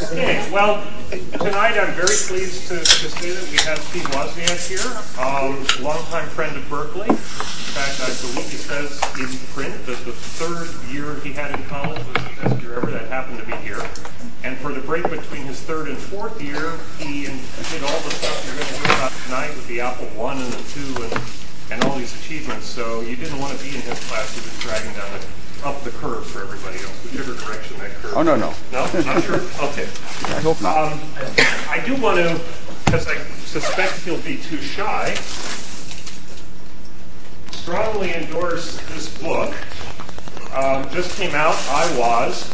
Okay, well, tonight I'm very pleased to, to say that we have Steve Wozniak here, um, longtime friend of Berkeley. In fact, I believe he says in print that the third year he had in college was the best year ever. That happened to be here. And for the break between his third and fourth year, he did all the stuff you're going to hear about tonight with the Apple One and the Two and, and all these achievements. So you didn't want to be in his class. He was dragging down the up the curve for everybody else, whichever direction that curve. Oh no no. No, not sure. Okay. I hope not. Um, I do want to, because I suspect he'll be too shy, strongly endorse this book. Um, just came out. I was.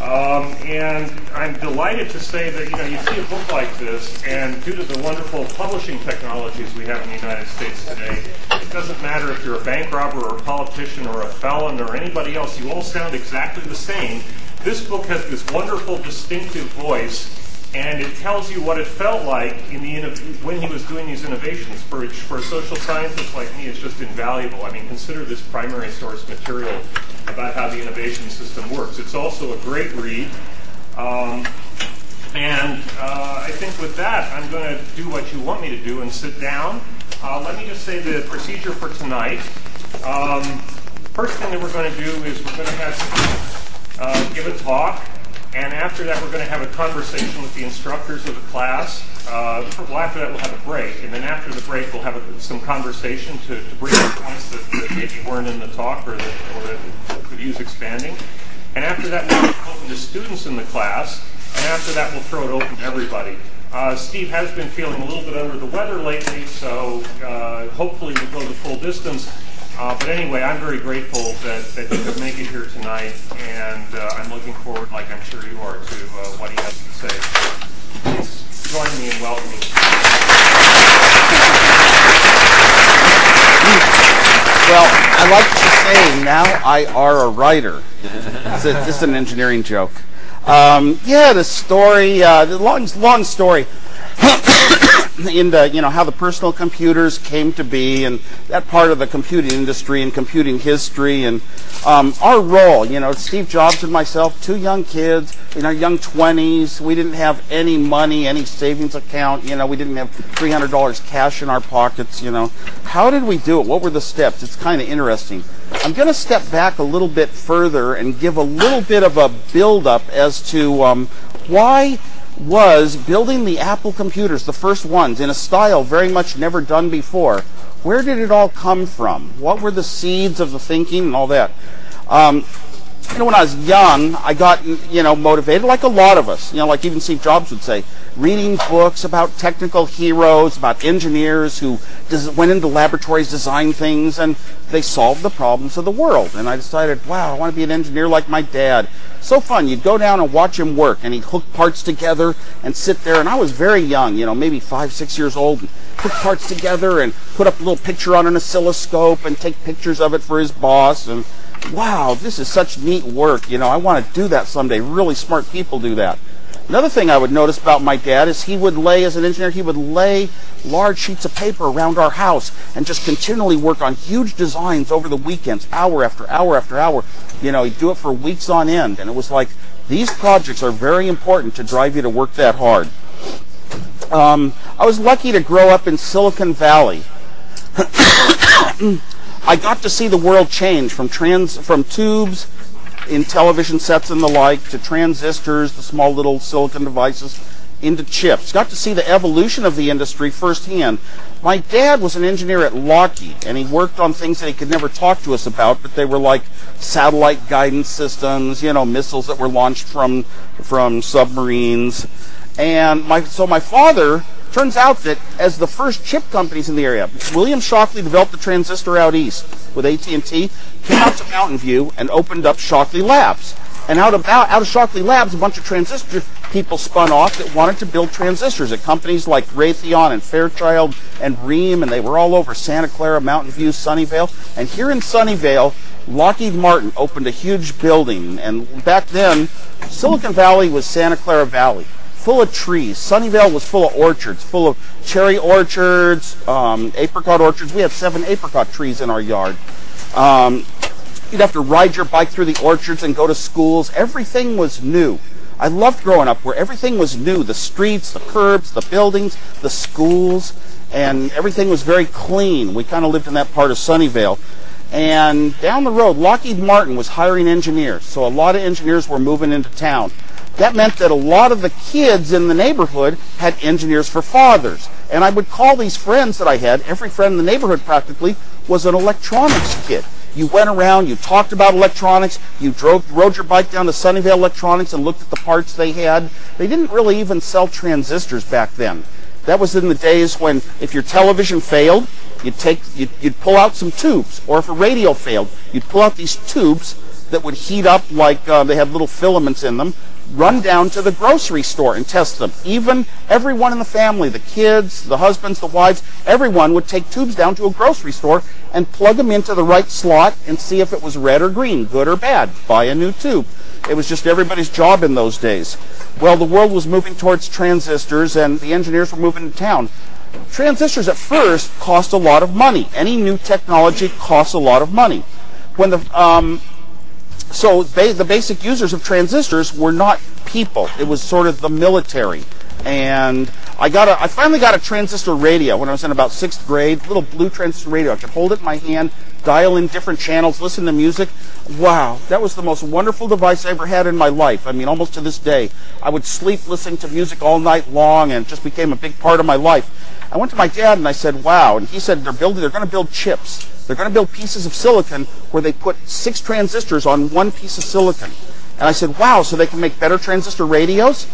Um, and I'm delighted to say that you know you see a book like this, and due to the wonderful publishing technologies we have in the United States today, it doesn't matter if you're a bank robber or a politician or a felon or anybody else. You all sound exactly the same. This book has this wonderful, distinctive voice, and it tells you what it felt like in the when he was doing these innovations. For for a social scientist like me, it's just invaluable. I mean, consider this primary source material about how the innovation system works. It's also a great read. Um, and uh, I think with that, I'm going to do what you want me to do and sit down. Uh, let me just say the procedure for tonight. Um, first thing that we're going to do is we're going to have uh, give a talk, and after that, we're going to have a conversation with the instructors of the class. Uh, well, after that, we'll have a break, and then after the break, we'll have a, some conversation to, to bring up points that, that, maybe weren't in the talk or that, or that could use expanding. And after that, we'll open to students in the class, and after that, we'll throw it open to everybody. Uh, Steve has been feeling a little bit under the weather lately, so uh, hopefully we'll go the full distance. Uh, but anyway, I'm very grateful that, that you could make it here tonight, and uh, I'm looking forward, like I'm sure you are, to uh, what he has to say. Please join me in welcoming. Well, I like to say now I are a writer. It's just an engineering joke. Um, yeah, the story, uh, the long, long story. Into you know how the personal computers came to be and that part of the computing industry and computing history. And um, our role you know steve jobs and myself two young kids in our young 20s we didn't have any money any savings account. You know we didn't have $300 cash in our pockets you know. How did we do it? What were the steps? It's kind of interesting. I'm going to step back a little bit further and give a little bit of a build up as to um, why was building the Apple computers, the first ones, in a style very much never done before. Where did it all come from? What were the seeds of the thinking and all that? Um, you know, when I was young, I got, you know, motivated like a lot of us, you know, like even Steve Jobs would say, reading books about technical heroes, about engineers who went into laboratories, designed things, and they solved the problems of the world. And I decided, wow, I want to be an engineer like my dad. So fun. You'd go down and watch him work, and he'd hook parts together and sit there. And I was very young, you know, maybe five, six years old, and hook parts together and put up a little picture on an oscilloscope and take pictures of it for his boss. And wow, this is such neat work. You know, I want to do that someday. Really smart people do that. Another thing I would notice about my dad is he would lay, as an engineer, he would lay large sheets of paper around our house and just continually work on huge designs over the weekends, hour after hour after hour. You know, he'd do it for weeks on end. And it was like, these projects are very important to drive you to work that hard. Um, I was lucky to grow up in Silicon Valley. I got to see the world change from trans, from tubes in television sets and the like to transistors, the small little silicon devices, into chips. Got to see the evolution of the industry firsthand. My dad was an engineer at Lockheed, and he worked on things that he could never talk to us about, but they were like satellite guidance systems, you know, missiles that were launched from from submarines. And my so my father turns out that as the first chip companies in the area, William Shockley developed the transistor out east with AT&T, came out to Mountain View and opened up Shockley Labs. And out of, out of Shockley Labs, a bunch of transistor people spun off that wanted to build transistors at companies like Raytheon and Fairchild and Rheem, and they were all over Santa Clara, Mountain View, Sunnyvale. And here in Sunnyvale, Lockheed Martin opened a huge building. And back then, Silicon Valley was Santa Clara Valley full of trees. Sunnyvale was full of orchards, full of cherry orchards, um, apricot orchards. We had seven apricot trees in our yard. Um, you'd have to ride your bike through the orchards and go to schools. Everything was new. I loved growing up where everything was new, the streets, the curbs, the buildings, the schools, and everything was very clean. We kind of lived in that part of Sunnyvale. And down the road, Lockheed Martin was hiring engineers, so a lot of engineers were moving into town. That meant that a lot of the kids in the neighborhood had engineers for fathers. And I would call these friends that I had, every friend in the neighborhood practically was an electronics kid. You went around, you talked about electronics, you drove, rode your bike down to Sunnyvale Electronics and looked at the parts they had. They didn't really even sell transistors back then. That was in the days when if your television failed, you'd take you'd, you'd pull out some tubes, or if a radio failed, you'd pull out these tubes that would heat up like uh, they had little filaments in them. Run down to the grocery store and test them. Even everyone in the family, the kids, the husbands, the wives, everyone would take tubes down to a grocery store and plug them into the right slot and see if it was red or green, good or bad. Buy a new tube. It was just everybody's job in those days. Well, the world was moving towards transistors and the engineers were moving to town. Transistors at first cost a lot of money. Any new technology costs a lot of money. When the um, so ba- the basic users of transistors were not people. It was sort of the military. And I got a, I finally got a transistor radio when I was in about sixth grade. Little blue transistor radio. I could hold it in my hand, dial in different channels, listen to music. Wow, that was the most wonderful device I ever had in my life. I mean, almost to this day, I would sleep listening to music all night long, and it just became a big part of my life. I went to my dad and I said, "Wow!" And he said, "They're building. They're going to build chips. They're going to build pieces of silicon where they put six transistors on one piece of silicon." And I said, "Wow! So they can make better transistor radios?"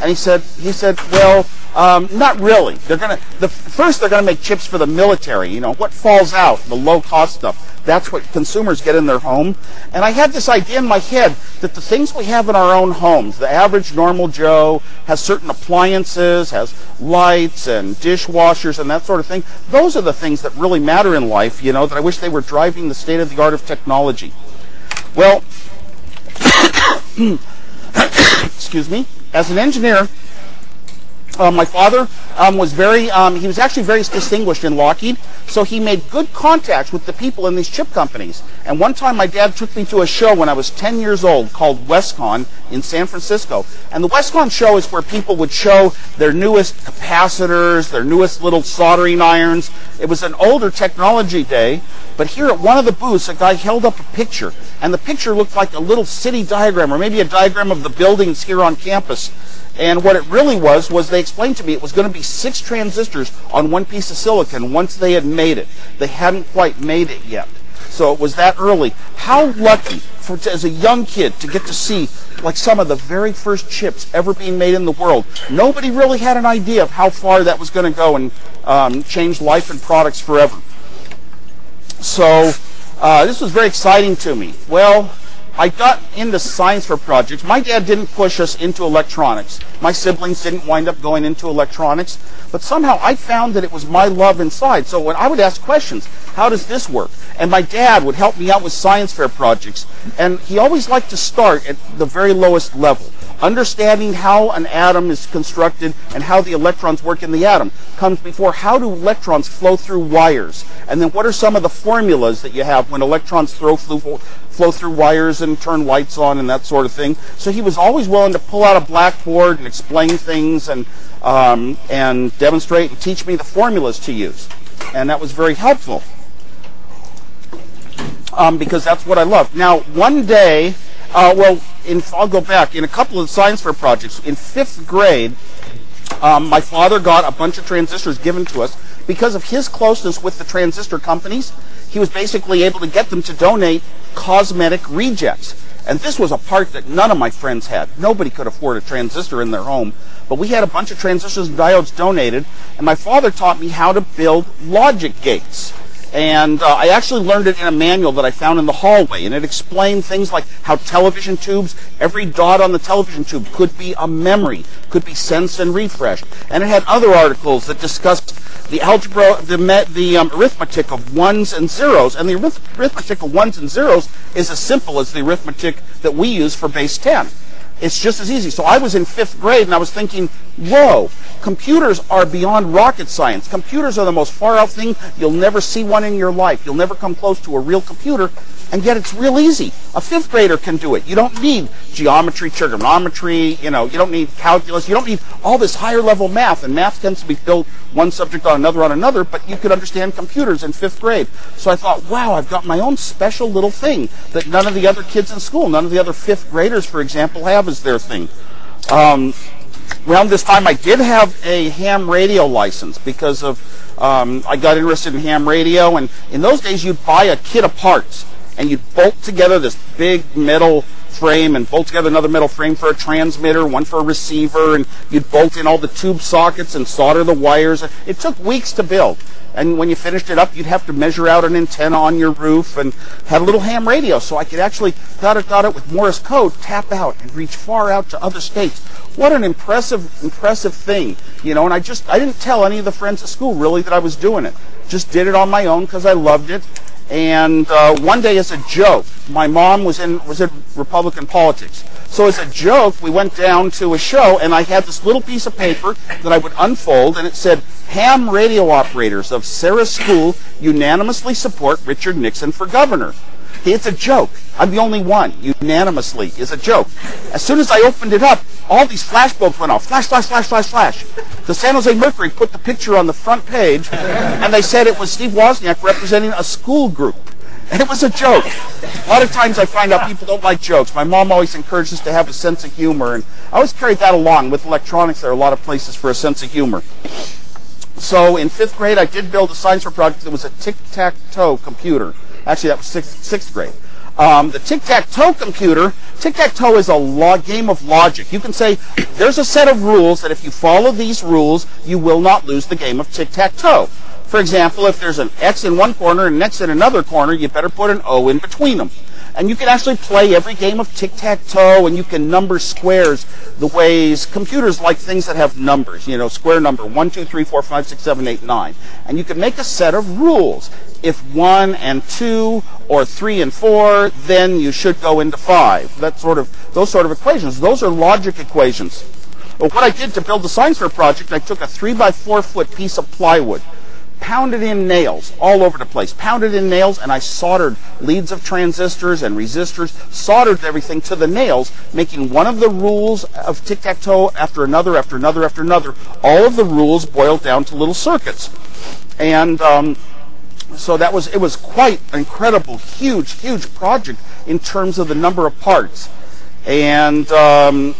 And he said, "He said, well, um, not really. They're to the first they're to make chips for the military. You know what falls out, the low cost stuff. That's what consumers get in their home. And I had this idea in my head that the things we have in our own homes, the average normal Joe has certain appliances, has lights and dishwashers and that sort of thing. Those are the things that really matter in life, you know, that I wish they were driving the state of the art of technology. Well, excuse me, as an engineer, uh, my father um, was very, um, he was actually very distinguished in Lockheed, so he made good contacts with the people in these chip companies. And one time my dad took me to a show when I was 10 years old called WESCON in San Francisco. And the WESCON show is where people would show their newest capacitors, their newest little soldering irons. It was an older technology day, but here at one of the booths, a guy held up a picture, and the picture looked like a little city diagram, or maybe a diagram of the buildings here on campus. And what it really was, was they explained to me it was going to be six transistors on one piece of silicon once they had made it. They hadn't quite made it yet. So it was that early. How lucky for, as a young kid to get to see like some of the very first chips ever being made in the world. Nobody really had an idea of how far that was going to go and um, change life and products forever. So uh, this was very exciting to me. Well, I got into science for projects. My dad didn't push us into electronics. My siblings didn't wind up going into electronics. But somehow I found that it was my love inside. So when I would ask questions, how does this work? And my dad would help me out with science fair projects. And he always liked to start at the very lowest level. Understanding how an atom is constructed and how the electrons work in the atom comes before how do electrons flow through wires. And then what are some of the formulas that you have when electrons throw through, flow through wires and turn lights on and that sort of thing. So he was always willing to pull out a blackboard and explain things and um, and demonstrate and teach me the formulas to use, and that was very helpful um, because that's what I love. Now, one day, uh, well, in, I'll go back in a couple of science fair projects in fifth grade. Um, my father got a bunch of transistors given to us because of his closeness with the transistor companies. He was basically able to get them to donate cosmetic rejects. And this was a part that none of my friends had. Nobody could afford a transistor in their home. But we had a bunch of transistors and diodes donated, and my father taught me how to build logic gates. And uh, I actually learned it in a manual that I found in the hallway, and it explained things like how television tubes, every dot on the television tube could be a memory, could be sensed and refreshed. And it had other articles that discussed the algebra, the, the um, arithmetic of ones and zeros. And the arithmetic of ones and zeros is as simple as the arithmetic that we use for base 10. It's just as easy. So I was in fifth grade and I was thinking, whoa, computers are beyond rocket science. Computers are the most far out thing. You'll never see one in your life. You'll never come close to a real computer. And yet it's real easy. A fifth grader can do it. You don't need geometry, trigonometry, you know, you don't need calculus, you don't need all this higher level math, and math tends to be built one subject on another on another, but you could understand computers in fifth grade. So I thought, wow, I've got my own special little thing that none of the other kids in school, none of the other fifth graders, for example, have as their thing. Um, around this time, I did have a ham radio license because of um, I got interested in ham radio, and in those days, you'd buy a kit of parts and you'd bolt together this big metal frame and bolt together another metal frame for a transmitter, one for a receiver, and you'd bolt in all the tube sockets and solder the wires. It took weeks to build. And when you finished it up, you'd have to measure out an antenna on your roof and have a little ham radio so I could actually got it, got it with Morse code, tap out and reach far out to other states. What an impressive, impressive thing, you know. And I just, I didn't tell any of the friends at school really that I was doing it. Just did it on my own because I loved it. And uh, one day, as a joke, my mom was in was in Republican politics. So as a joke, we went down to a show, and I had this little piece of paper that I would unfold, and it said, "Ham radio operators of Sarah School unanimously support Richard Nixon for governor." It's a joke. I'm the only one. Unanimously is a joke. As soon as I opened it up, all these flashbulbs went off. Flash, flash, flash, flash, flash. The San Jose Mercury put the picture on the front page, and they said it was Steve Wozniak representing a school group. And it was a joke. A lot of times I find out people don't like jokes. My mom always encouraged us to have a sense of humor, and I always carried that along. With electronics, there are a lot of places for a sense of humor. So in fifth grade, I did build a science fair project that was a tic-tac-toe computer. Actually, that was sixth, sixth grade. Um, the tic-tac-toe computer, tic-tac-toe is a game of logic. You can say there's a set of rules that if you follow these rules, you will not lose the game of tic-tac-toe. For example, if there's an X in one corner and an X in another corner, you better put an O in between them. And you can actually play every game of tic-tac-toe and you can number squares the ways computers like things that have numbers, you know, square number 1, 2, 3, 4, 5, 6, 7, 8, 9. And you can make a set of rules. If 1 and 2 or 3 and 4, then you should go into 5. That sort of, those sort of equations. Those are logic equations. But what I did to build the science fair project, I took a 3 by 4 foot piece of plywood pounded in nails all over the place, pounded in nails, and I soldered leads of transistors and resistors, soldered everything to the nails, making one of the rules of tic-tac-toe after another, after another, after another. All of the rules boiled down to little circuits. And um, so that was, it was quite incredible, huge, huge project in terms of the number of parts. And um,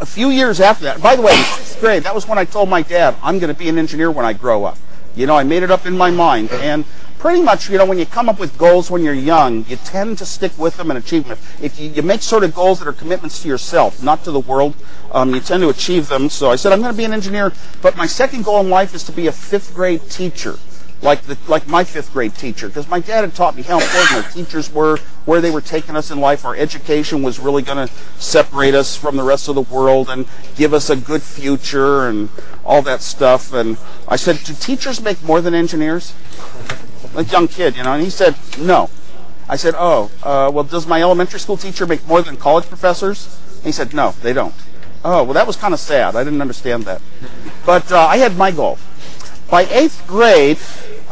a few years after that, by the way, sixth grade, that was when I told my dad, I'm going to be an engineer when I grow up. You know, I made it up in my mind. And pretty much, you know, when you come up with goals when you're young, you tend to stick with them and achieve them. If you, you make sort of goals that are commitments to yourself, not to the world, um, you tend to achieve them. So I said, I'm going to be an engineer, but my second goal in life is to be a fifth grade teacher like the like my fifth grade teacher because my dad had taught me how important our teachers were, where they were taking us in life. Our education was really going to separate us from the rest of the world and give us a good future and all that stuff. And I said, "Do teachers make more than engineers?" Like young kid, you know. And he said, "No." I said, "Oh, uh, well, does my elementary school teacher make more than college professors?" And he said, "No, they don't." Oh, well, that was kind of sad. I didn't understand that. But uh, I had my goal. By eighth grade,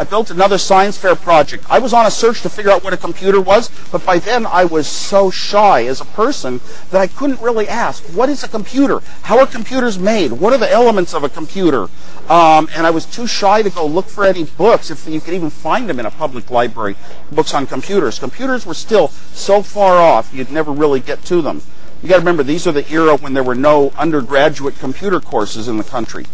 I built another science fair project. I was on a search to figure out what a computer was, but by then I was so shy as a person that I couldn't really ask, what is a computer? How are computers made? What are the elements of a computer? Um, and I was too shy to go look for any books, if you could even find them in a public library, books on computers. Computers were still so far off, you'd never really get to them. You got to remember, these are the era when there were no undergraduate computer courses in the country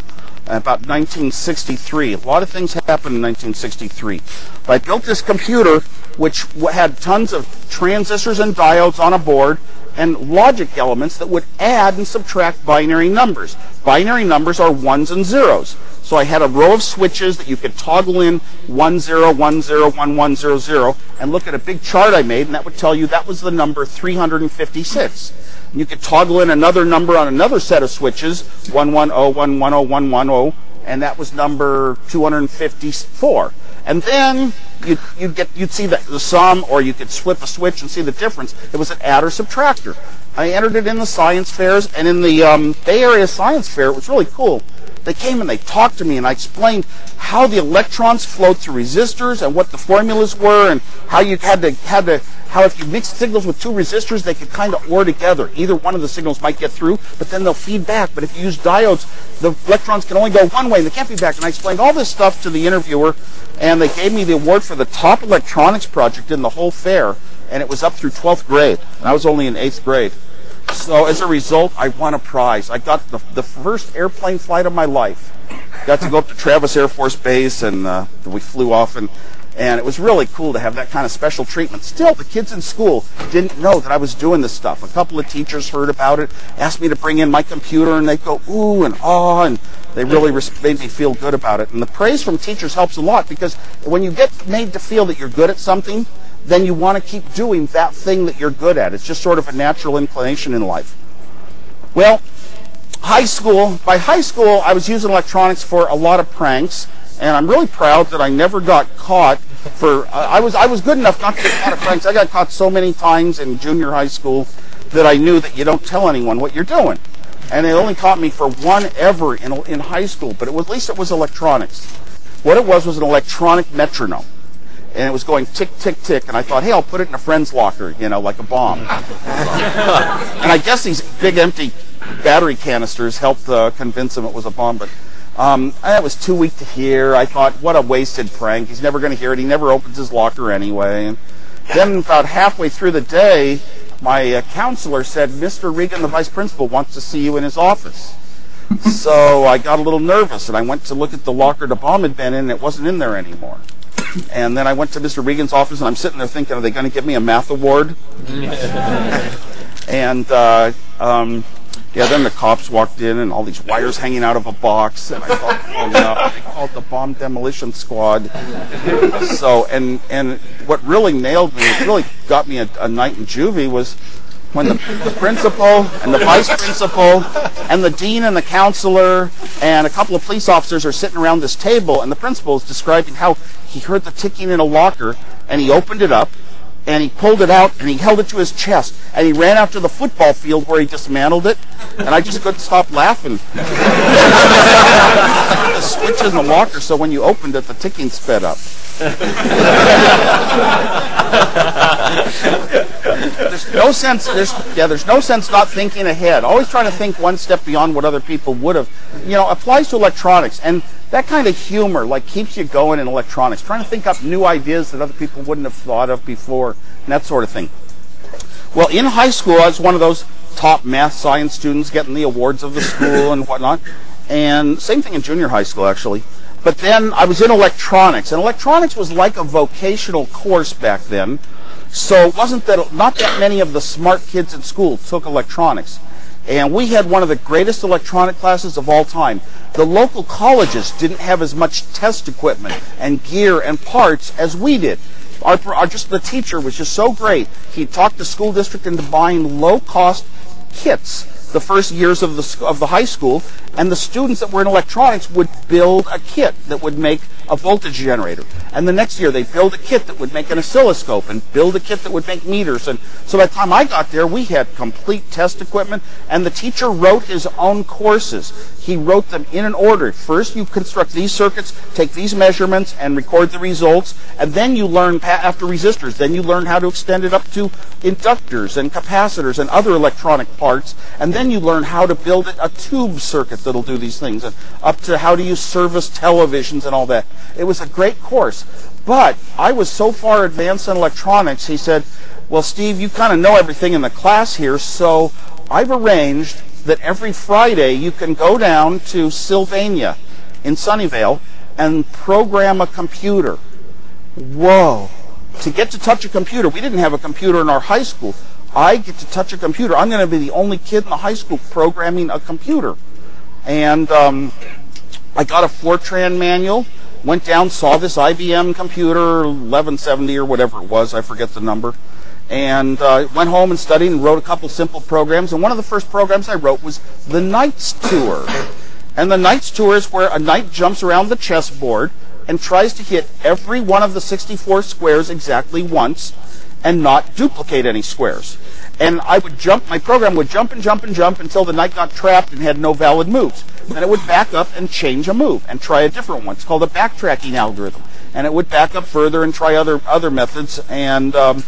about 1963. A lot of things happened in 1963. But I built this computer which had tons of transistors and diodes on a board and logic elements that would add and subtract binary numbers. Binary numbers are ones and zeros. So I had a row of switches that you could toggle in 10, 10, 1100, and look at a big chart I made, and that would tell you that was the number 356. You could toggle in another number on another set of switches, 110, 110, 110, and that was number 254. And then you'd, you'd, get, you'd see the, the sum, or you could flip a switch and see the difference. It was an adder subtractor. I entered it in the science fairs, and in the um, Bay Area Science Fair, it was really cool They came and they talked to me, and I explained how the electrons flowed through resistors and what the formulas were, and how you had to had to how if you mix signals with two resistors, they could kind of OR together. Either one of the signals might get through, but then they'll feed back. But if you use diodes, the electrons can only go one way, and they can't feed back. And I explained all this stuff to the interviewer, and they gave me the award for the top electronics project in the whole fair, and it was up through 12th grade, and I was only in 8th grade. So as a result, I won a prize. I got the, the first airplane flight of my life. Got to go up to Travis Air Force Base, and uh, we flew off, and and it was really cool to have that kind of special treatment. Still, the kids in school didn't know that I was doing this stuff. A couple of teachers heard about it, asked me to bring in my computer, and they go ooh and ah, and they really made me feel good about it. And the praise from teachers helps a lot because when you get made to feel that you're good at something, then you want to keep doing that thing that you're good at. It's just sort of a natural inclination in life. Well, high school, by high school, I was using electronics for a lot of pranks, and I'm really proud that I never got caught for, uh, I was, I was good enough not to get caught pranks. I got caught so many times in junior high school that I knew that you don't tell anyone what you're doing. And they only caught me for one ever in, in high school, but it was, at least it was electronics. What it was was an electronic metronome and it was going tick, tick, tick. And I thought, hey, I'll put it in a friend's locker, you know, like a bomb. and I guess these big empty battery canisters helped uh, convince him it was a bomb. But um, that was too weak to hear. I thought, what a wasted prank. He's never going to hear it. He never opens his locker anyway. And then about halfway through the day, my uh, counselor said, Mr. Regan, the vice principal, wants to see you in his office. so I got a little nervous, and I went to look at the locker the bomb had been in, and it wasn't in there anymore. And then I went to Mr. Regan's office, and I'm sitting there thinking, are they going to give me a math award? and uh, um, yeah, then the cops walked in, and all these wires hanging out of a box, and I thought, oh no, they called the bomb demolition squad. So, and and what really nailed me, really got me a, a night in juvie was when the, the, principal and the vice principal and the dean and the counselor and a couple of police officers are sitting around this table, and the principal is describing how he heard the ticking in a locker, and he opened it up, and he pulled it out, and he held it to his chest, and he ran out to the football field where he dismantled it, and I just couldn't stop laughing. switch in the locker, so when you opened it, the ticking sped up. there's no sense. There's yeah. There's no sense not thinking ahead. Always trying to think one step beyond what other people would have. You know, applies to electronics and that kind of humor like keeps you going in electronics. Trying to think up new ideas that other people wouldn't have thought of before, and that sort of thing. Well, in high school, I was one of those top math science students, getting the awards of the school and whatnot. And same thing in junior high school, actually. But then I was in electronics, and electronics was like a vocational course back then. So it wasn't that not that many of the smart kids in school took electronics. And we had one of the greatest electronic classes of all time. The local colleges didn't have as much test equipment and gear and parts as we did. Our, our just the teacher was just so great. He talked the school district into buying low cost kits the first years of the of the high school, and the students that were in electronics would build a kit that would make a voltage generator. And the next year they'd build a kit that would make an oscilloscope and build a kit that would make meters. And so by the time I got there, we had complete test equipment, and the teacher wrote his own courses. He wrote them in an order. First, you construct these circuits, take these measurements, and record the results, and then you learn after resistors. Then you learn how to extend it up to inductors and capacitors and other electronic parts, and then you learn how to build a tube circuit that'll do these things, and up to how to use service televisions and all that. It was a great course. But I was so far advanced in electronics, he said, well, Steve, you kind of know everything in the class here, so I've arranged that every Friday you can go down to Sylvania in Sunnyvale and program a computer. Whoa. To get to touch a computer, we didn't have a computer in our high school. I get to touch a computer. I'm going to be the only kid in the high school programming a computer. And um, I got a Fortran manual, went down, saw this IBM computer, 1170 or whatever it was, I forget the number, and uh, went home and studied and wrote a couple simple programs. And one of the first programs I wrote was the Knights Tour. And the Knights Tour is where a knight jumps around the chessboard and tries to hit every one of the 64 squares exactly once and not duplicate any squares. And I would jump, my program would jump and jump and jump until the knight got trapped and had no valid moves. Then it would back up and change a move and try a different one. It's called a backtracking algorithm. And it would back up further and try other other methods. And um,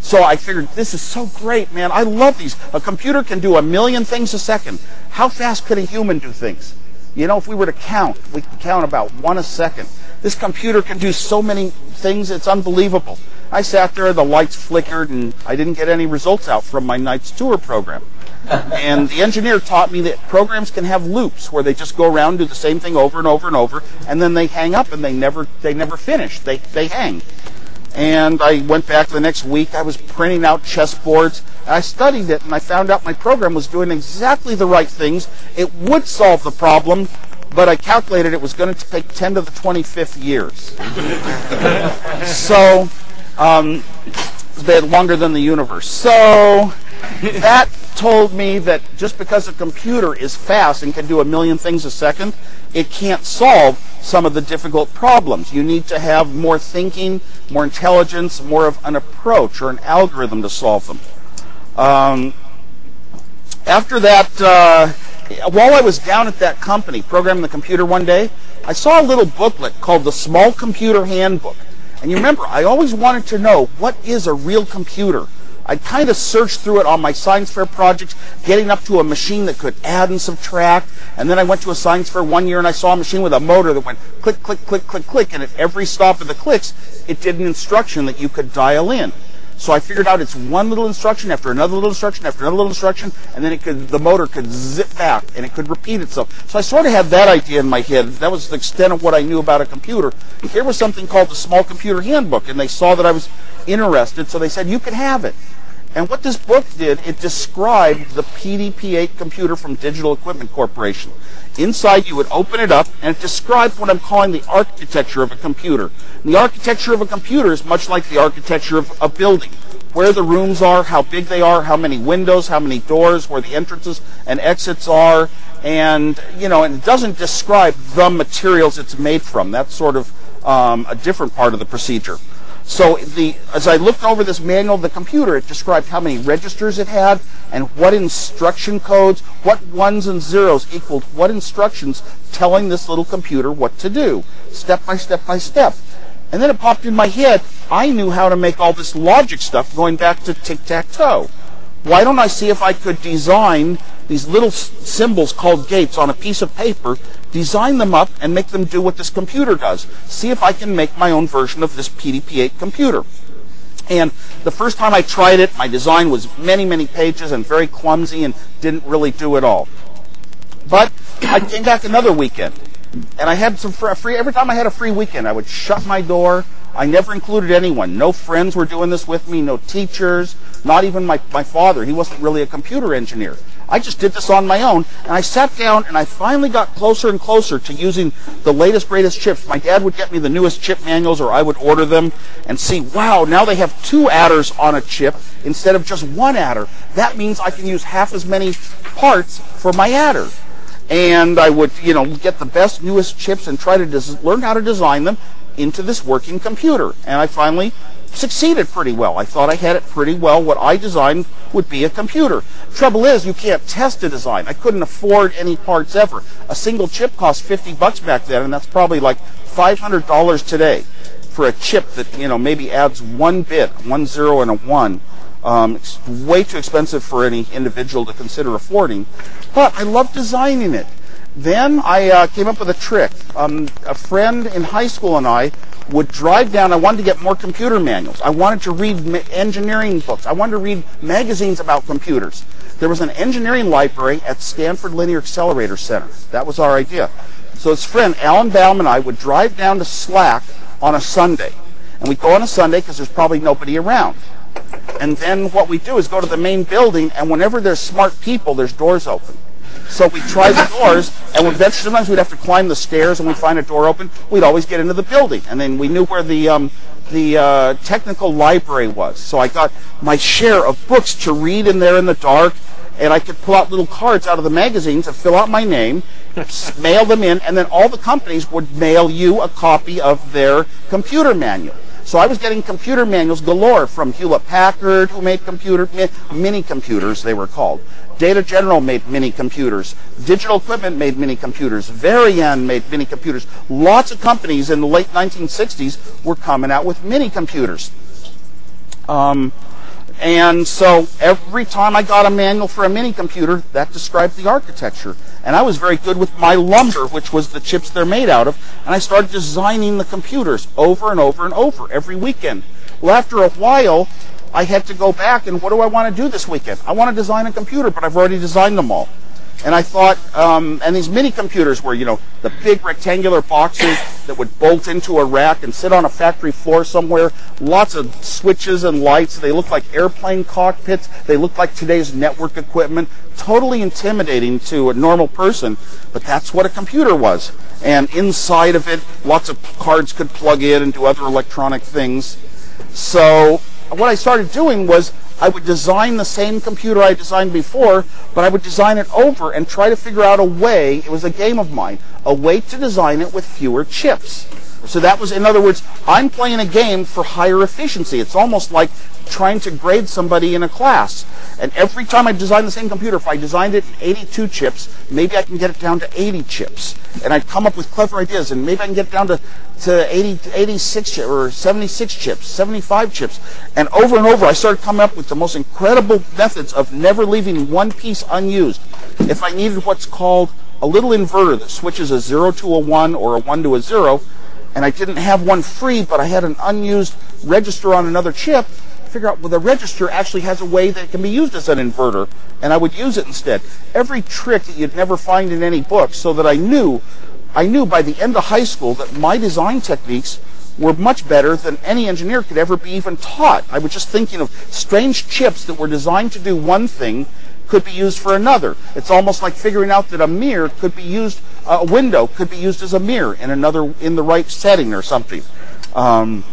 so I figured this is so great, man. I love these. A computer can do a million things a second. How fast could a human do things? You know, if we were to count, we could count about one a second. This computer can do so many things, it's unbelievable. I sat there, the lights flickered, and I didn't get any results out from my Knight's Tour program. and the engineer taught me that programs can have loops where they just go around and do the same thing over and over and over, and then they hang up and they never they never finish. They they hang. And I went back the next week. I was printing out chessboards. I studied it, and I found out my program was doing exactly the right things. It would solve the problem, but I calculated it was going to take 10 to the 25th years. so, um, bit longer than the universe. So, that told me that just because a computer is fast and can do a million things a second, it can't solve some of the difficult problems. You need to have more thinking, more intelligence, more of an approach or an algorithm to solve them. Um, after that, uh, while I was down at that company programming the computer one day, I saw a little booklet called the Small Computer Handbook. And you remember, I always wanted to know what is a real computer. I kind of searched through it on my science fair projects, getting up to a machine that could add and subtract. And then I went to a science fair one year and I saw a machine with a motor that went click, click, click, click, click. And at every stop of the clicks, it did an instruction that you could dial in. So I figured out it's one little instruction after another little instruction after another little instruction, and then it could the motor could zip back and it could repeat itself. So I sort of had that idea in my head. That was the extent of what I knew about a computer. Here was something called the Small Computer Handbook, and they saw that I was interested, so they said you can have it. And what this book did, it described the PDP-8 computer from Digital Equipment Corporation. Inside, you would open it up, and it described what I'm calling the architecture of a computer. And the architecture of a computer is much like the architecture of a building. Where the rooms are, how big they are, how many windows, how many doors, where the entrances and exits are, and you know, and it doesn't describe the materials it's made from. That's sort of um, a different part of the procedure. So the, as I looked over this manual of the computer, it described how many registers it had and what instruction codes, what ones and zeros equaled what instructions telling this little computer what to do, step by step by step. And then it popped in my head, I knew how to make all this logic stuff going back to tic-tac-toe. Why don't I see if I could design these little symbols called gates on a piece of paper, design them up, and make them do what this computer does. See if I can make my own version of this PDP-8 computer. And the first time I tried it, my design was many, many pages and very clumsy and didn't really do it all. But I came back another weekend, and I had some free. Every time I had a free weekend, I would shut my door. I never included anyone. No friends were doing this with me. No teachers. Not even my my father. He wasn't really a computer engineer. I just did this on my own, and I sat down and I finally got closer and closer to using the latest, greatest chips. My dad would get me the newest chip manuals, or I would order them and see, wow, now they have two adders on a chip instead of just one adder. That means I can use half as many parts for my adder. And I would, you know, get the best, newest chips and try to des- learn how to design them into this working computer. And I finally succeeded pretty well. I thought I had it pretty well. What I designed would be a computer. Trouble is, you can't test a design. I couldn't afford any parts ever. A single chip cost 50 bucks back then, and that's probably like $500 today for a chip that, you know, maybe adds one bit, one zero and a one. Um, it's way too expensive for any individual to consider affording. But I love designing it. Then I uh, came up with a trick. Um, a friend in high school and I would drive down. I wanted to get more computer manuals. I wanted to read ma- engineering books. I wanted to read magazines about computers. There was an engineering library at Stanford Linear Accelerator Center. That was our idea. So his friend Alan Baum and I would drive down to SLAC on a Sunday. And we'd go on a Sunday because there's probably nobody around. And then what we do is go to the main building, and whenever there's smart people, there's doors open. So we try the doors, and when, sometimes we'd have to climb the stairs, and we'd find a door open. We'd always get into the building, and then we knew where the um, the uh, technical library was. So I got my share of books to read in there in the dark, and I could pull out little cards out of the magazines and fill out my name, mail them in, and then all the companies would mail you a copy of their computer manual. So I was getting computer manuals galore from Hewlett Packard, who made computer mini computers, they were called. Data General made mini computers. Digital Equipment made mini computers. Varian made mini computers. Lots of companies in the late 1960s were coming out with mini computers. Um, and so every time I got a manual for a mini computer, that described the architecture. And I was very good with my lumber, which was the chips they're made out of. And I started designing the computers over and over and over every weekend. Well, after a while, I had to go back and what do I want to do this weekend? I want to design a computer, but I've already designed them all. And I thought, um, and these mini computers were, you know, the big rectangular boxes that would bolt into a rack and sit on a factory floor somewhere. Lots of switches and lights. They looked like airplane cockpits. They looked like today's network equipment. Totally intimidating to a normal person, but that's what a computer was. And inside of it, lots of cards could plug in and do other electronic things. So what I started doing was I would design the same computer I designed before, but I would design it over and try to figure out a way, it was a game of mine, a way to design it with fewer chips. So that was, in other words, I'm playing a game for higher efficiency. It's almost like trying to grade somebody in a class. And every time I design the same computer, if I designed it in 82 chips, maybe I can get it down to 80 chips. And I'd come up with clever ideas, and maybe I can get it down to, to 80, 86 chips, or 76 chips, 75 chips. And over and over, I started coming up with the most incredible methods of never leaving one piece unused. If I needed what's called a little inverter that switches a 0 to a 1 or a 1 to a 0, and I didn't have one free, but I had an unused register on another chip, figure out well the register actually has a way that it can be used as an inverter and I would use it instead. Every trick that you'd never find in any book so that I knew I knew by the end of high school that my design techniques were much better than any engineer could ever be even taught. I was just thinking of strange chips that were designed to do one thing could be used for another. It's almost like figuring out that a mirror could be used, a window could be used as a mirror in another, in the right setting or something. Um,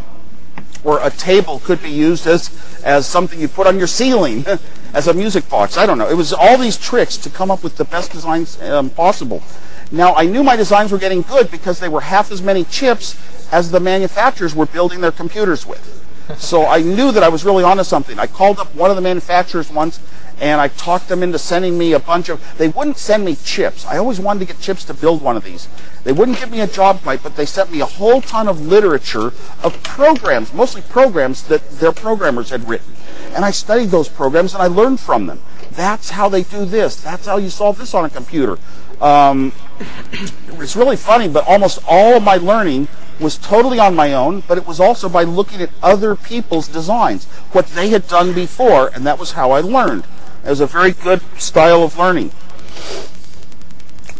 or a table could be used as, as something you put on your ceiling as a music box. I don't know. It was all these tricks to come up with the best designs um, possible. Now, I knew my designs were getting good because they were half as many chips as the manufacturers were building their computers with. So I knew that I was really onto something. I called up one of the manufacturers once and I talked them into sending me a bunch of. They wouldn't send me chips. I always wanted to get chips to build one of these. They wouldn't give me a job pipe, but they sent me a whole ton of literature of programs, mostly programs that their programmers had written. And I studied those programs and I learned from them. That's how they do this. That's how you solve this on a computer. Um, it's really funny, but almost all of my learning was totally on my own, but it was also by looking at other people's designs, what they had done before, and that was how I learned. It was a very good style of learning.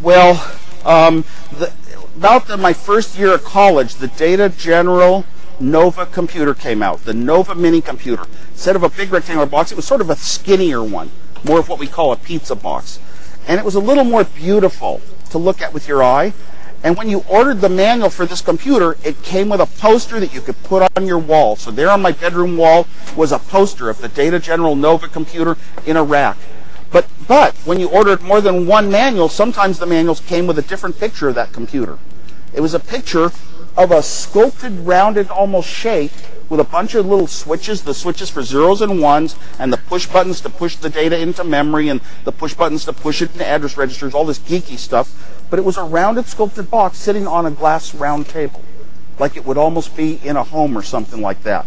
Well, um, the, about the, my first year of college, the Data General Nova computer came out, the Nova mini computer. Instead of a big rectangular box, it was sort of a skinnier one, more of what we call a pizza box. And it was a little more beautiful to look at with your eye. And when you ordered the manual for this computer, it came with a poster that you could put on your wall. So there on my bedroom wall was a poster of the Data General Nova computer in a rack. But, but when you ordered more than one manual, sometimes the manuals came with a different picture of that computer. It was a picture of a sculpted, rounded, almost shape with a bunch of little switches, the switches for zeros and ones, and the push buttons to push the data into memory, and the push buttons to push it into address registers, all this geeky stuff. But it was a rounded, sculpted box sitting on a glass round table, like it would almost be in a home or something like that.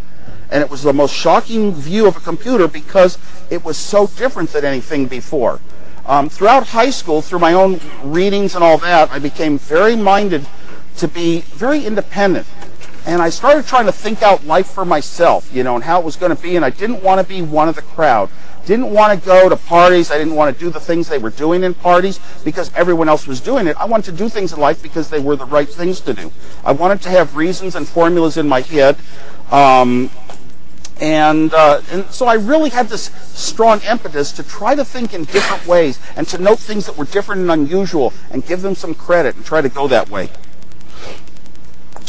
And it was the most shocking view of a computer because it was so different than anything before. Um, throughout high school, through my own readings and all that, I became very minded to be very independent and I started trying to think out life for myself, you know, and how it was going to be. And I didn't want to be one of the crowd. Didn't want to go to parties. I didn't want to do the things they were doing in parties because everyone else was doing it. I wanted to do things in life because they were the right things to do. I wanted to have reasons and formulas in my head. Um, and, uh, and so I really had this strong impetus to try to think in different ways and to note things that were different and unusual and give them some credit and try to go that way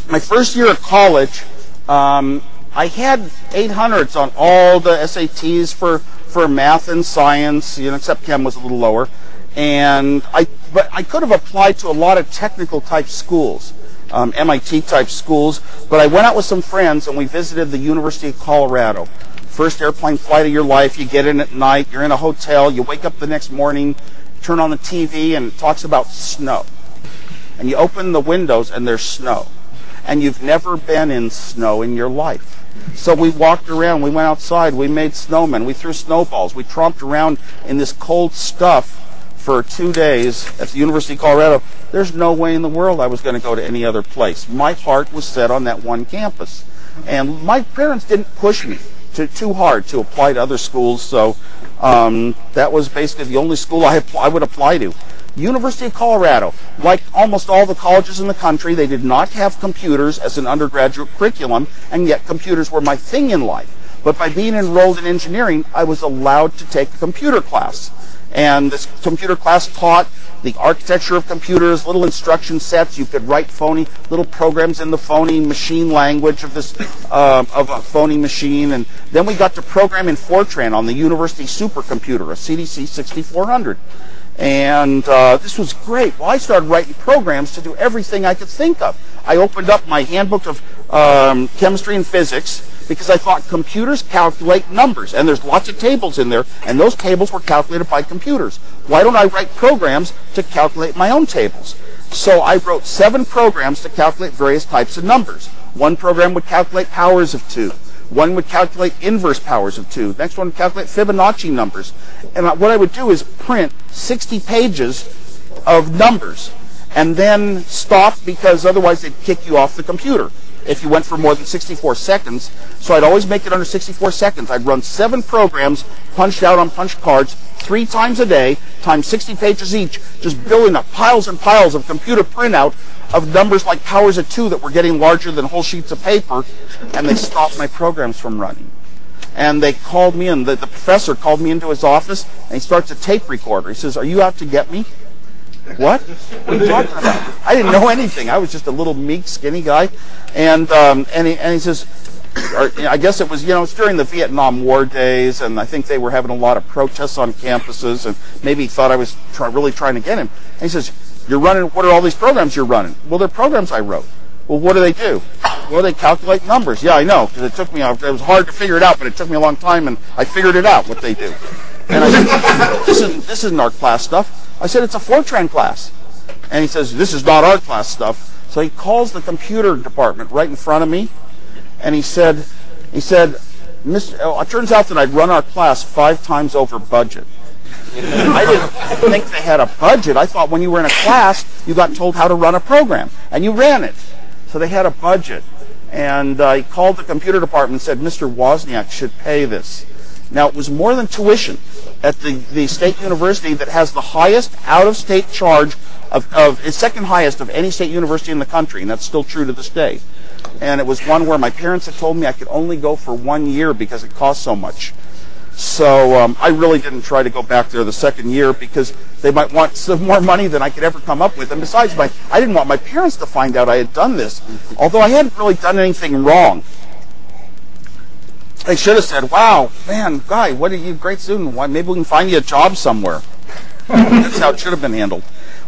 my first year of college, um, I had 800s on all the SATs for, for math and science, you know, except chem was a little lower. And I, but I could have applied to a lot of technical type schools. um, MIT type schools. But I went out with some friends and we visited the University of Colorado. First airplane flight of your life. You get in at night. You're in a hotel. You wake up the next morning, turn on the TV, and it talks about snow. And you open the windows and there's snow. And you've never been in snow in your life. So we walked around, we went outside, we made snowmen, we threw snowballs, we tromped around in this cold stuff for two days at the University of Colorado. There's no way in the world I was going to go to any other place. My heart was set on that one campus. And my parents didn't push me to, too hard to apply to other schools, so um, that was basically the only school I, I would apply to. University of Colorado, like almost all the colleges in the country, they did not have computers as an undergraduate curriculum, and yet computers were my thing in life. But by being enrolled in engineering, I was allowed to take a computer class. And this computer class taught the architecture of computers, little instruction sets. You could write phony little programs in the phony machine language of this uh, of a phony machine, and then we got to program in Fortran on the university supercomputer, a CDC 6400. And uh, this was great. Well, I started writing programs to do everything I could think of. I opened up my handbook of um, chemistry and physics because I thought computers calculate numbers, and there's lots of tables in there, and those tables were calculated by computers. Why don't I write programs to calculate my own tables? So I wrote seven programs to calculate various types of numbers. One program would calculate powers of two. One would calculate inverse powers of 2. Next one would calculate Fibonacci numbers. And what I would do is print 60 pages of numbers and then stop because otherwise they'd kick you off the computer if you went for more than 64 seconds. So I'd always make it under 64 seconds. I'd run seven programs punched out on punch cards three times a day, times 60 pages each, just building up piles and piles of computer printout of numbers like powers of two that were getting larger than whole sheets of paper, and they stopped my programs from running. And they called me in. The, the professor called me into his office, and he starts a tape recorder. He says, "Are you out to get me?" What? What are you talking about? I didn't know anything. I was just a little meek, skinny guy, and um, and he and he says, or, I guess it was you know it's during the Vietnam War days, and I think they were having a lot of protests on campuses, and maybe he thought I was try, really trying to get him. And he says, you're running, what are all these programs you're running? Well, they're programs I wrote. Well, what do they do? Well, they calculate numbers. Yeah, I know, because it took me, it was hard to figure it out, but it took me a long time, and I figured it out, what they do. And I said, this isn't, this isn't our class stuff. I said, it's a Fortran class. And he says, this is not our class stuff. So he calls the computer department right in front of me, and he said, he said, Mr. Oh, uh, it turns out that I'd run our class five times over budget. I didn't think they had a budget. I thought when you were in a class, you got told how to run a program, and you ran it. So they had a budget. And uh, called the computer department and said, Mr. Wozniak should pay this. Now, it was more than tuition at the, the state university that has the highest out-of-state charge of, of, it's second highest of any state university in the country, and that's still true to this day. And it was one where my parents had told me I could only go for one year because it cost so much. So um, I really didn't try to go back there the second year because they might want some more money than I could ever come up with. And besides, my I didn't want my parents to find out I had done this, although I hadn't really done anything wrong. They should have said, "Wow, man, guy, what are you, great student? Why, maybe we can find you a job somewhere." That's how it should have been handled.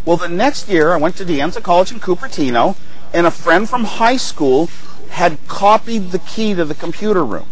Well, the next year I went to De Anza College in Cupertino, and a friend from high school had copied the key to the computer room.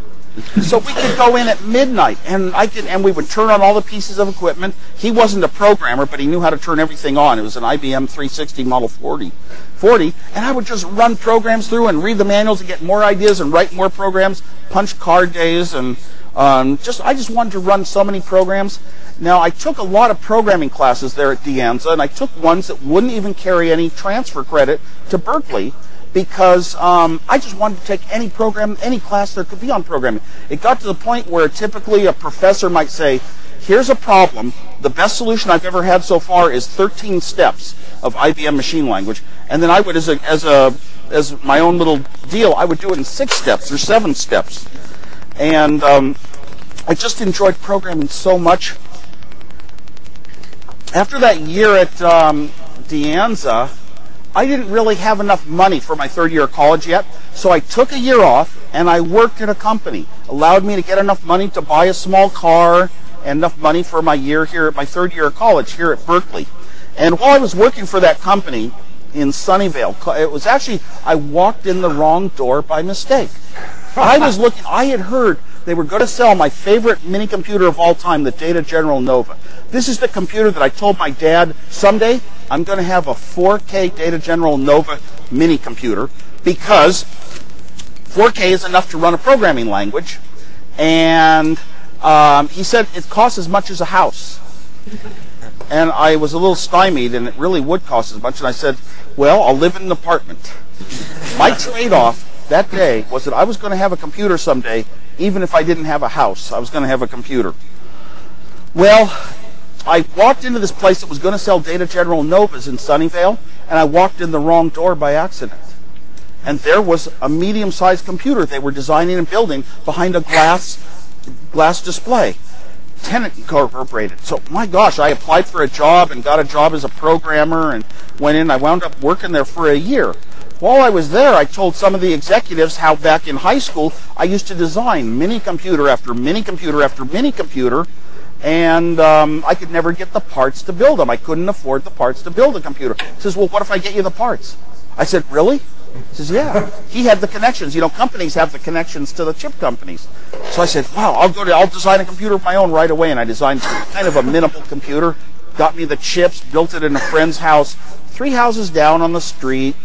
So we could go in at midnight, and I could, and we would turn on all the pieces of equipment. He wasn't a programmer, but he knew how to turn everything on. It was an IBM 360 Model 40, 40, and I would just run programs through and read the manuals and get more ideas and write more programs, punch card days, and um, just I just wanted to run so many programs. Now I took a lot of programming classes there at De Anza, and I took ones that wouldn't even carry any transfer credit to Berkeley because um, I just wanted to take any program, any class there could be on programming. It got to the point where typically a professor might say, here's a problem. The best solution I've ever had so far is 13 steps of IBM machine language. And then I would, as a, as a, as my own little deal, I would do it in six steps or seven steps. And um, I just enjoyed programming so much. After that year at um, De Anza, I didn't really have enough money for my third year of college yet, so I took a year off and I worked at a company. Allowed me to get enough money to buy a small car and enough money for my year here at my third year of college here at Berkeley. And while I was working for that company, in Sunnyvale. It was actually I walked in the wrong door by mistake. I was looking. I had heard they were going to sell my favorite mini computer of all time, the Data General Nova. This is the computer that I told my dad someday I'm going to have a 4K Data General Nova mini computer because 4K is enough to run a programming language, and um, he said it costs as much as a house. And I was a little stymied, and it really would cost as much. And I said, "Well, I'll live in an apartment." My trade-off that day was that I was going to have a computer someday, even if I didn't have a house. I was going to have a computer. Well, I walked into this place that was going to sell Data General Novas in Sunnyvale, and I walked in the wrong door by accident. And there was a medium-sized computer they were designing and building behind a glass glass display. Tenet Incorporated. So my gosh, I applied for a job and got a job as a programmer and went in. I wound up working there for a year. While I was there, I told some of the executives how back in high school I used to design mini computer after mini computer after mini computer and um, I could never get the parts to build them. I couldn't afford the parts to build a computer. He says, well, what if I get you the parts? I said, really? He says, yeah. He had the connections. You know, companies have the connections to the chip companies. So I said, wow, I'll go to, I'll design a computer of my own right away. And I designed kind of a minimal computer, got me the chips, built it in a friend's house, three houses down on the street,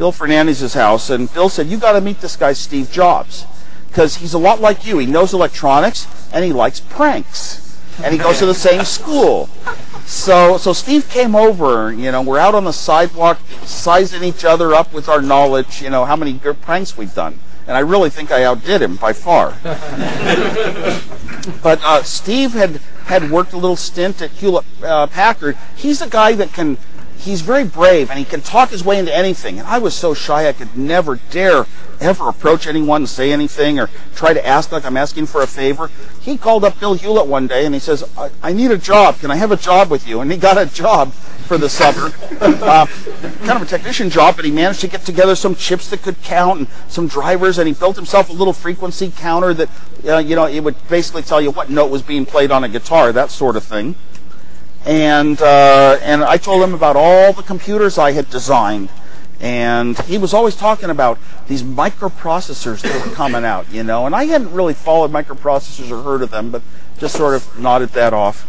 Bill Fernandez's house. And Bill said, you got to meet this guy, Steve Jobs, because he's a lot like you. He knows electronics and he likes pranks and he goes to the same school. So, so Steve came over. You know, we're out on the sidewalk, sizing each other up with our knowledge. You know, how many good pranks we've done, and I really think I outdid him by far. but uh, Steve had had worked a little stint at Hewlett uh, Packard. He's a guy that can. He's very brave and he can talk his way into anything. And I was so shy I could never dare ever approach anyone and say anything or try to ask like I'm asking for a favor. He called up Bill Hewlett one day and he says, I, I need a job. Can I have a job with you? And he got a job for the summer, uh, kind of a technician job, but he managed to get together some chips that could count and some drivers, and he built himself a little frequency counter that, uh, you know, it would basically tell you what note was being played on a guitar, that sort of thing. And uh, and I told him about all the computers I had designed and he was always talking about these microprocessors that were coming out, you know, and I hadn't really followed microprocessors or heard of them, but just sort of nodded that off.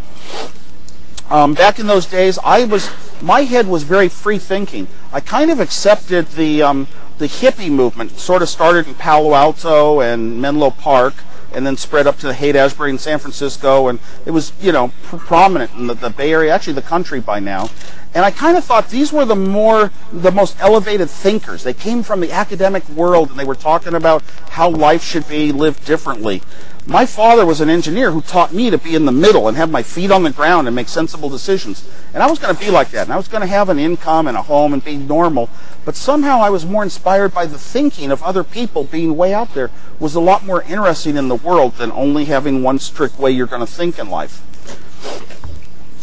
Um, back in those days, I was my head was very free thinking. I kind of accepted the um, the hippie movement. Sort of started in Palo Alto and Menlo Park, and then spread up to the Haight-Ashbury in San Francisco, and it was you know pr- prominent in the, the Bay Area, actually the country by now. And I kind of thought these were the more, the most elevated thinkers. They came from the academic world and they were talking about how life should be lived differently. My father was an engineer who taught me to be in the middle and have my feet on the ground and make sensible decisions. And I was going to be like that. And I was going to have an income and a home and be normal. But somehow I was more inspired by the thinking of other people being way out there was a lot more interesting in the world than only having one strict way you're going to think in life.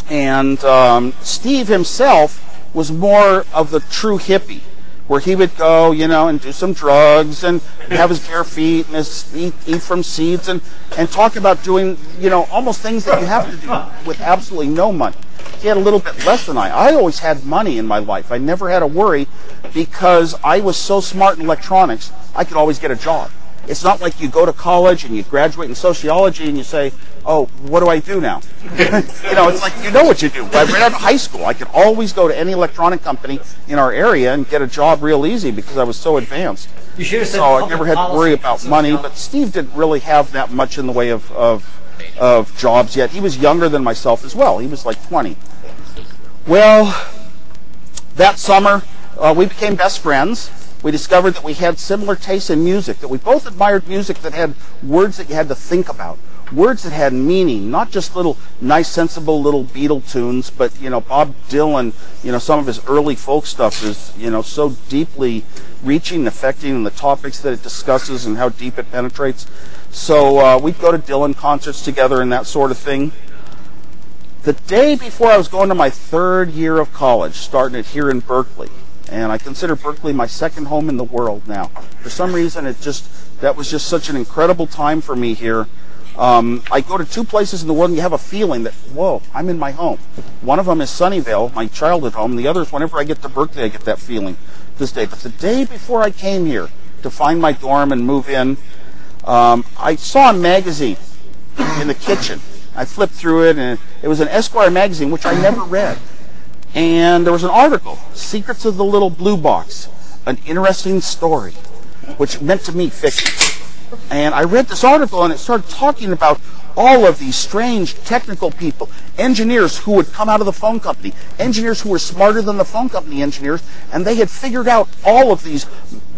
And um, Steve himself was more of the true hippie, where he would go, you know, and do some drugs and have his bare feet and his, eat, eat from seeds and, and talk about doing, you know, almost things that you have to do with absolutely no money. He had a little bit less than I. I always had money in my life. I never had a worry because I was so smart in electronics, I could always get a job. It's not like you go to college and you graduate in sociology and you say, oh, what do I do now? you know, it's like you know what you do. Right out of high school, I could always go to any electronic company in our area and get a job real easy because I was so advanced. You should have said so I never had to worry about money. But Steve didn't really have that much in the way of, of of jobs yet. He was younger than myself as well. He was like 20. Well, that summer uh, we became best friends. We discovered that we had similar tastes in music, that we both admired music that had words that you had to think about words that had meaning, not just little nice, sensible little Beatle tunes, but you know, Bob Dylan, you know, some of his early folk stuff is you know so deeply reaching and affecting, and the topics that it discusses and how deep it penetrates. So uh, we'd go to Dylan concerts together and that sort of thing. The day before I was going to my third year of college, starting it here in Berkeley, and I consider Berkeley my second home in the world now. For some reason, it just that was just such an incredible time for me here Um, I go to two places in the world and you have a feeling that, whoa, I'm in my home. One of them is Sunnyvale, my childhood home. The other is whenever I get to Berkeley, I get that feeling this day. But the day before I came here to find my dorm and move in, um, I saw a magazine in the kitchen. I flipped through it and it was an Esquire magazine, which I never read. And there was an article, Secrets of the Little Blue Box, an interesting story, which meant to me fiction. And I read this article and it started talking about all of these strange technical people, engineers who would come out of the phone company, engineers who were smarter than the phone company engineers, and they had figured out all of these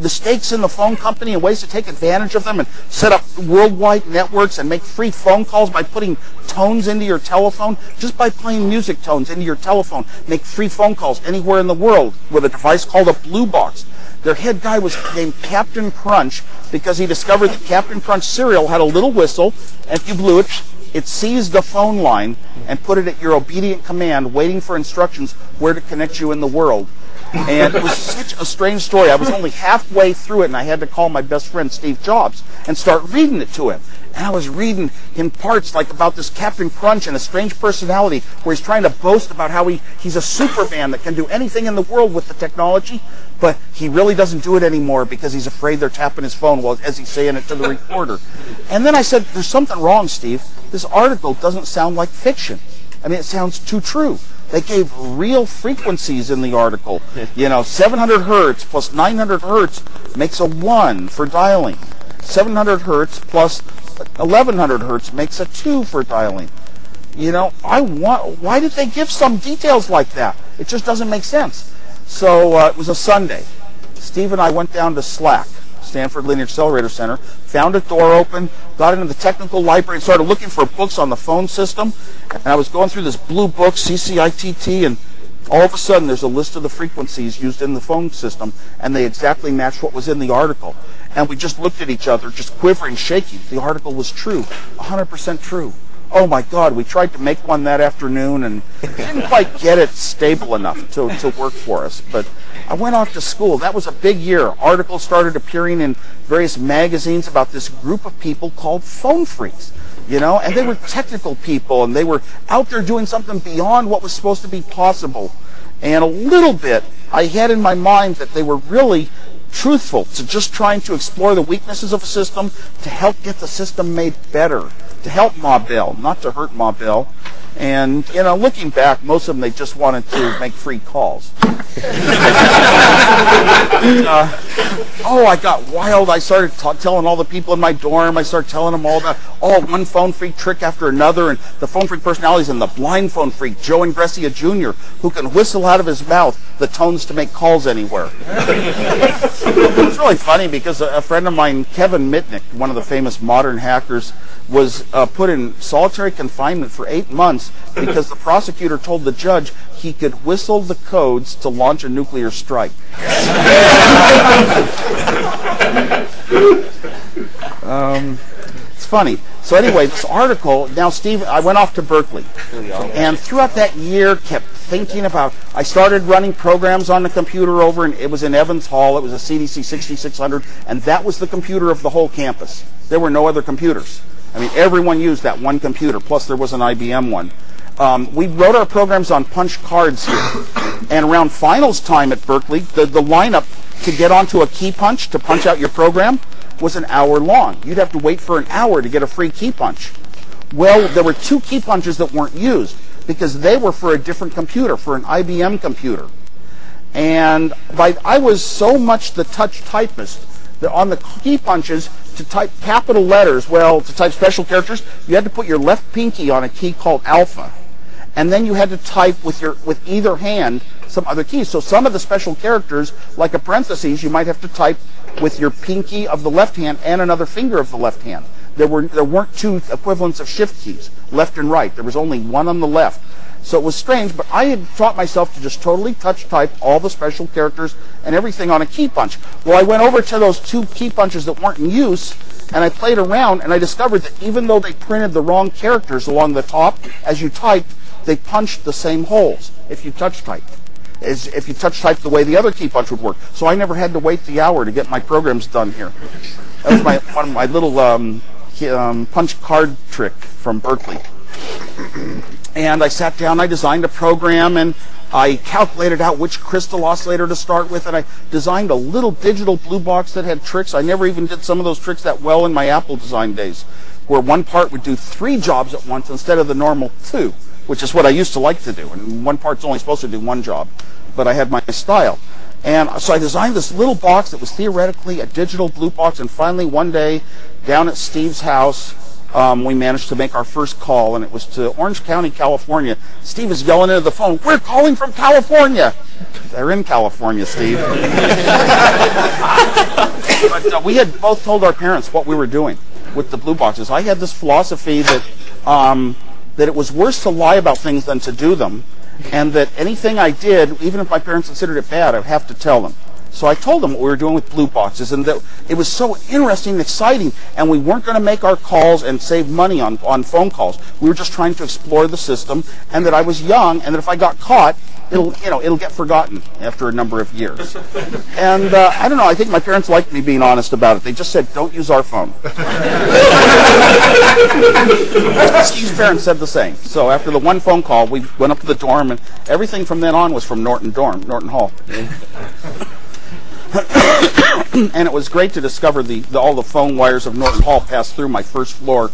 mistakes in the phone company and ways to take advantage of them and set up worldwide networks and make free phone calls by putting tones into your telephone, just by playing music tones into your telephone, make free phone calls anywhere in the world with a device called a blue box. Their head guy was named Captain Crunch because he discovered that Captain Crunch cereal had a little whistle, and if you blew it, it seized the phone line and put it at your obedient command, waiting for instructions where to connect you in the world. And it was such a strange story. I was only halfway through it, and I had to call my best friend Steve Jobs and start reading it to him. And I was reading in parts like about this Captain Crunch and a strange personality where he's trying to boast about how he, he's a Superman that can do anything in the world with the technology, but he really doesn't do it anymore because he's afraid they're tapping his phone while as he's saying it to the recorder. And then I said, There's something wrong, Steve. This article doesn't sound like fiction. I mean, it sounds too true. They gave real frequencies in the article. You know, 700 hertz plus 900 hertz makes a 1 for dialing. 700 hertz plus 1100 hertz makes a 2 for dialing. You know, I want, why did they give some details like that? It just doesn't make sense. So uh, it was a Sunday. Steve and I went down to SLAC, Stanford Linear Accelerator Center, found a door open, got into the technical library, and started looking for books on the phone system. And I was going through this blue book, CCITT, and all of a sudden there's a list of the frequencies used in the phone system, and they exactly match what was in the article. And we just looked at each other, just quivering, shaking. The article was true, 100% true. Oh my God, we tried to make one that afternoon and didn't quite get it stable enough to, to work for us. But I went off to school. That was a big year. Articles started appearing in various magazines about this group of people called phone phreaks. You know, and they were technical people and they were out there doing something beyond what was supposed to be possible. And a little bit, I had in my mind that they were really truthful to just trying to explore the weaknesses of a system to help get the system made better, to help Ma Bell, not to hurt Ma Bell. And, you know, looking back, most of them, they just wanted to make free calls. uh, oh, I got wild. I started t- telling all the people in my dorm, I started telling them all about, oh, one phone freak trick after another, and the phone freak personalities, and the blind phone freak, Joe Engressia Jr., who can whistle out of his mouth the tones to make calls anywhere. it's really funny because a, friend of mine, Kevin Mitnick, one of the famous modern hackers, was uh, put in solitary confinement for eight months because the prosecutor told the judge he could whistle the codes to launch a nuclear strike. um, funny. So anyway, this article. Now, Steve, I went off to Berkeley, and throughout that year, kept thinking about. I started running programs on the computer over, and it was in Evans Hall. It was a CDC 6600, and that was the computer of the whole campus. There were no other computers. I mean, everyone used that one computer. Plus, there was an IBM one. Um, we wrote our programs on punch cards here, and around finals time at Berkeley, the, the lineup to get onto a key punch to punch out your program was an hour long. You'd have to wait for an hour to get a free key punch. Well, there were two key punches that weren't used because they were for a different computer, for an IBM computer. And by, I was so much the touch typist that on the key punches to type capital letters, well, to type special characters, you had to put your left pinky on a key called alpha. And then you had to type with your with either hand some other keys. So some of the special characters, like a parentheses, you might have to type with your pinky of the left hand and another finger of the left hand. There were there weren't two equivalents of shift keys, left and right. There was only one on the left. So it was strange, but I had taught myself to just totally touch type all the special characters and everything on a key punch. Well, I went over to those two key punches that weren't in use, and I played around, and I discovered that even though they printed the wrong characters along the top, as you typed, they punched the same holes if you touch type. As if you touch type the way the other key punch would work. So I never had to wait the hour to get my programs done here. That was my one of my little um, um, punch card trick from Berkeley. And I sat down, I designed a program, and I calculated out which crystal oscillator to start with, and I designed a little digital blue box that had tricks. I never even did some of those tricks that well in my Apple design days, where one part would do three jobs at once instead of the normal two, which is what I used to like to do. And one part's only supposed to do one job, but I had my style. And so I designed this little box that was theoretically a digital blue box, and finally one day down at Steve's house, um, we managed to make our first call, and it was to Orange County, California. Steve is yelling into the phone, "We're calling from California." They're in California, Steve. but uh, we had both told our parents what we were doing with the blue boxes. I had this philosophy that um, that it was worse to lie about things than to do them, and that anything I did, even if my parents considered it bad, I'd have to tell them. So I told them what we were doing with blue boxes and that it was so interesting and exciting and we weren't going to make our calls and save money on, on phone calls. We were just trying to explore the system and that I was young and that if I got caught, it'll, you know, it'll get forgotten after a number of years. And uh, I don't know, I think my parents liked me being honest about it. They just said, don't use our phone. Steve's parents said the same. So after the one phone call, we went up to the dorm and everything from then on was from Norton Dorm, Norton Hall. and it was great to discover the, the, all the phone wires of Norton Hall passed through my first floor.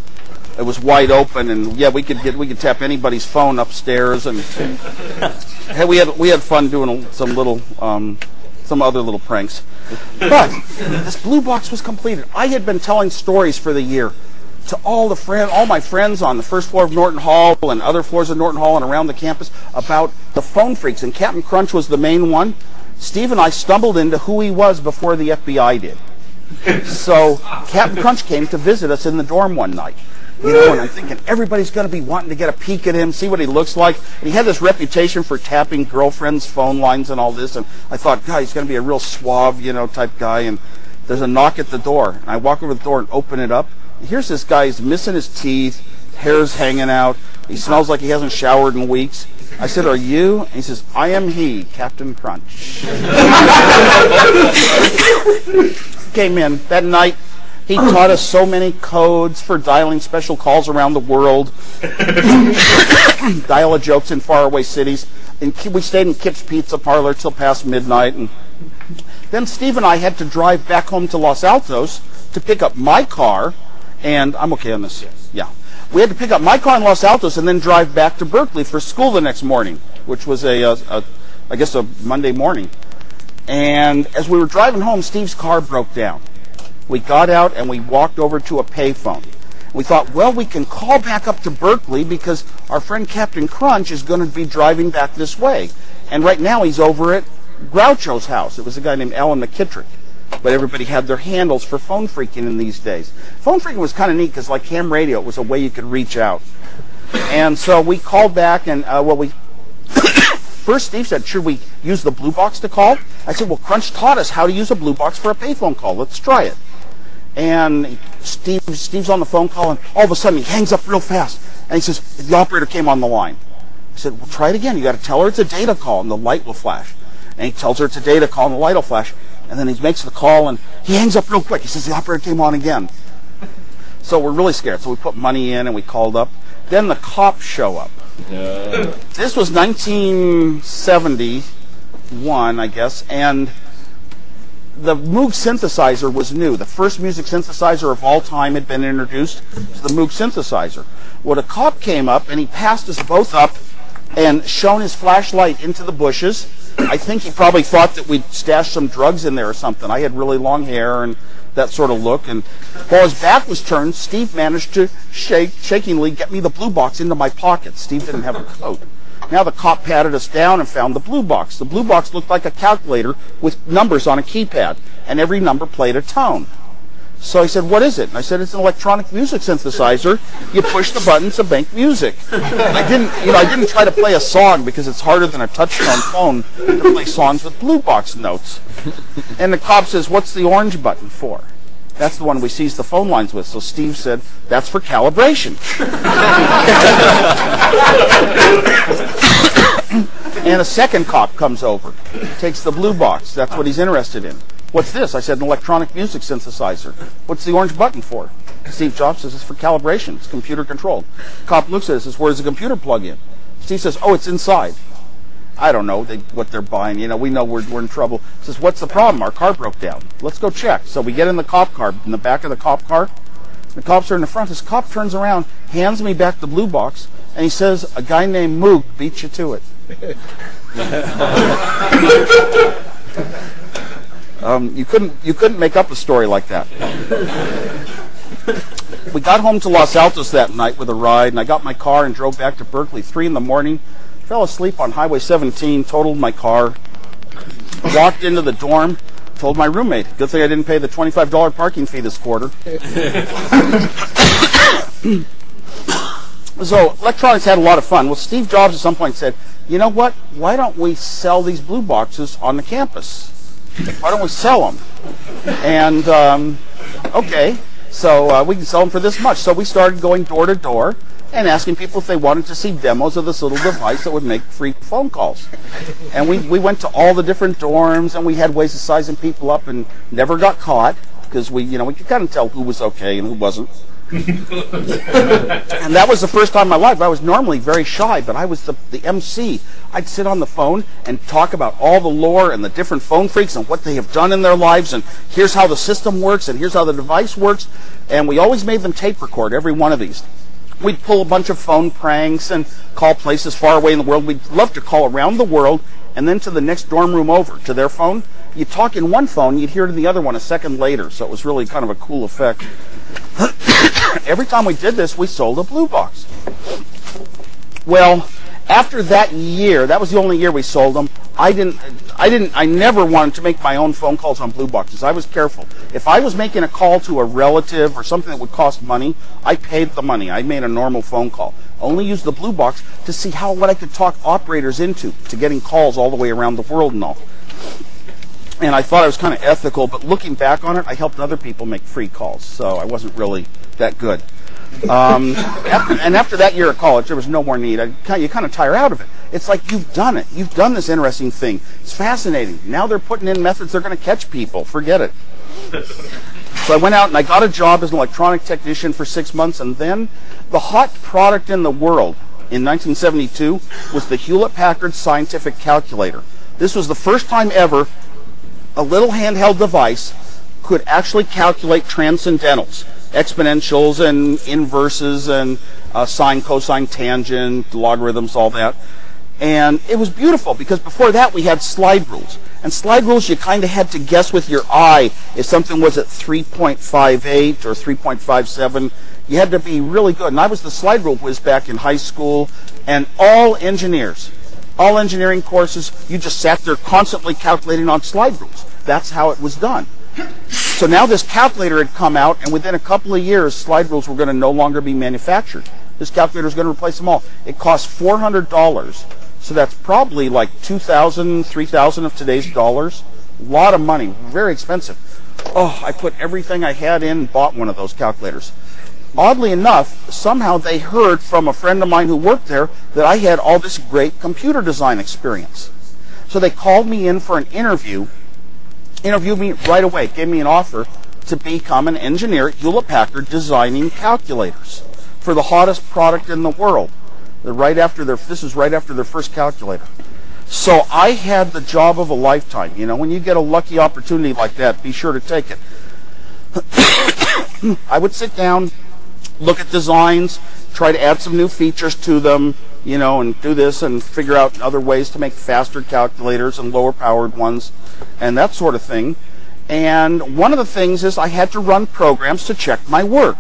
It was wide open, and yeah, we could get we could tap anybody's phone upstairs, and hey, we had we had fun doing some little um, some other little pranks. But this blue box was completed. I had been telling stories for the year to all the friend, all my friends on the first floor of Norton Hall and other floors of Norton Hall and around the campus about the phone freaks, and Captain Crunch was the main one. Steve and I stumbled into who he was before the FBI did. So Captain Crunch came to visit us in the dorm one night. You know, and I'm thinking everybody's going to be wanting to get a peek at him, see what he looks like. And he had this reputation for tapping girlfriends' phone lines and all this. And I thought, God, he's going to be a real suave, you know, type guy. And there's a knock at the door. And I walk over the door and open it up. And here's this guy. He's missing his teeth, hair's hanging out. He smells like he hasn't showered in weeks. I said, Are you? And he says, I am he, Captain Crunch. Came in that night. He taught us so many codes for dialing special calls around the world, dial a jokes in faraway cities. And we stayed in Kip's Pizza Parlor till past midnight. And then Steve and I had to drive back home to Los Altos to pick up my car. And I'm okay on this. Yeah we had to pick up my car in Los Altos and then drive back to Berkeley for school the next morning, which was a, a, a I guess a Monday morning. And as we were driving home, Steve's car broke down. We got out and we walked over to a payphone. We thought, well, we can call back up to Berkeley because our friend Captain Crunch is going to be driving back this way. And right now he's over at Groucho's house. It was a guy named Alan McKittrick but everybody had their handles for phone freaking in these days. Phone freaking was kind of neat because, like ham radio, it was a way you could reach out. And so we called back, and uh, well, we first Steve said, "Should we use the blue box to call?" I said, "Well, Crunch taught us how to use a blue box for a payphone call. Let's try it." And Steve, Steve's on the phone call, and all of a sudden he hangs up real fast, and he says, "The operator came on the line." I said, "Well, try it again. You got to tell her it's a data call, and the light will flash." And he tells her it's a data call, and the light will flash. And then he makes the call and he hangs up real quick. He says the operator came on again. So we're really scared. So we put money in and we called up. Then the cops show up. Yeah. This was 1971, I guess, and the Moog synthesizer was new. The first music synthesizer of all time had been introduced to the Moog synthesizer. Well, a cop came up and he passed us both up and shone his flashlight into the bushes I think he probably thought that we'd stashed some drugs in there or something. I had really long hair and that sort of look. And while his back was turned, Steve managed to shake, shakingly get me the blue box into my pocket. Steve didn't have a coat. Now the cop patted us down and found the blue box. The blue box looked like a calculator with numbers on a keypad, and every number played a tone. So he said, "What is it?" And I said, "It's an electronic music synthesizer. You push the buttons to make music." I didn't, you know, I didn't try to play a song because it's harder than a touch-tone phone to play songs with blue box notes. And the cop says, "What's the orange button for?" That's the one we seize the phone lines with. So Steve said, "That's for calibration." and a second cop comes over, takes the blue box. That's what he's interested in. What's this? I said, an electronic music synthesizer. What's the orange button for? Steve Jobs says, it's for calibration. It's computer controlled. Cop looks at it says, where's the computer plug in? Steve says, oh, it's inside. I don't know they, what they're buying. You know, we know we're, we're in trouble. Says, what's the problem? Our car broke down. Let's go check. So we get in the cop car, in the back of the cop car. The cops are in the front. This cop turns around, hands me back the blue box, and he says, a guy named Moog beat you to it. um, you couldn't you couldn't make up a story like that. we got home to Los Altos that night with a ride, and I got my car and drove back to Berkeley. Three in the morning, fell asleep on Highway 17, totaled my car, walked into the dorm, told my roommate, good thing I didn't pay the $25 parking fee this quarter. so electronics had a lot of fun. Well, Steve Jobs at some point said, you know what? Why don't we sell these blue boxes on the campus? Why don't we sell them? And um, okay, so uh, we can sell them for this much. So we started going door to door and asking people if they wanted to see demos of this little device that would make free phone calls. And we, we went to all the different dorms and we had ways of sizing people up and never got caught because we, you know, we could kind of tell who was okay and who wasn't. and that was the first time in my life. I was normally very shy, but I was the, the MC. I'd sit on the phone and talk about all the lore and the different phone freaks and what they have done in their lives, and here's how the system works, and here's how the device works. And we always made them tape record every one of these. We'd pull a bunch of phone pranks and call places far away in the world. We'd love to call around the world and then to the next dorm room over to their phone. You'd talk in one phone, you'd hear in the other one a second later. So it was really kind of a cool effect. Every time we did this, we sold a blue box. Well, after that year, that was the only year we sold them. I didn't, I didn't, I never wanted to make my own phone calls on blue boxes. I was careful. If I was making a call to a relative or something that would cost money, I paid the money. I made a normal phone call. Only used the blue box to see how what I could talk operators into to getting calls all the way around the world and all. And I thought I was kind of ethical, but looking back on it, I helped other people make free calls, so I wasn't really that good. Um, after, and after that year of college, there was no more need. I, you kind of tire out of it. It's like you've done it. You've done this interesting thing. It's fascinating. Now they're putting in methods they're going to catch people. Forget it. so I went out and I got a job as an electronic technician for six months, and then the hot product in the world in 1972 was the Hewlett Packard Scientific Calculator. This was the first time ever a little handheld device could actually calculate transcendentals exponentials and inverses and uh, sine, cosine, tangent, logarithms, all that. And it was beautiful because before that we had slide rules. And slide rules you kind of had to guess with your eye if something was at 3.58 or 3.57. You had to be really good. And I was the slide rule whiz back in high school. And all engineers, all engineering courses, you just sat there constantly calculating on slide rules. That's how it was done. So now this calculator had come out, and within a couple of years, slide rules were going to no longer be manufactured. This calculator is going to replace them all. It costs $400, so that's probably like 2,000, 3,000 of today's dollars. A lot of money, very expensive. Oh, I put everything I had in and bought one of those calculators. Oddly enough, somehow they heard from a friend of mine who worked there that I had all this great computer design experience. So they called me in for an interview interviewed me right away, gave me an offer to become an engineer at Hewlett Packard designing calculators for the hottest product in the world. They're right after their this is right after their first calculator. So I had the job of a lifetime. You know, when you get a lucky opportunity like that, be sure to take it. I would sit down, look at designs, try to add some new features to them, you know, and do this and figure out other ways to make faster calculators and lower powered ones and that sort of thing. And one of the things is I had to run programs to check my work.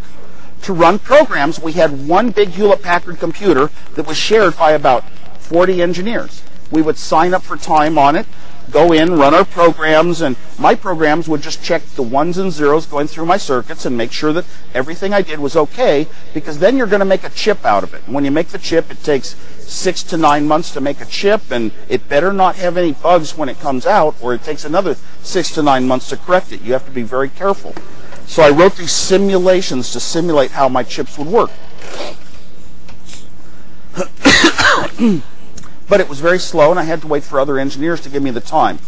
To run programs, we had one big Hewlett Packard computer that was shared by about 40 engineers. We would sign up for time on it, go in, run our programs, and my programs would just check the ones and zeros going through my circuits and make sure that everything I did was okay, because then you're going to make a chip out of it. And when you make the chip, it takes six to nine months to make a chip, and it better not have any bugs when it comes out, or it takes another six to nine months to correct it. You have to be very careful. So I wrote these simulations to simulate how my chips would work. But it was very slow, and I had to wait for other engineers to give me the time.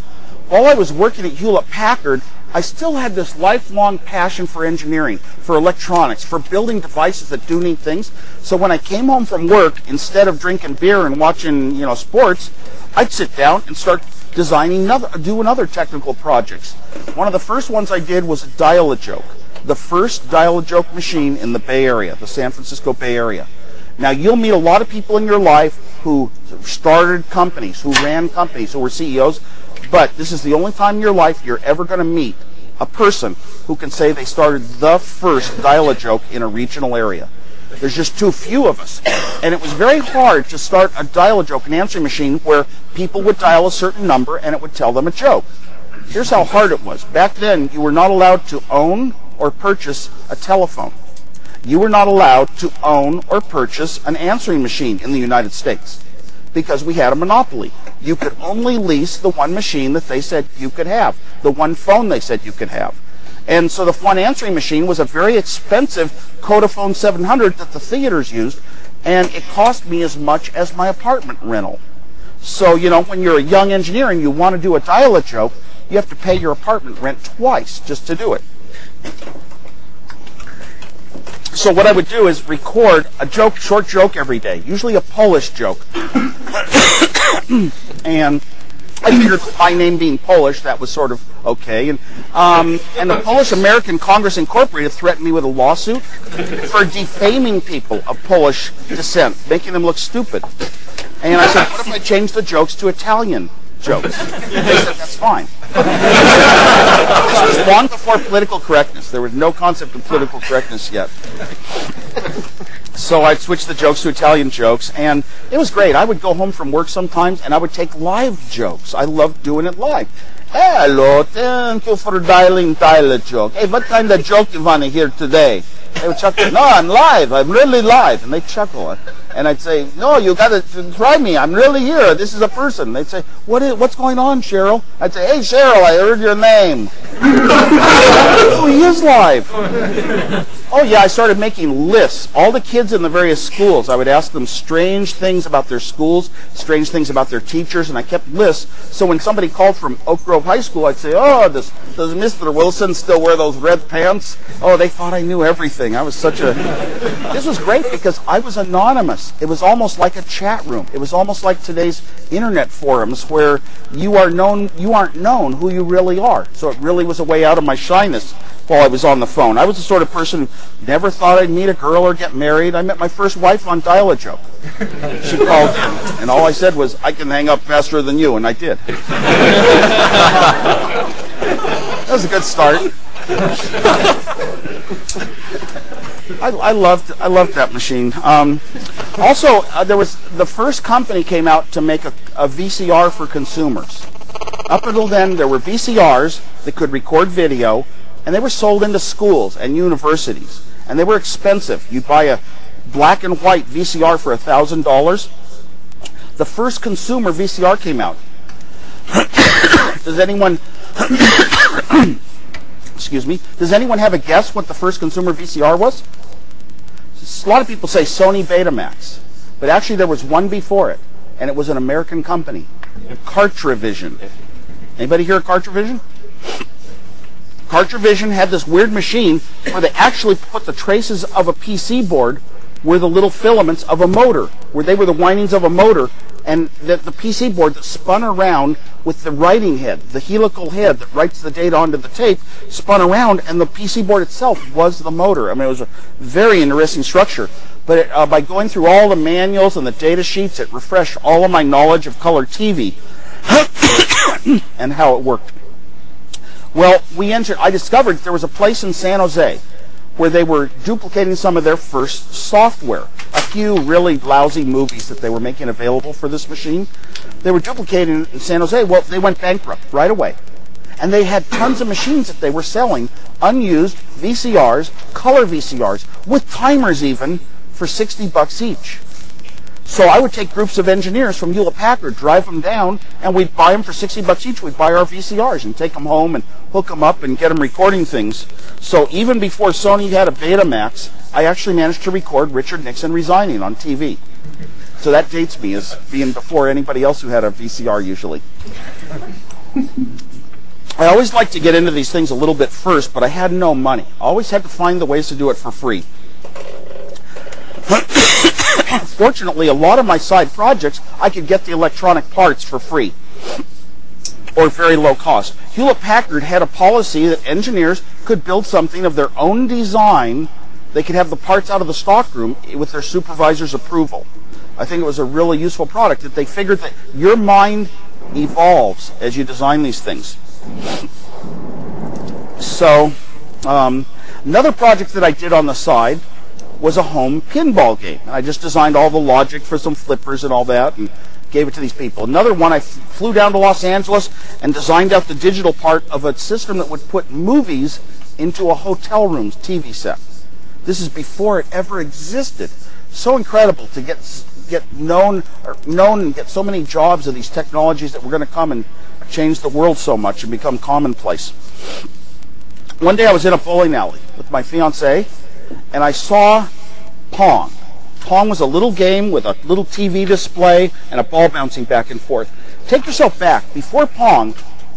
while I was working at Hewlett Packard, I still had this lifelong passion for engineering, for electronics, for building devices that do neat things. So when I came home from work, instead of drinking beer and watching, you know, sports, I'd sit down and start designing other, doing other technical projects. One of the first ones I did was a dial-a-joke, the first dial-a-joke machine in the Bay Area, the San Francisco Bay Area. Now you'll meet a lot of people in your life who started companies, who ran companies, who were CEOs, but this is the only time in your life you're ever going to meet a person who can say they started the first dial-a-joke in a regional area. There's just too few of us. And it was very hard to start a dial-a-joke, an answering machine, where people would dial a certain number and it would tell them a joke. Here's how hard it was. Back then, you were not allowed to own or purchase a telephone. You were not allowed to own or purchase an answering machine in the United States because we had a monopoly. You could only lease the one machine that they said you could have, the one phone they said you could have. And so the one answering machine was a very expensive Codaphone 700 that the theaters used, and it cost me as much as my apartment rental. So, you know, when you're a young engineer and you want to do a dial-a-joke, you have to pay your apartment rent twice just to do it. So what I would do is record a joke, short joke every day, usually a Polish joke. and I figured my name being Polish, that was sort of okay. And um, and the Polish American Congress Incorporated threatened me with a lawsuit for defaming people of Polish descent, making them look stupid. And I said, what if I change the jokes to Italian jokes? Said, that's fine. this was long before political correctness. There was no concept of political correctness yet. So I'd switch the jokes to Italian jokes, and it was great. I would go home from work sometimes, and I would take live jokes. I loved doing it live. Hello, thank you for dialing dial joke. Hey, what kind of joke you want to hear today? They would chuckle. No, I'm live. I'm really live. And they chuckle. And I'd say, no, you got to try me. I'm really here. This is a person. They'd say, what is, what's going on, Cheryl? I'd say, hey, Cheryl, I heard your name. oh, he is live. Oh, yeah, I started making lists. All the kids in the various schools, I would ask them strange things about their schools, strange things about their teachers, and I kept lists. So when somebody called from Oak Grove High School, I'd say, oh, does, does Mr. Wilson still wear those red pants? Oh, they thought I knew everything. I was such a... This was great because I was anonymous. It was almost like a chat room. It was almost like today's internet forums where you are known, you aren't known who you really are. So it really was a way out of my shyness while I was on the phone. I was the sort of person who never thought I'd meet a girl or get married. I met my first wife on Dial-A-Joke. She called, and all I said was, I can hang up faster than you, and I did. that was a good start. I, I, loved I loved that machine. Um, also, uh, there was the first company came out to make a, a VCR for consumers. Up until then, there were VCRs that could record video, and they were sold into schools and universities, and they were expensive. You'd buy a black and white VCR for thousand dollars. The first consumer VCR came out. Does anyone? excuse me. Does anyone have a guess what the first consumer VCR was? A lot of people say Sony Betamax, but actually there was one before it, and it was an American company, Cartrivision. Anybody hear of Cartrivision? Cartrivision had this weird machine where they actually put the traces of a PC board were the little filaments of a motor, where they were the windings of a motor, and the, the PC board that spun around with the writing head, the helical head that writes the data onto the tape, spun around, and the PC board itself was the motor. I mean, it was a very interesting structure. But it, uh, by going through all the manuals and the data sheets, it refreshed all of my knowledge of color TV and how it worked. Well, we entered. I discovered there was a place in San Jose where they were duplicating some of their first software. A few really lousy movies that they were making available for this machine. They were duplicating in San Jose. Well, they went bankrupt right away. And they had tons of machines that they were selling, unused VCRs, color VCRs, with timers even, for 60 bucks each. So I would take groups of engineers from Hewlett Packard, drive them down, and we'd buy them for 60 bucks each. We'd buy our VCRs and take them home and hook them up and get them recording things. So even before Sony had a Betamax, I actually managed to record Richard Nixon resigning on TV. So that dates me as being before anybody else who had a VCR usually. I always like to get into these things a little bit first, but I had no money. I always had to find the ways to do it for free. Fortunately, a lot of my side projects, I could get the electronic parts for free or very low cost. Hewlett Packard had a policy that engineers could build something of their own design. They could have the parts out of the stockroom with their supervisor's approval. I think it was a really useful product that they figured that your mind evolves as you design these things. So, um, another project that I did on the side was a home pinball game. And I just designed all the logic for some flippers and all that and gave it to these people. Another one, I flew down to Los Angeles and designed out the digital part of a system that would put movies into a hotel room's TV set. This is before it ever existed. So incredible to get get known known and get so many jobs of these technologies that were going to come and change the world so much and become commonplace. One day I was in a bowling alley with my fiance and I saw Pong. Pong was a little game with a little TV display and a ball bouncing back and forth. Take yourself back. Before Pong,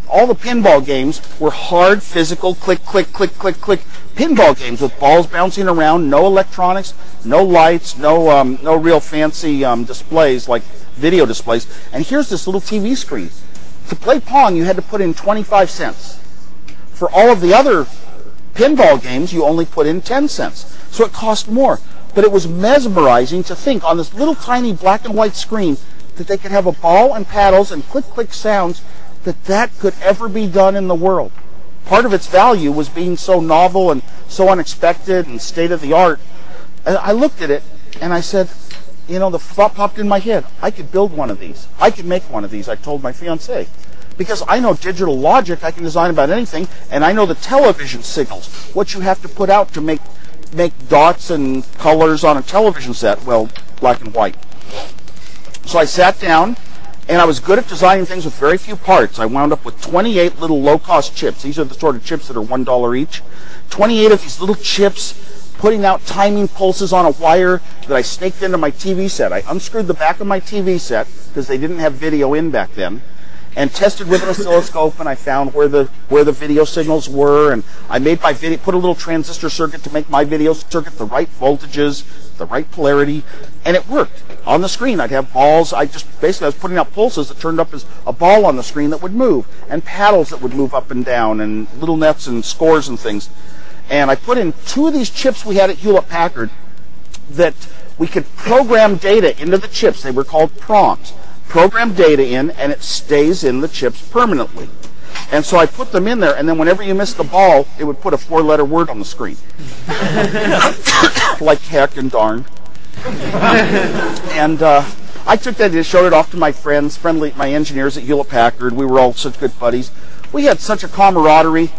all the pinball games were hard, physical, click, click, click, click, click pinball games with balls bouncing around, no electronics, no lights, no um, no real fancy um, displays like video displays. And here's this little TV screen. To play Pong, you had to put in 25 cents. For all of the other pinball games, you only put in 10 cents. So it cost more. But it was mesmerizing to think on this little tiny black and white screen that they could have a ball and paddles and click click sounds that that could ever be done in the world. Part of its value was being so novel and so unexpected and state of the art. I looked at it and I said, you know, the thought popped in my head. I could build one of these. I could make one of these. I told my fiance because I know digital logic. I can design about anything, and I know the television signals, what you have to put out to make make dots and colors on a television set. Well, black and white. So I sat down, and I was good at designing things with very few parts. I wound up with 28 little low-cost chips. These are the sort of chips that are one dollar each. 28 of these little chips putting out timing pulses on a wire that I snaked into my TV set. I unscrewed the back of my TV set because they didn't have video in back then and tested with an oscilloscope and I found where the where the video signals were and I made my video put a little transistor circuit to make my video circuit the right voltages, the right polarity, and it worked. On the screen I'd have balls, I just basically I was putting out pulses that turned up as a ball on the screen that would move and paddles that would move up and down and little nets and scores and things. And I put in two of these chips we had at Hewlett Packard that we could program data into the chips. They were called PROMs program data in, and it stays in the chips permanently. And so I put them in there, and then whenever you missed the ball, it would put a four-letter word on the screen, like heck and darn. and uh, I took that and showed it off to my friends, friendly, my engineers at Hewlett Packard. We were all such good buddies. We had such a camaraderie.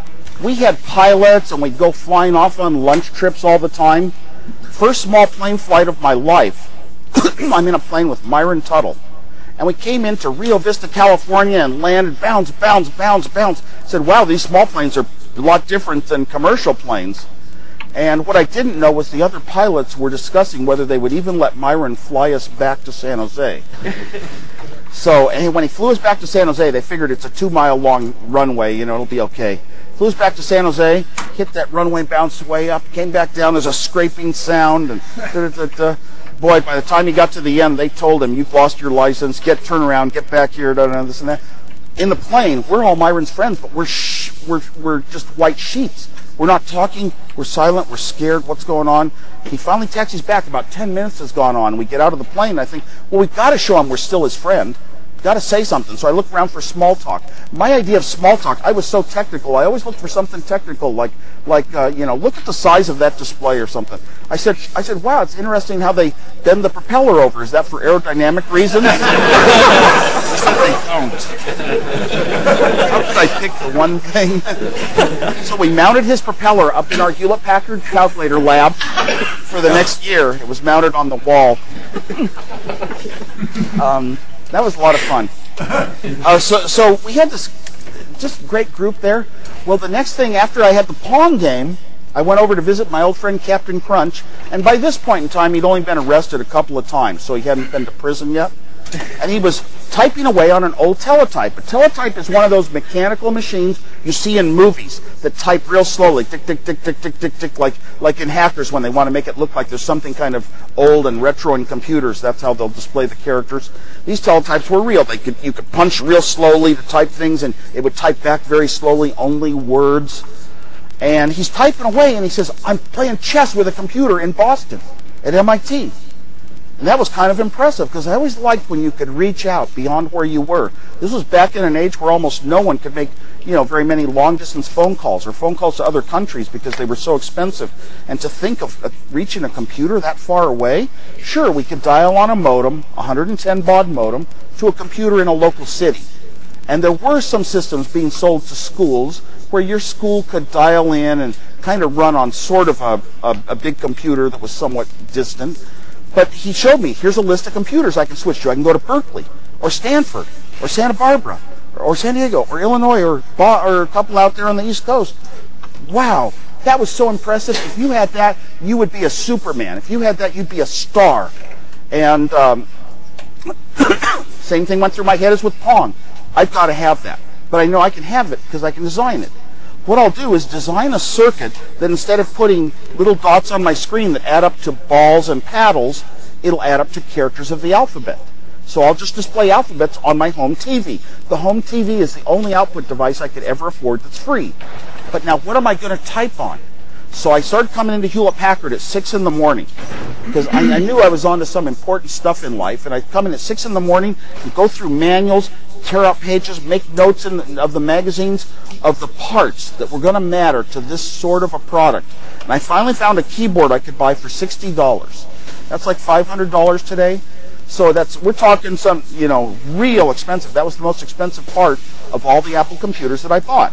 We had pilots, and we'd go flying off on lunch trips all the time. First small plane flight of my life. I'm in a plane with Myron Tuttle and we came into Rio Vista, California, and landed, bounds, bounds, bounds, bounds. Said, wow, these small planes are a lot different than commercial planes. And what I didn't know was the other pilots were discussing whether they would even let Myron fly us back to San Jose. so, and when he flew us back to San Jose, they figured it's a two mile long runway, you know, it'll be okay. Flew us back to San Jose, hit that runway, bounced way up, came back down, there's a scraping sound, and da, da, da, boy, by the time he got to the end, they told him, "You've lost your license. Get turnaround. Get back here." Da, da, this and that. In the plane, we're all Myron's friends, but we're sh- we're we're just white sheets. We're not talking. We're silent. We're scared. What's going on? He finally taxis back. About ten minutes has gone on. We get out of the plane. I think, well, we've got to show him we're still his friend got to say something. So I look around for small talk. My idea of small talk, I was so technical. I always looked for something technical, like like uh, you know, look at the size of that display or something. I said I said, wow, it's interesting how they bend the propeller over. Is that for aerodynamic reasons? they don't. How could I pick the one thing? so we mounted his propeller up in our Hewlett Packard calculator lab for the next year. It was mounted on the wall. Um, that was a lot of fun. Uh, so, so we had this just great group there. Well, the next thing after I had the Pong game, I went over to visit my old friend Captain Crunch, and by this point in time, he'd only been arrested a couple of times, so he hadn't been to prison yet. And he was typing away on an old teletype. A teletype is one of those mechanical machines you see in movies that type real slowly, tick, tick, tick, tick, tick, tick, tick, like, like in hackers when they want to make it look like there's something kind of old and retro in computers. That's how they'll display the characters. These teletypes were real. They could, you could punch real slowly to type things and it would type back very slowly, only words. And he's typing away and he says, I'm playing chess with a computer in Boston at MIT. And that was kind of impressive because I always liked when you could reach out beyond where you were. This was back in an age where almost no one could make, you know, very many long distance phone calls or phone calls to other countries because they were so expensive. And to think of uh, reaching a computer that far away, sure, we could dial on a modem, 110 baud modem, to a computer in a local city. And there were some systems being sold to schools where your school could dial in and kind of run on sort of a, a, a big computer that was somewhat distant. But he showed me, here's a list of computers I can switch to. I can go to Berkeley or Stanford or Santa Barbara or San Diego or Illinois or, or a couple out there on the East Coast. Wow, that was so impressive. If you had that, you would be a Superman. If you had that, you'd be a star. And um, same thing went through my head as with Pong. I've got to have that. But I know I can have it because I can design it. What I'll do is design a circuit that instead of putting little dots on my screen that add up to balls and paddles, it'll add up to characters of the alphabet. So I'll just display alphabets on my home TV. The home TV is the only output device I could ever afford that's free. But now what am I going to type on? So I started coming into Hewlett Packard at 6 in the morning because I, I, knew I was onto some important stuff in life. And I'd come in at 6 in the morning and go through manuals, tear out pages, make notes in, of the magazines of the parts that were going to matter to this sort of a product. And I finally found a keyboard I could buy for $60. That's like $500 today. So that's we're talking some, you know, real expensive. That was the most expensive part of all the Apple computers that I bought.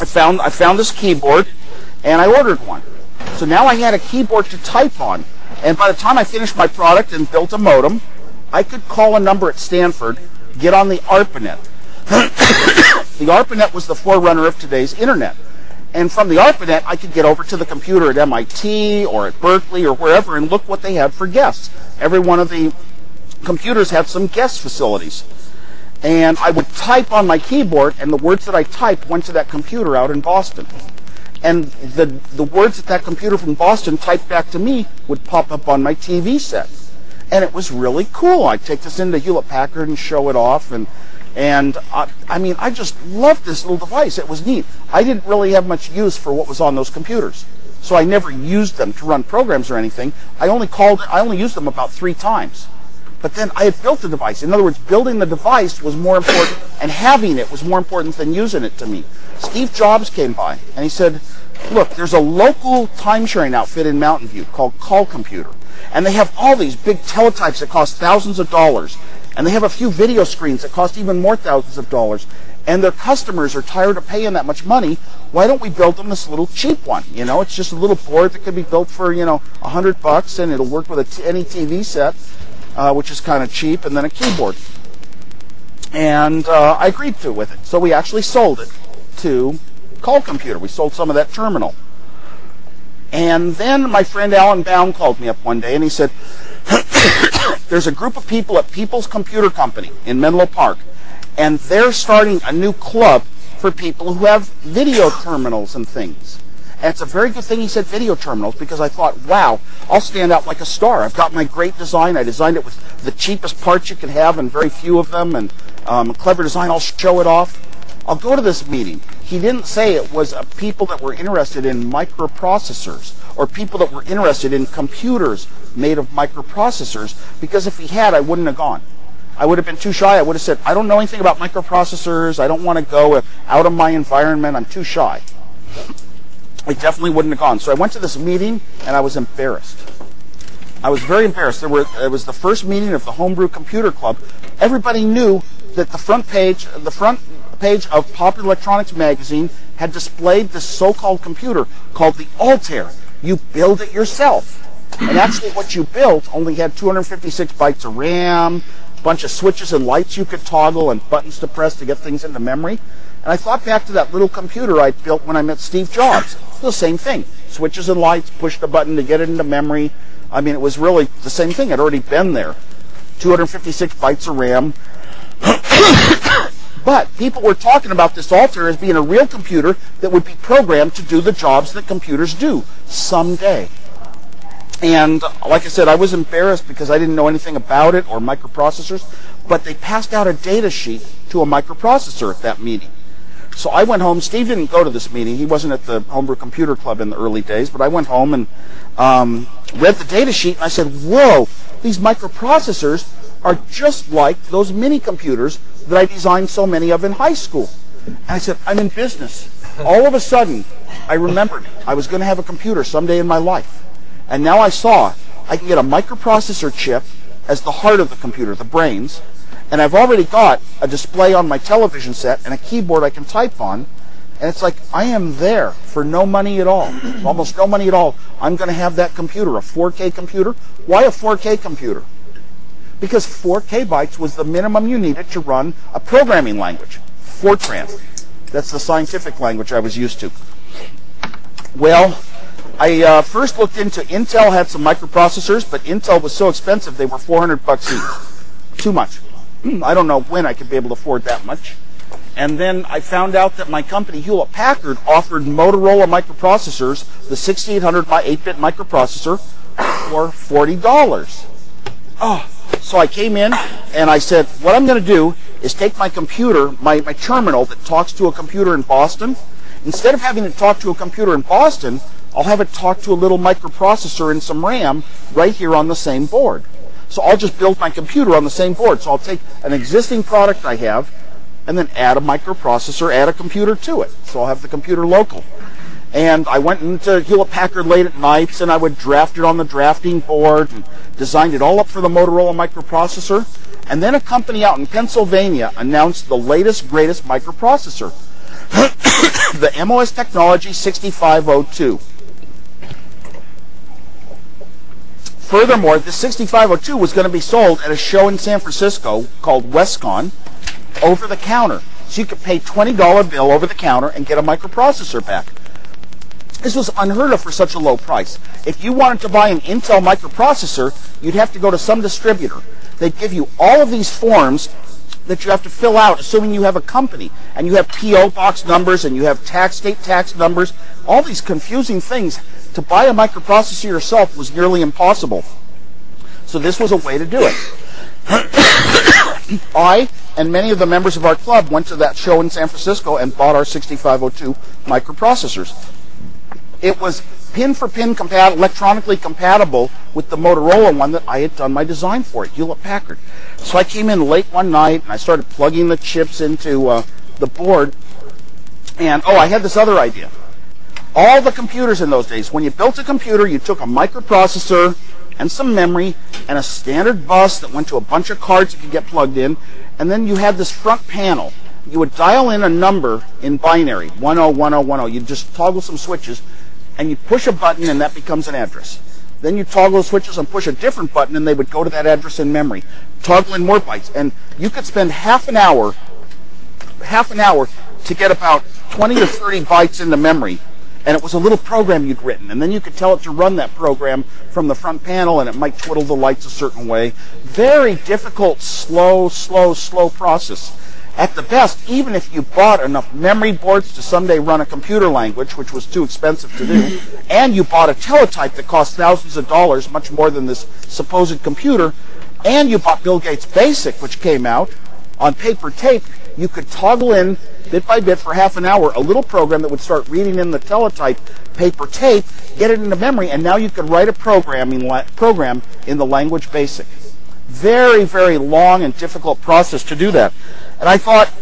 I found I found this keyboard and I ordered one. So now I had a keyboard to type on. And by the time I finished my product and built a modem, I could call a number at Stanford get on the ARPANET. the ARPANET was the forerunner of today's internet. And from the ARPANET, I could get over to the computer at MIT or at Berkeley or wherever and look what they had for guests. Every one of the computers had some guest facilities. And I would type on my keyboard, and the words that I typed went to that computer out in Boston. And the, the words that that computer from Boston typed back to me would pop up on my TV set and it was really cool. I'd take this into Hewlett Packard and show it off, and and I, I mean, I just loved this little device. It was neat. I didn't really have much use for what was on those computers, so I never used them to run programs or anything. I only called, I only used them about three times. But then I had built the device. In other words, building the device was more important, and having it was more important than using it to me. Steve Jobs came by and he said, "Look, there's a local time-sharing outfit in Mountain View called Call Computer." And they have all these big teletypes that cost thousands of dollars. And they have a few video screens that cost even more thousands of dollars. And their customers are tired of paying that much money. Why don't we build them this little cheap one? You know, it's just a little board that could be built for, you know, a hundred bucks and it'll work with any TV set, uh, which is kind of cheap, and then a keyboard. And uh, I agreed to with it. So we actually sold it to Call Computer. We sold some of that terminal. And then my friend Alan Baum called me up one day and he said, There's a group of people at People's Computer Company in Menlo Park, and they're starting a new club for people who have video terminals and things. And it's a very good thing he said video terminals because I thought, wow, I'll stand out like a star. I've got my great design. I designed it with the cheapest parts you can have and very few of them and um, clever design. I'll show it off. I'll go to this meeting. He didn't say it was uh, people that were interested in microprocessors or people that were interested in computers made of microprocessors because if he had, I wouldn't have gone. I would have been too shy. I would have said, I don't know anything about microprocessors. I don't want to go out of my environment. I'm too shy. I definitely wouldn't have gone. So I went to this meeting and I was embarrassed. I was very embarrassed. There were, it was the first meeting of the Homebrew Computer Club. Everybody knew that the front page, the front page of Popular Electronics magazine had displayed this so-called computer called the Altair. You build it yourself. And actually what you built only had 256 bytes of RAM, a bunch of switches and lights you could toggle and buttons to press to get things into memory. And I thought back to that little computer I built when I met Steve Jobs. the same thing. Switches and lights, push the button to get it into memory. I mean, it was really the same thing. I'd already been there. 256 bytes of RAM. but people were talking about this Altair as being a real computer that would be programmed to do the jobs that computers do someday. And like I said, I was embarrassed because I didn't know anything about it or microprocessors, but they passed out a data sheet to a microprocessor at that meeting. So I went home. Steve didn't go to this meeting. He wasn't at the Homebrew Computer Club in the early days, but I went home and um, read the data sheet, and I said, whoa, these microprocessors are just like those mini computers that I designed so many of in high school. And I said, I'm in business. All of a sudden, I remembered I was going to have a computer someday in my life. And now I saw I can get a microprocessor chip as the heart of the computer, the brains, and I've already got a display on my television set and a keyboard I can type on. And it's like I am there for no money at all, almost no money at all. I'm going to have that computer, a 4K computer. Why a 4K computer? Because 4K bytes was the minimum you needed to run a programming language, Fortran. That's the scientific language I was used to. Well, I uh, first looked into Intel had some microprocessors, but Intel was so expensive they were 400 bucks each. Too much. Hmm, I don't know when I could be able to afford that much. And then I found out that my company, Hewlett Packard, offered Motorola microprocessors, the 6800 by 8-bit microprocessor, for $40. Oh, so I came in and I said, what I'm going to do is take my computer, my, my terminal that talks to a computer in Boston. Instead of having it talk to a computer in Boston, I'll have it talk to a little microprocessor and some RAM right here on the same board. So I'll just build my computer on the same board. So I'll take an existing product I have and then add a microprocessor, add a computer to it. So I'll have the computer local. And I went into Hewlett Packard late at nights and I would draft it on the drafting board and designed it all up for the Motorola microprocessor. And then a company out in Pennsylvania announced the latest, greatest microprocessor, the MOS Technology 6502. Furthermore, the 6502 was going to be sold at a show in San Francisco called WESCON over the counter. So you could pay $20 bill over the counter and get a microprocessor back. This was unheard of for such a low price. If you wanted to buy an Intel microprocessor, you'd have to go to some distributor. They'd give you all of these forms that you have to fill out, assuming you have a company and you have PO box numbers and you have tax state tax numbers, all these confusing things to buy a microprocessor yourself was nearly impossible. So this was a way to do it. I and many of the members of our club went to that show in San Francisco and bought our 6502 microprocessors. It was pin for pin electronically compatible with the Motorola one that I had done my design for at Hewlett Packard. So I came in late one night and I started plugging the chips into uh, the board. And oh, I had this other idea all the computers in those days, when you built a computer, you took a microprocessor and some memory and a standard bus that went to a bunch of cards that could get plugged in, and then you had this front panel. You would dial in a number in binary, 101010. You'd just toggle some switches, and you push a button, and that becomes an address. Then you toggle the switches and push a different button, and they would go to that address in memory. Toggle in more bytes, and you could spend half an hour, half an hour to get about 20 or 30 bytes into memory and it was a little program you'd written, and then you could tell it to run that program from the front panel, and it might twiddle the lights a certain way. Very difficult, slow, slow, slow process. At the best, even if you bought enough memory boards to someday run a computer language, which was too expensive to do, and you bought a teletype that cost thousands of dollars, much more than this supposed computer, and you bought Bill Gates Basic, which came out on paper tape, you could toggle in bit by bit for half an hour a little program that would start reading in the teletype paper tape, get it into memory, and now you could write a programming program in the language basic. Very, very long and difficult process to do that. And I thought,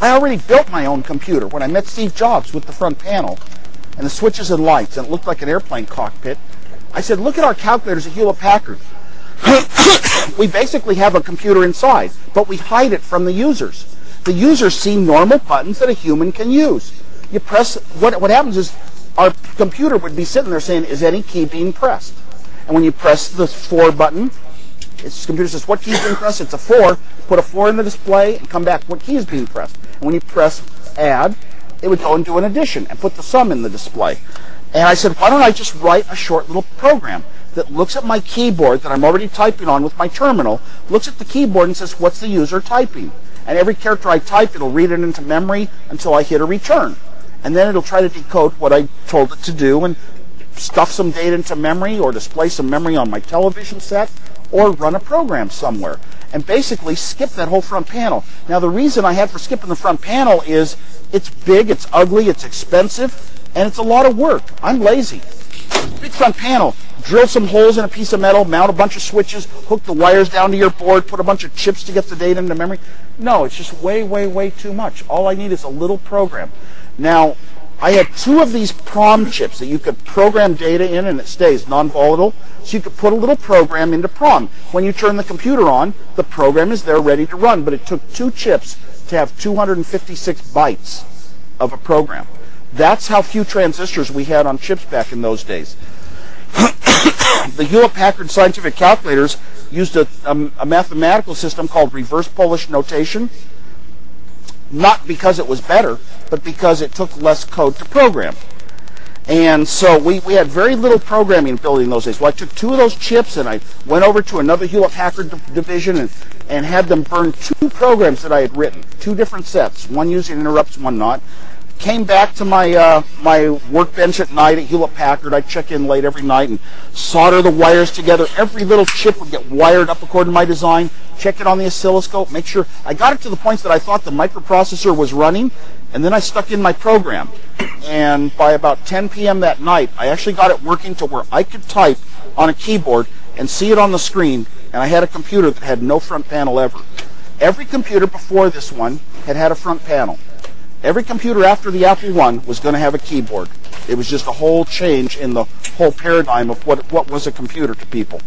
I already built my own computer when I met Steve Jobs with the front panel and the switches and lights, and it looked like an airplane cockpit. I said, look at our calculators at Hewlett Packard. we basically have a computer inside, but we hide it from the users the users see normal buttons that a human can use. You press, what, what happens is our computer would be sitting there saying, is any key being pressed? And when you press the 4 button, its computer says, what key is being pressed? It's a 4. Put a 4 in the display and come back, what key is being pressed? And when you press add, it would go and do an addition and put the sum in the display. And I said, why don't I just write a short little program that looks at my keyboard that I'm already typing on with my terminal, looks at the keyboard and says, what's the user typing? And every character I type, it'll read it into memory until I hit a return. And then it'll try to decode what I told it to do and stuff some data into memory or display some memory on my television set or run a program somewhere and basically skip that whole front panel. Now the reason I had for skipping the front panel is it's big, it's ugly, it's expensive, and it's a lot of work. I'm lazy. Big front panel. Drill some holes in a piece of metal, mount a bunch of switches, hook the wires down to your board, put a bunch of chips to get the data into memory. No, it's just way, way, way too much. All I need is a little program. Now, I had two of these PROM chips that you could program data in and it stays non-volatile. So you could put a little program into PROM. When you turn the computer on, the program is there ready to run. But it took two chips to have 256 bytes of a program. That's how few transistors we had on chips back in those days. the Hewlett-Packard scientific calculators used a, a, a mathematical system called reverse Polish notation not because it was better, but because it took less code to program. And so we, we had very little programming ability in those days. Well, I took two of those chips and I went over to another Hewlett Packard division and, and had them burn two programs that I had written, two different sets, one using interrupts, one not. Came back to my uh, my workbench at night at Hewlett Packard. I'd check in late every night and solder the wires together. Every little chip would get wired up according to my design check it on the oscilloscope, make sure I got it to the point that I thought the microprocessor was running, and then I stuck in my program. And by about 10 p.m. that night, I actually got it working to where I could type on a keyboard and see it on the screen, and I had a computer that had no front panel ever. Every computer before this one had had a front panel. Every computer after the Apple I was going to have a keyboard. It was just a whole change in the whole paradigm of what, what was a computer to people.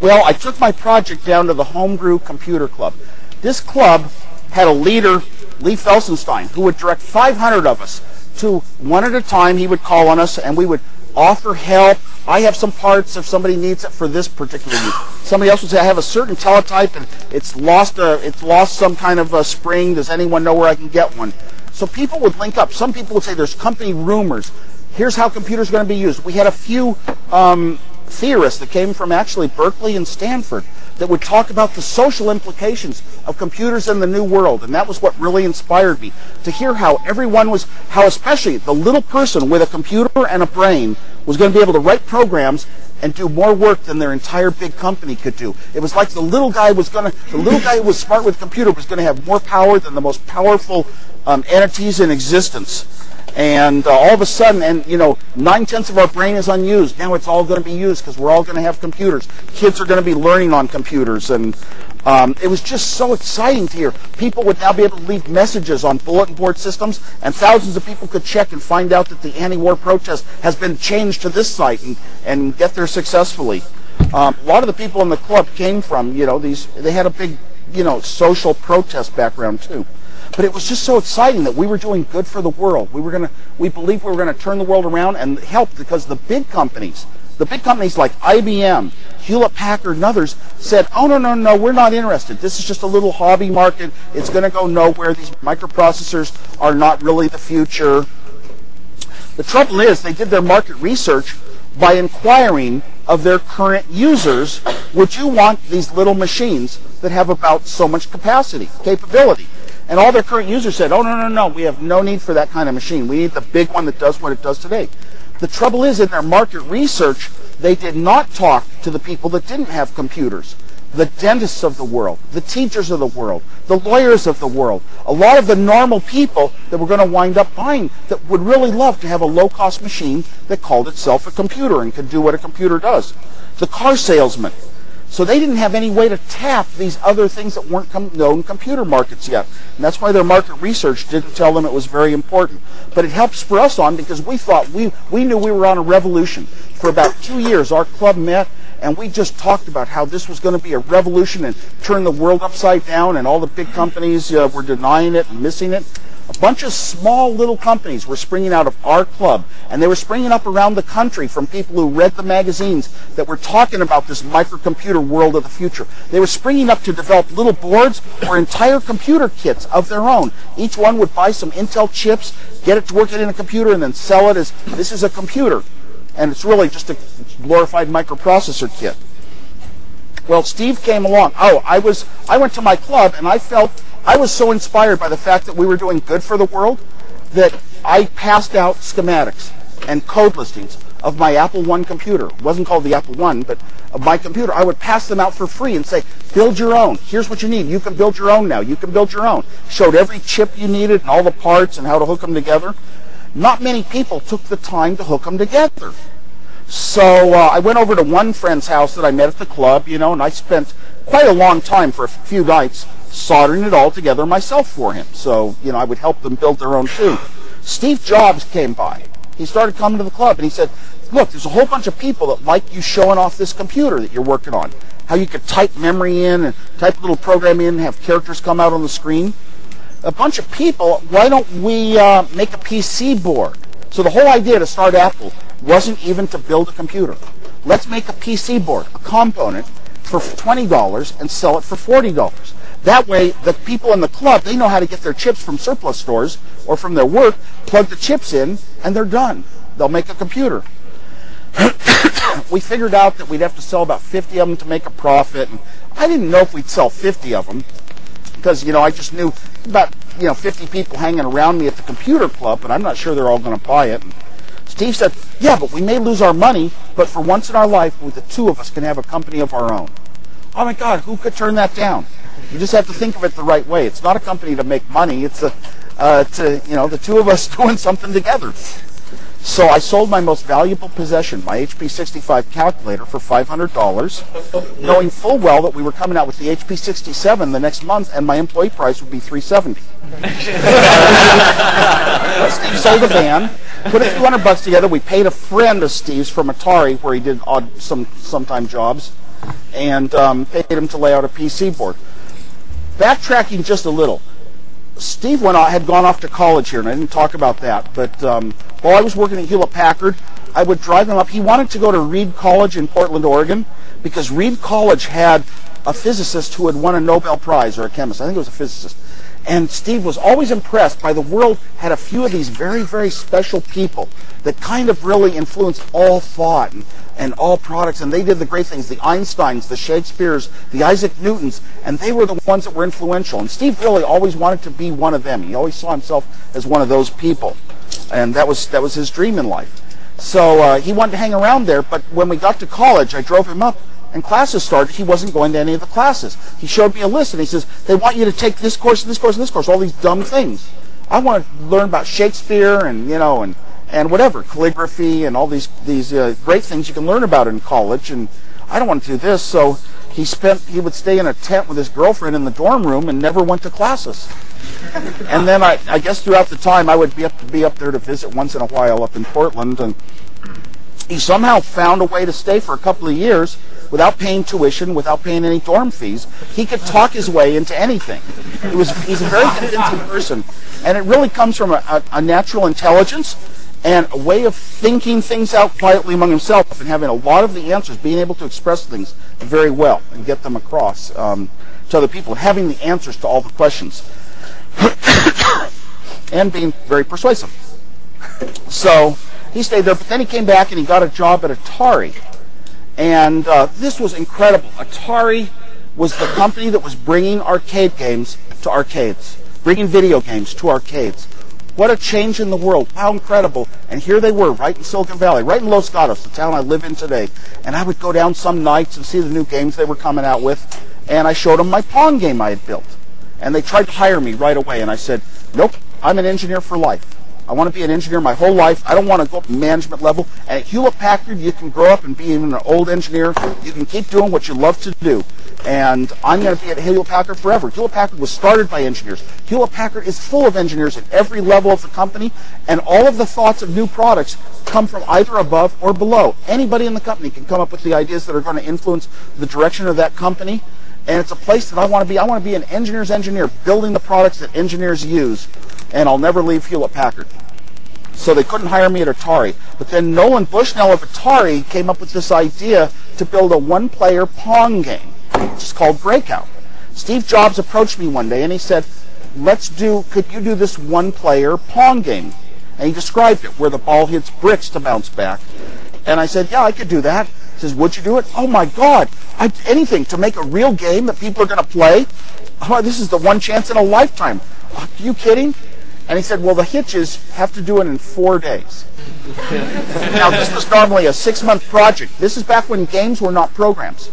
Well, I took my project down to the Homebrew Computer Club. This club had a leader, Lee Felsenstein, who would direct 500 of us to one at a time. He would call on us, and we would offer help. I have some parts if somebody needs it for this particular use. Somebody else would say, I have a certain teletype and it's lost a, it's lost some kind of a spring. Does anyone know where I can get one? So people would link up. Some people would say there's company rumors. Here's how computers are going to be used. We had a few um, theorists that came from actually Berkeley and Stanford that would talk about the social implications of computers in the new world. And that was what really inspired me to hear how everyone was, how especially the little person with a computer and a brain was going to be able to write programs and do more work than their entire big company could do. It was like the little guy was going to, the little guy who was smart with a computer was going to have more power than the most powerful um, entities in existence and uh, all of a sudden, and you know, nine tenths of our brain is unused. Now it's all going to be used because we're all going to have computers. Kids are going to be learning on computers, and um, it was just so exciting to hear. People would now be able to leave messages on bulletin board systems, and thousands of people could check and find out that the anti-war protest has been changed to this site and, and get there successfully. Um, a lot of the people in the club came from, you know, these. They had a big, you know, social protest background too. But it was just so exciting that we were doing good for the world. We were going to, we believed we were going to turn the world around and help because the big companies, the big companies like IBM, Hewlett Packard, and others said, "Oh no, no, no, we're not interested. This is just a little hobby market. It's going to go nowhere. These microprocessors are not really the future." The trouble is, they did their market research by inquiring of their current users, would you want these little machines that have about so much capacity, capability? And all their current users said, oh, no, no, no, we have no need for that kind of machine. We need the big one that does what it does today. The trouble is, in their market research, they did not talk to the people that didn't have computers. The dentists of the world, the teachers of the world, the lawyers of the world, a lot of the normal people that were going to wind up buying that would really love to have a low-cost machine that called itself a computer and could do what a computer does. The car salesman, so they didn't have any way to tap these other things that weren't com- known computer markets yet. And that's why their market research didn't tell them it was very important. But it helped spur us on because we thought we, we knew we were on a revolution. For about two years, our club met and we just talked about how this was going to be a revolution and turn the world upside down and all the big companies uh, were denying it and missing it. A bunch of small little companies were springing out of our club, and they were springing up around the country from people who read the magazines that were talking about this microcomputer world of the future. They were springing up to develop little boards or entire computer kits of their own. Each one would buy some Intel chips, get it to work it in a computer, and then sell it as this is a computer. and it's really just a glorified microprocessor kit. Well, Steve came along. Oh, I was I went to my club and I felt I was so inspired by the fact that we were doing good for the world that I passed out schematics and code listings of my Apple I computer. It wasn't called the Apple I, but of my computer. I would pass them out for free and say, build your own. Here's what you need. You can build your own now. You can build your own. Showed every chip you needed and all the parts and how to hook them together. Not many people took the time to hook them together. So uh, I went over to one friend's house that I met at the club, you know, and I spent quite a long time for a few nights soldering it all together myself for him. So, you know, I would help them build their own too. Steve Jobs came by. He started coming to the club and he said, look, there's a whole bunch of people that like you showing off this computer that you're working on. How you could type memory in and type a little program in and have characters come out on the screen. A bunch of people, why don't we uh, make a PC board? So the whole idea to start Apple wasn't even to build a computer. Let's make a PC board, a component, for $20 and sell it for $40. That way, the people in the club, they know how to get their chips from surplus stores or from their work, plug the chips in, and they're done. They'll make a computer. we figured out that we'd have to sell about 50 of them to make a profit. And I didn't know if we'd sell 50 of them because, you know, I just knew about, you know, 50 people hanging around me at the computer club, but I'm not sure they're all going to buy it. And Steve said, yeah, but we may lose our money, but for once in our life, the two of us can have a company of our own. Oh my God, who could turn that down? You just have to think of it the right way. It's not a company to make money. It's a, uh, to, you know, the two of us doing something together. So I sold my most valuable possession, my HP 65 calculator, for $500, knowing full well that we were coming out with the HP 67 the next month, and my employee price would be 370. Steve sold a van, put a few hundred bucks together. We paid a friend of Steve's from Atari, where he did odd some sometime jobs, and um, paid him to lay out a PC board. Backtracking just a little. Steve went out, had gone off to college here, and I didn't talk about that. But um, while I was working at Hewlett Packard, I would drive him up. He wanted to go to Reed College in Portland, Oregon, because Reed College had a physicist who had won a Nobel Prize, or a chemist. I think it was a physicist. And Steve was always impressed by the world had a few of these very, very special people that kind of really influenced all thought and, and all products. And they did the great things, the Einsteins, the Shakespeares, the Isaac Newtons, and they were the ones that were influential. And Steve really always wanted to be one of them. He always saw himself as one of those people. And that was, that was his dream in life. So uh, he wanted to hang around there, but when we got to college, I drove him up and classes started, he wasn't going to any of the classes. He showed me a list and he says, they want you to take this course and this course and this course, all these dumb things. I want to learn about Shakespeare and, you know, and, and whatever, calligraphy and all these, these uh, great things you can learn about in college. And I don't want to do this. So he spent, he would stay in a tent with his girlfriend in the dorm room and never went to classes. and then I, I guess throughout the time I would be up, to be up there to visit once in a while up in Portland and he somehow found a way to stay for a couple of years without paying tuition, without paying any dorm fees. He could talk his way into anything. He was, he's a very convincing person. And it really comes from a, a, a natural intelligence and a way of thinking things out quietly among himself and having a lot of the answers, being able to express things very well and get them across um, to other people, having the answers to all the questions, and being very persuasive. So he stayed there, but then he came back and he got a job at Atari. And uh, this was incredible. Atari was the company that was bringing arcade games to arcades, bringing video games to arcades. What a change in the world. How incredible. And here they were, right in Silicon Valley, right in Los Gatos, the town I live in today. And I would go down some nights and see the new games they were coming out with. And I showed them my Pong game I had built. And they tried to hire me right away. And I said, nope, I'm an engineer for life. I want to be an engineer my whole life. I don't want to go up management level. And at Hewlett Packard, you can grow up and be an old engineer. You can keep doing what you love to do. And I'm going to be at Hewlett Packard forever. Hewlett Packard was started by engineers. Hewlett Packard is full of engineers at every level of the company, and all of the thoughts of new products come from either above or below. Anybody in the company can come up with the ideas that are going to influence the direction of that company. And it's a place that I want to be. I want to be an engineer's engineer, building the products that engineers use and I'll never leave Hewlett Packard. So they couldn't hire me at Atari. But then Nolan Bushnell of Atari came up with this idea to build a one-player Pong game, which is called Breakout. Steve Jobs approached me one day and he said, let's do, could you do this one-player Pong game? And he described it, where the ball hits bricks to bounce back. And I said, yeah, I could do that. He says, would you do it? Oh my God, I'd anything to make a real game that people are going to play. Oh, this is the one chance in a lifetime. Are you kidding? And he said, well, the hitches have to do it in four days. now, this was normally a six-month project. This is back when games were not programs.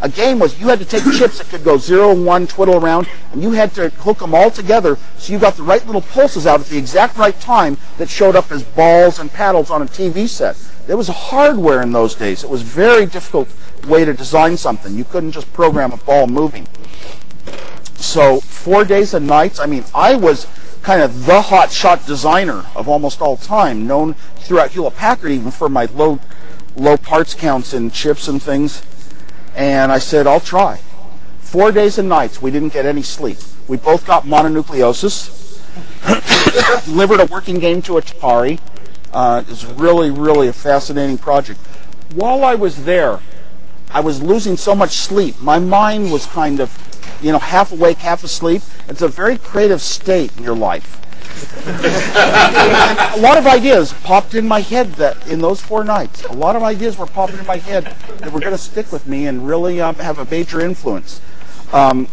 A game was you had to take chips that could go zero, one, twiddle around, and you had to hook them all together so you got the right little pulses out at the exact right time that showed up as balls and paddles on a TV set. There was hardware in those days. It was a very difficult way to design something. You couldn't just program a ball moving. So four days and nights. I mean, I was kind of the hot shot designer of almost all time, known throughout Hewlett Packard even for my low low parts counts in chips and things. And I said, I'll try. Four days and nights, we didn't get any sleep. We both got mononucleosis. Delivered a working game to Atari. Uh, it was really, really a fascinating project. While I was there, I was losing so much sleep. My mind was kind of, you know, half awake, half asleep. It's a very creative state in your life. a lot of ideas popped in my head that in those four nights. A lot of ideas were popping in my head that were going to stick with me and really um, have a major influence. Um,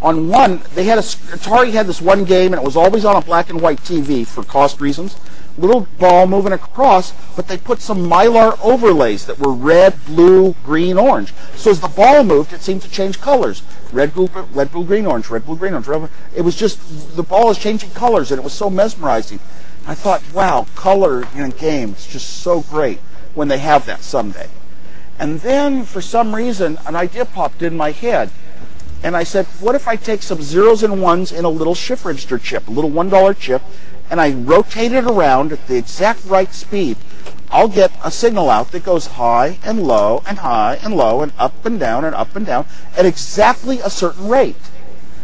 on one, they had a Atari had this one game, and it was always on a black and white TV for cost reasons. Little ball moving across, but they put some mylar overlays that were red, blue, green, orange. So as the ball moved, it seemed to change colors red, blue, red, blue, green, orange, red, blue, green, orange. It was just the ball is changing colors, and it was so mesmerizing. I thought, wow, color in a game is just so great when they have that someday. And then, for some reason, an idea popped in my head, and I said, what if I take some zeros and ones in a little shift register chip, a little one dollar chip, and I rotate it around at the exact right speed I'll get a signal out that goes high and low and high and low and up and down and up and down at exactly a certain rate.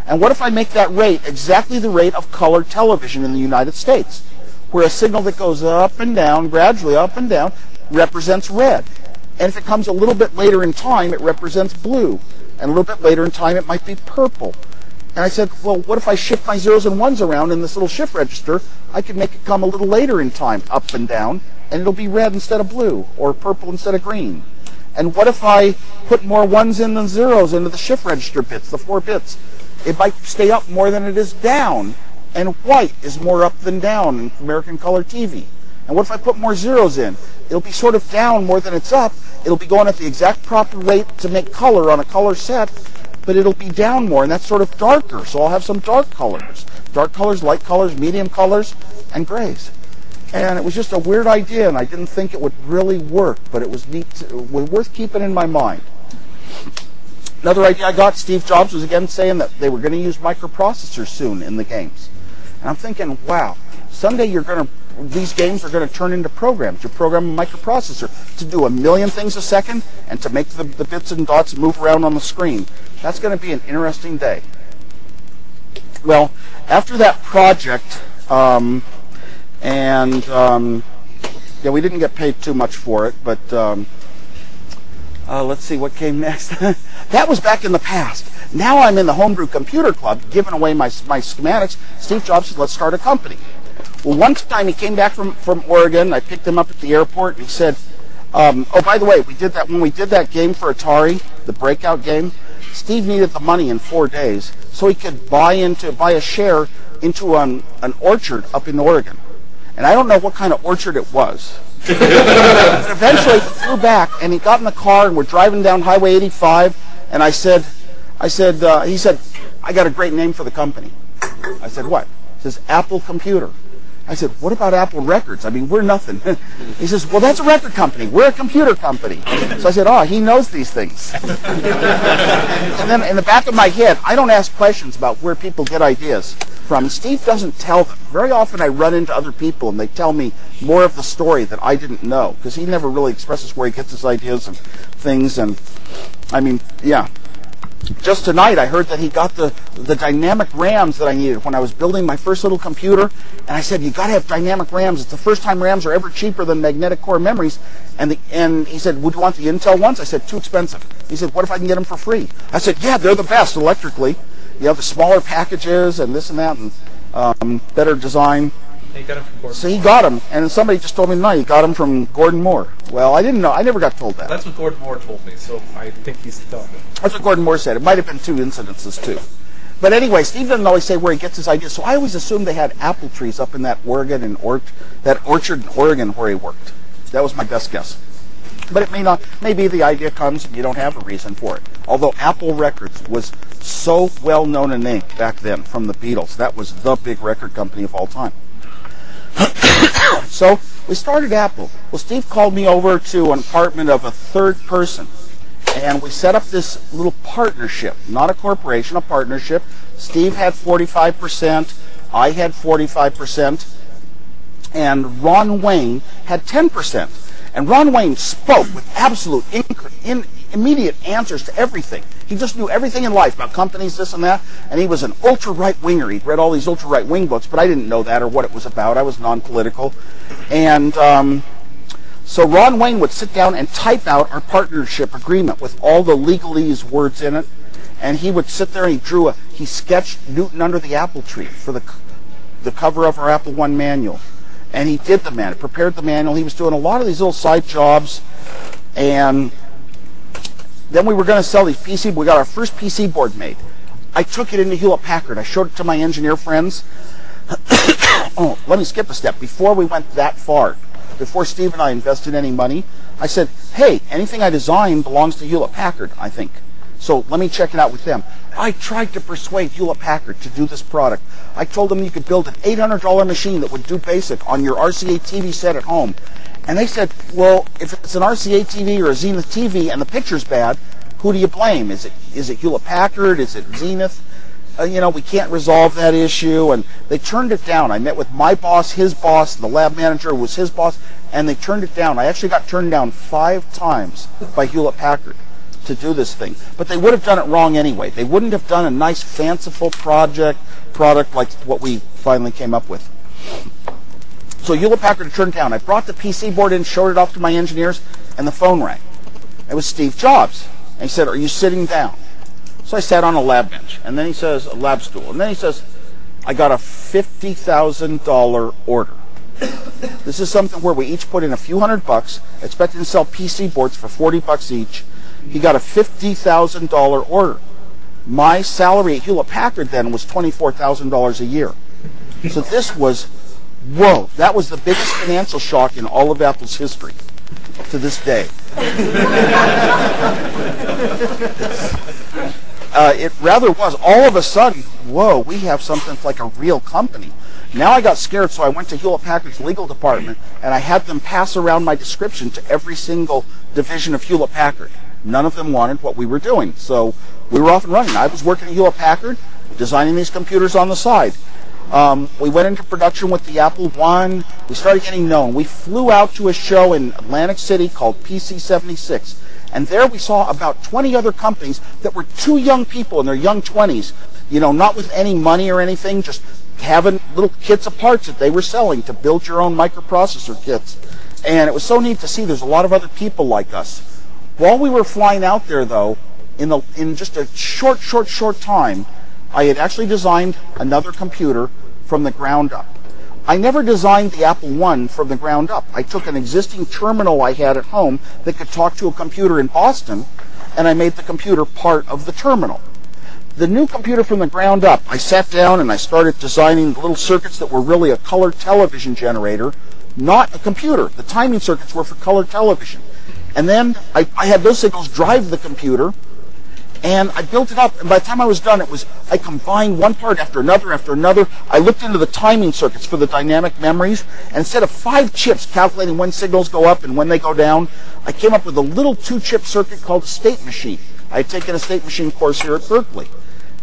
And what if I make that rate exactly the rate of color television in the United States, where a signal that goes up and down, gradually up and down, represents red. And if it comes a little bit later in time, it represents blue. And a little bit later in time, it might be purple. And I said, well, what if I shift my zeros and ones around in this little shift register? I could make it come a little later in time, up and down, and it'll be red instead of blue or purple instead of green. And what if I put more ones in than zeros into the shift register bits, the four bits? It might stay up more than it is down, and white is more up than down in American color TV. And what if I put more zeros in? It'll be sort of down more than it's up. It'll be going at the exact proper rate to make color on a color set, but it'll be down more, and that's sort of darker. So I'll have some dark colors. Dark colors, light colors, medium colors, and grays. And it was just a weird idea, and I didn't think it would really work, but it was neat, to, it was worth keeping in my mind. Another idea I got, Steve Jobs was again saying that they were going to use microprocessors soon in the games. And I'm thinking, wow, someday you're going to, these games are going to turn into programs. You program a microprocessor to do a million things a second and to make the, the bits and dots move around on the screen. That's going to be an interesting day. Well, after that project, um, and um, yeah, we didn't get paid too much for it, but um, uh, let's see what came next. that was back in the past. Now I'm in the Homebrew Computer Club, giving away my my schematics. Steve Jobs said, "Let's start a company." Well, one time he came back from from Oregon. I picked him up at the airport, and he said, um, "Oh, by the way, we did that when we did that game for Atari, the Breakout game. Steve needed the money in four days, so he could buy into buy a share into an, an orchard up in Oregon." And I don't know what kind of orchard it was. eventually he flew back and he got in the car and we're driving down Highway 85 and I said, I said, uh, he said, I got a great name for the company. I said, what? He says, Apple Computer. I said, what about Apple Records? I mean, we're nothing. he says, well, that's a record company. We're a computer company. So I said, oh, he knows these things. and then in the back of my head, I don't ask questions about where people get ideas from. Steve doesn't tell them. Very often I run into other people and they tell me more of the story that I didn't know because he never really expresses where he gets his ideas and things. And I mean, yeah, just tonight I heard that he got the, the dynamic RAMs that I needed when I was building my first little computer. And I said, you got to have dynamic RAMs. It's the first time RAMs are ever cheaper than magnetic core memories. And, the, and he said, would you want the Intel ones? I said, too expensive. He said, what if I can get them for free? I said, yeah, they're the best electrically. You have the smaller packages and this and that and um, better design. He got him from Gordon. So he got him, and somebody just told me tonight he got him from Gordon Moore. Well, I didn't know. I never got told that. That's what Gordon Moore told me, so I think he's telling me. That's what Gordon Moore said. It might have been two incidences too. But anyway, Steve doesn't always say where he gets his ideas. So I always assumed they had apple trees up in that Oregon and or- that orchard in Oregon where he worked. That was my best guess. But it may not. Maybe the idea comes and you don't have a reason for it. Although Apple Records was so well known a name back then from the Beatles, that was the big record company of all time. So we started Apple. Well, Steve called me over to an apartment of a third person and we set up this little partnership, not a corporation, a partnership. Steve had 45%, I had 45%, and Ron Wayne had 10%. And Ron Wayne spoke with absolute inc- in, immediate answers to everything. He just knew everything in life about companies, this and that, and he was an ultra right winger. He'd read all these ultra right wing books, but I didn't know that or what it was about. I was non political. And um, so Ron Wayne would sit down and type out our partnership agreement with all the legalese words in it, and he would sit there and he drew a he sketched Newton under the apple tree for the the cover of our Apple One manual, and he did the manual, prepared the manual. He was doing a lot of these little side jobs, and then we were going to sell these PC. We got our first PC board made. I took it into Hewlett Packard. I showed it to my engineer friends. oh, let me skip a step. Before we went that far, before Steve and I invested any money, I said, hey, anything I design belongs to Hewlett Packard, I think. So let me check it out with them. I tried to persuade Hewlett Packard to do this product. I told them you could build an $800 machine that would do basic on your RCA TV set at home. And they said, well, if it's an RCA TV or a Zenith TV and the picture's bad, who do you blame? Is it is it Hewlett Packard? Is it Zenith? Uh, you know, we can't resolve that issue. And they turned it down. I met with my boss, his boss, the lab manager was his boss, and they turned it down. I actually got turned down five times by Hewlett Packard to do this thing. But they would have done it wrong anyway. They wouldn't have done a nice, fanciful project product like what we finally came up with. So Hewlett Packard turned down. I brought the PC board in, showed it off to my engineers, and the phone rang. It was Steve Jobs. And he said, Are you sitting down? So I sat on a lab bench. And then he says, A lab stool. And then he says, I got a $50,000 order. This is something where we each put in a few hundred bucks, expecting to sell PC boards for 40 bucks each. He got a $50,000 order. My salary at Hewlett Packard then was $24,000 a year. So this was, whoa, that was the biggest financial shock in all of Apple's history to this day. uh, it rather was. All of a sudden, whoa, we have something like a real company. Now I got scared, so I went to Hewlett Packard's legal department and I had them pass around my description to every single division of Hewlett Packard. None of them wanted what we were doing, so we were off and running. I was working at Hewlett Packard, designing these computers on the side. Um, we went into production with the Apple One. We started getting known. We flew out to a show in Atlantic City called PC 76. And there we saw about 20 other companies that were two young people in their young 20s, you know, not with any money or anything, just having little kits of parts that they were selling to build your own microprocessor kits. And it was so neat to see there's a lot of other people like us. While we were flying out there, though, in, the, in just a short, short, short time, I had actually designed another computer from the ground up. I never designed the Apple I from the ground up. I took an existing terminal I had at home that could talk to a computer in Boston, and I made the computer part of the terminal. The new computer from the ground up, I sat down and I started designing little circuits that were really a color television generator, not a computer. The timing circuits were for color television. And then I, I had those signals drive the computer, and I built it up. And by the time I was done, it was I combined one part after another after another. I looked into the timing circuits for the dynamic memories, and instead of five chips calculating when signals go up and when they go down, I came up with a little two-chip circuit called a state machine. I had taken a state machine course here at Berkeley.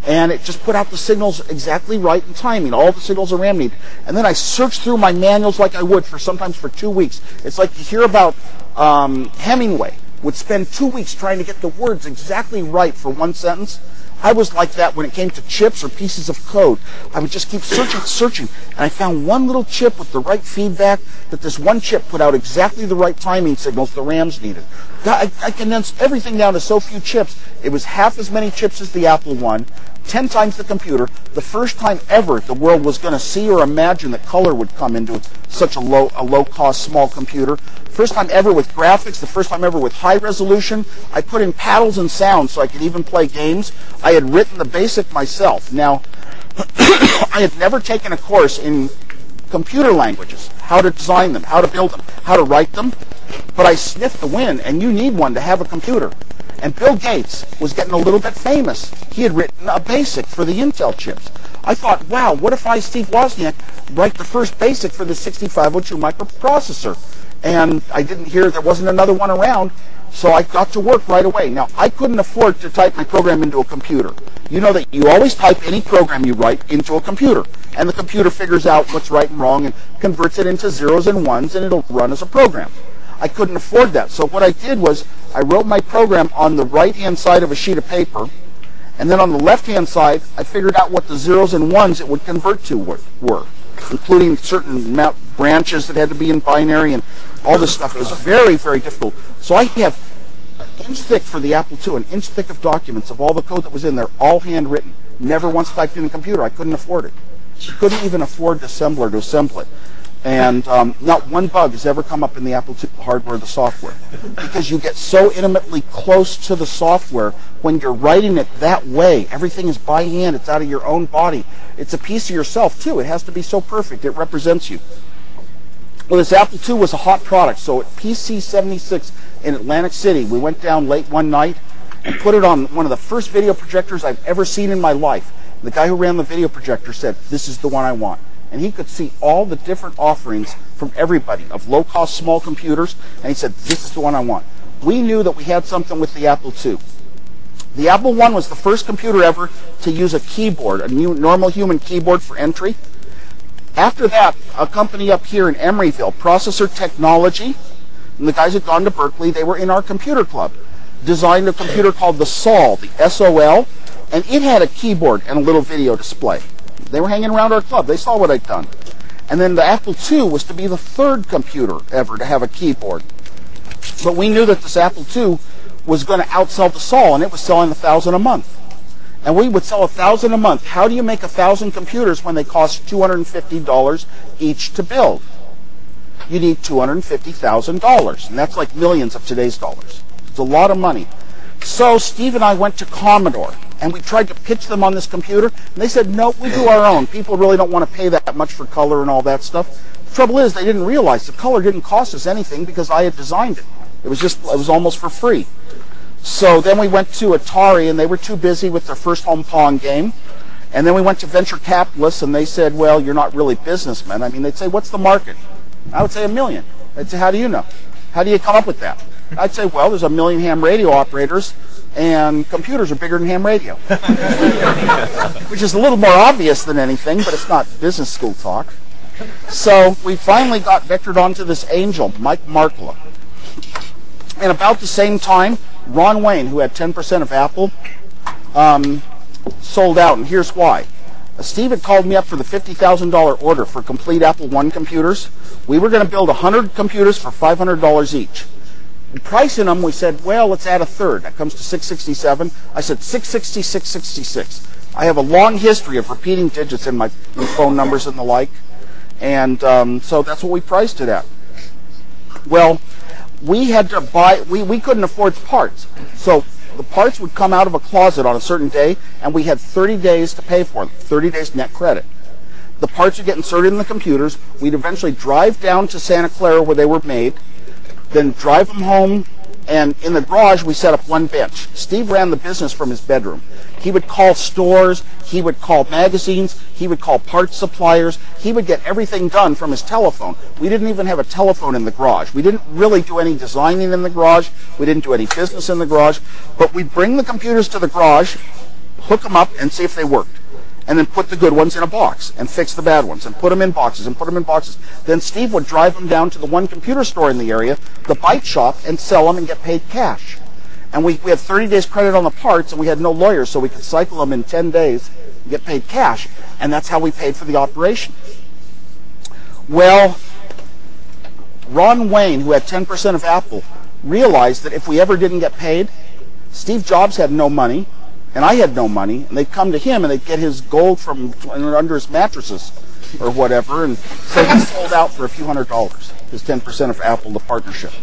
And it just put out the signals exactly right in timing, all the signals a RAM needed. And then I searched through my manuals like I would for sometimes for two weeks. It's like you hear about um, Hemingway would spend two weeks trying to get the words exactly right for one sentence. I was like that when it came to chips or pieces of code. I would just keep searching, searching, and I found one little chip with the right feedback that this one chip put out exactly the right timing signals the RAMs needed. I, I condensed everything down to so few chips. It was half as many chips as the Apple One, 10 times the computer. The first time ever the world was going to see or imagine that color would come into such a low, a low cost small computer. First time ever with graphics, the first time ever with high resolution. I put in paddles and sounds so I could even play games. I had written the basic myself. Now, I had never taken a course in computer languages, how to design them, how to build them, how to write them, but I sniffed the wind, and you need one to have a computer. And Bill Gates was getting a little bit famous. He had written a basic for the Intel chips. I thought, wow, what if I, Steve Wozniak, write the first basic for the 6502 microprocessor? And I didn't hear there wasn't another one around, so I got to work right away. Now, I couldn't afford to type my program into a computer. You know that you always type any program you write into a computer, and the computer figures out what's right and wrong and converts it into zeros and ones, and it'll run as a program. I couldn't afford that. So what I did was I wrote my program on the right-hand side of a sheet of paper, and then on the left-hand side, I figured out what the zeros and ones it would convert to were, including certain branches that had to be in binary and all this stuff. It was very, very difficult. So I have an inch thick for the Apple II, an inch thick of documents of all the code that was in there, all handwritten. Never once typed in a computer. I couldn't afford it. Couldn't even afford the assembler to assemble it. And um, not one bug has ever come up in the Apple II hardware or the software. Because you get so intimately close to the software when you're writing it that way. Everything is by hand. It's out of your own body. It's a piece of yourself, too. It has to be so perfect. It represents you. Well, this Apple II was a hot product. So at PC 76 in Atlantic City, we went down late one night and put it on one of the first video projectors I've ever seen in my life. The guy who ran the video projector said, This is the one I want and he could see all the different offerings from everybody of low-cost small computers, and he said, this is the one I want. We knew that we had something with the Apple II. The Apple I was the first computer ever to use a keyboard, a new, normal human keyboard for entry. After that, a company up here in Emeryville, Processor Technology, and the guys had gone to Berkeley, they were in our computer club, designed a computer called the SOL, the S-O-L, and it had a keyboard and a little video display. They were hanging around our club. They saw what I'd done. And then the Apple II was to be the third computer ever to have a keyboard. But we knew that this Apple II was going to outsell the Sol, and it was selling a thousand a month. And we would sell a thousand a month. How do you make a thousand computers when they cost $250 each to build? You need $250,000, and that's like millions of today's dollars. It's a lot of money. So Steve and I went to Commodore, and we tried to pitch them on this computer, and they said, no, we do our own. People really don't want to pay that much for color and all that stuff. The trouble is, they didn't realize the color didn't cost us anything because I had designed it. It was just, it was almost for free. So then we went to Atari, and they were too busy with their first home Pong game. And then we went to venture capitalists, and they said, well, you're not really businessmen. I mean, they'd say, what's the market? I would say a million. They'd say, how do you know? How do you come up with that? I'd say, well, there's a million ham radio operators, and computers are bigger than ham radio. Which is a little more obvious than anything, but it's not business school talk. So we finally got vectored onto this angel, Mike Markkula. And about the same time, Ron Wayne, who had 10% of Apple, um, sold out, and here's why. Steve had called me up for the $50,000 order for complete Apple One computers. We were going to build 100 computers for $500 each. Pricing them, we said, well, let's add a third. That comes to 667. I said 660, 666. I have a long history of repeating digits in my phone numbers and the like, and um, so that's what we priced it at. Well, we had to buy. We we couldn't afford parts, so the parts would come out of a closet on a certain day, and we had 30 days to pay for them. 30 days net credit. The parts would get inserted in the computers. We'd eventually drive down to Santa Clara where they were made then drive them home. And in the garage, we set up one bench. Steve ran the business from his bedroom. He would call stores, he would call magazines, he would call parts suppliers, he would get everything done from his telephone. We didn't even have a telephone in the garage. We didn't really do any designing in the garage. We didn't do any business in the garage. But we'd bring the computers to the garage, hook them up, and see if they worked and then put the good ones in a box and fix the bad ones and put them in boxes and put them in boxes. Then Steve would drive them down to the one computer store in the area, the Byte Shop, and sell them and get paid cash. And we, we had 30 days credit on the parts and we had no lawyers, so we could cycle them in 10 days and get paid cash. And that's how we paid for the operation. Well, Ron Wayne, who had 10% of Apple, realized that if we ever didn't get paid, Steve Jobs had no money, and I had no money, and they'd come to him and they'd get his gold from under his mattresses or whatever, and so he sold out for a few hundred dollars, his 10% of Apple, the partnership.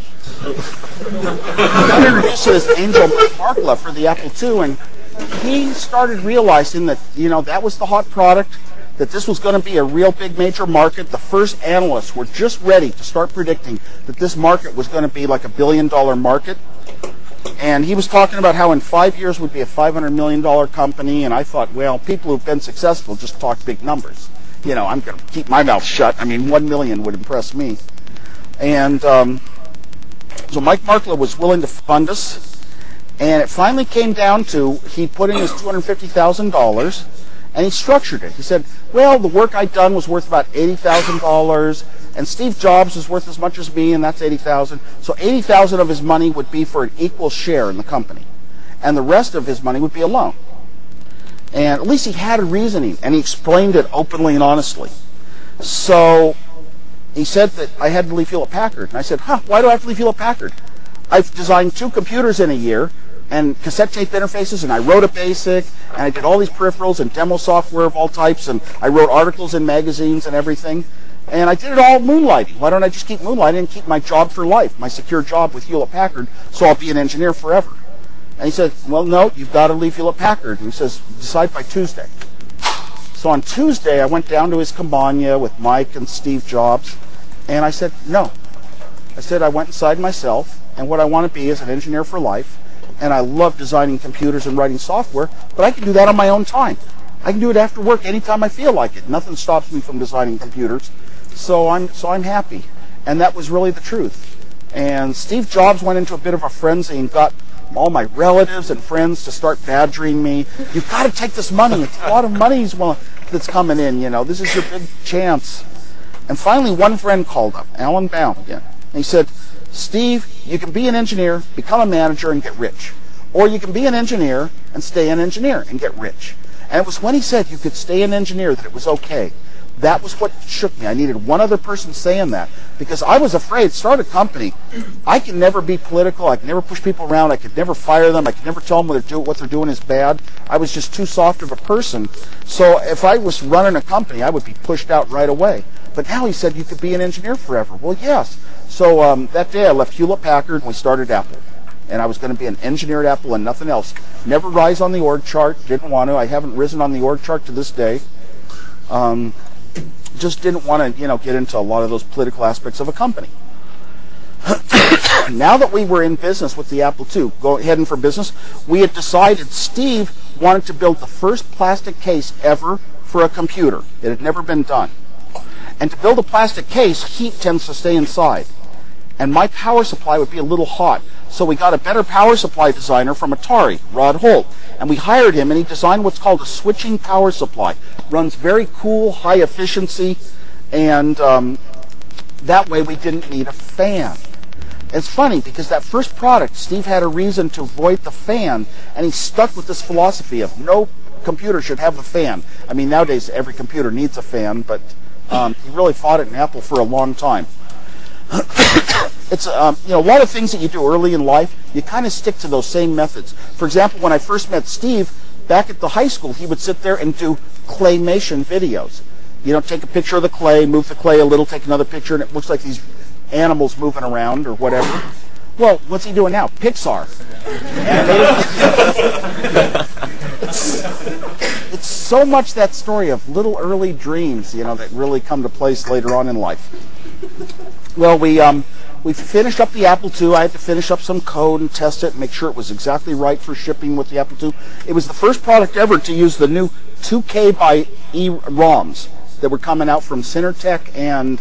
I introduced this angel Markkula for the Apple II, and he started realizing that you know that was the hot product, that this was going to be a real big major market. The first analysts were just ready to start predicting that this market was going to be like a billion dollar market. And he was talking about how in five years would be a $500 million company. And I thought, well, people who've been successful just talk big numbers. You know, I'm going to keep my mouth shut. I mean, one million would impress me. And um, so Mike Markkula was willing to fund us. And it finally came down to he put in his $250,000 and he structured it. He said, well, the work I'd done was worth about $80,000 and Steve Jobs was worth as much as me and that's 80,000. So 80,000 of his money would be for an equal share in the company. And the rest of his money would be a loan. And at least he had a reasoning and he explained it openly and honestly. So he said that I had to leave Hewlett Packard. And I said, huh, why do I have to leave Hewlett Packard? I've designed two computers in a year and cassette tape interfaces, and I wrote a BASIC, and I did all these peripherals and demo software of all types, and I wrote articles in magazines and everything. And I did it all moonlighting. Why don't I just keep moonlighting and keep my job for life, my secure job with Hewlett Packard, so I'll be an engineer forever? And he said, well, no, you've got to leave Hewlett Packard. And he says, decide by Tuesday. So on Tuesday, I went down to his Campagna with Mike and Steve Jobs, and I said, no. I said, I went inside myself, and what I want to be is an engineer for life, and I love designing computers and writing software, but I can do that on my own time. I can do it after work anytime I feel like it. Nothing stops me from designing computers. So I'm so I'm happy. And that was really the truth. And Steve Jobs went into a bit of a frenzy and got all my relatives and friends to start badgering me. You've got to take this money. It's a lot of money that's coming in, you know. This is your big chance. And finally one friend called up, Alan Baum again. And he said, Steve, you can be an engineer, become a manager, and get rich. Or you can be an engineer and stay an engineer and get rich. And it was when he said you could stay an engineer that it was okay. That was what shook me. I needed one other person saying that because I was afraid. Start a company. I can never be political. I can never push people around. I could never fire them. I could never tell them what they're, do, what they're doing is bad. I was just too soft of a person. So if I was running a company, I would be pushed out right away. But now he said you could be an engineer forever. Well, yes. So um, that day I left Hewlett Packard and we started Apple. And I was going to be an engineer at Apple and nothing else. Never rise on the org chart. Didn't want to. I haven't risen on the org chart to this day. Um, just didn't want to, you know, get into a lot of those political aspects of a company. now that we were in business with the Apple II, go heading for business, we had decided Steve wanted to build the first plastic case ever for a computer. It had never been done. And to build a plastic case, heat tends to stay inside and my power supply would be a little hot. So we got a better power supply designer from Atari, Rod Holt, and we hired him and he designed what's called a switching power supply. Runs very cool, high efficiency, and um, that way we didn't need a fan. It's funny because that first product, Steve had a reason to avoid the fan, and he stuck with this philosophy of no computer should have a fan. I mean, nowadays every computer needs a fan, but um, he really fought it in Apple for a long time. it's um, you know a lot of things that you do early in life you kind of stick to those same methods. For example when i first met steve back at the high school he would sit there and do claymation videos. You know take a picture of the clay move the clay a little take another picture and it looks like these animals moving around or whatever. Well what's he doing now? Pixar it's, so much that story of little early dreams you know that really come to place later on in life well, we um, we finished up the Apple II. I had to finish up some code and test it, and make sure it was exactly right for shipping with the Apple II. It was the first product ever to use the new 2K by E ROMs that were coming out from Synertek and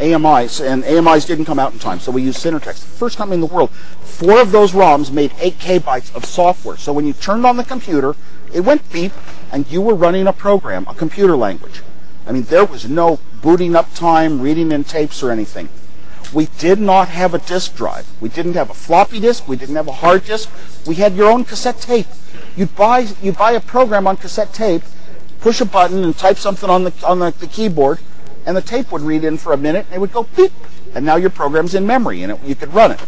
AMIs, and AMIs didn't come out in time, so we used Synertek. First company in the world. Four of those ROMs made 8K bytes of software. So when you turned on the computer, it went beep, and you were running a program, a computer language. I mean, there was no booting up time, reading in tapes, or anything. We did not have a disk drive. We didn't have a floppy disk. We didn't have a hard disk. We had your own cassette tape. You'd buy you buy a program on cassette tape, push a button, and type something on the on the, the keyboard, and the tape would read in for a minute, and it would go beep, and now your program's in memory, and it, you could run it.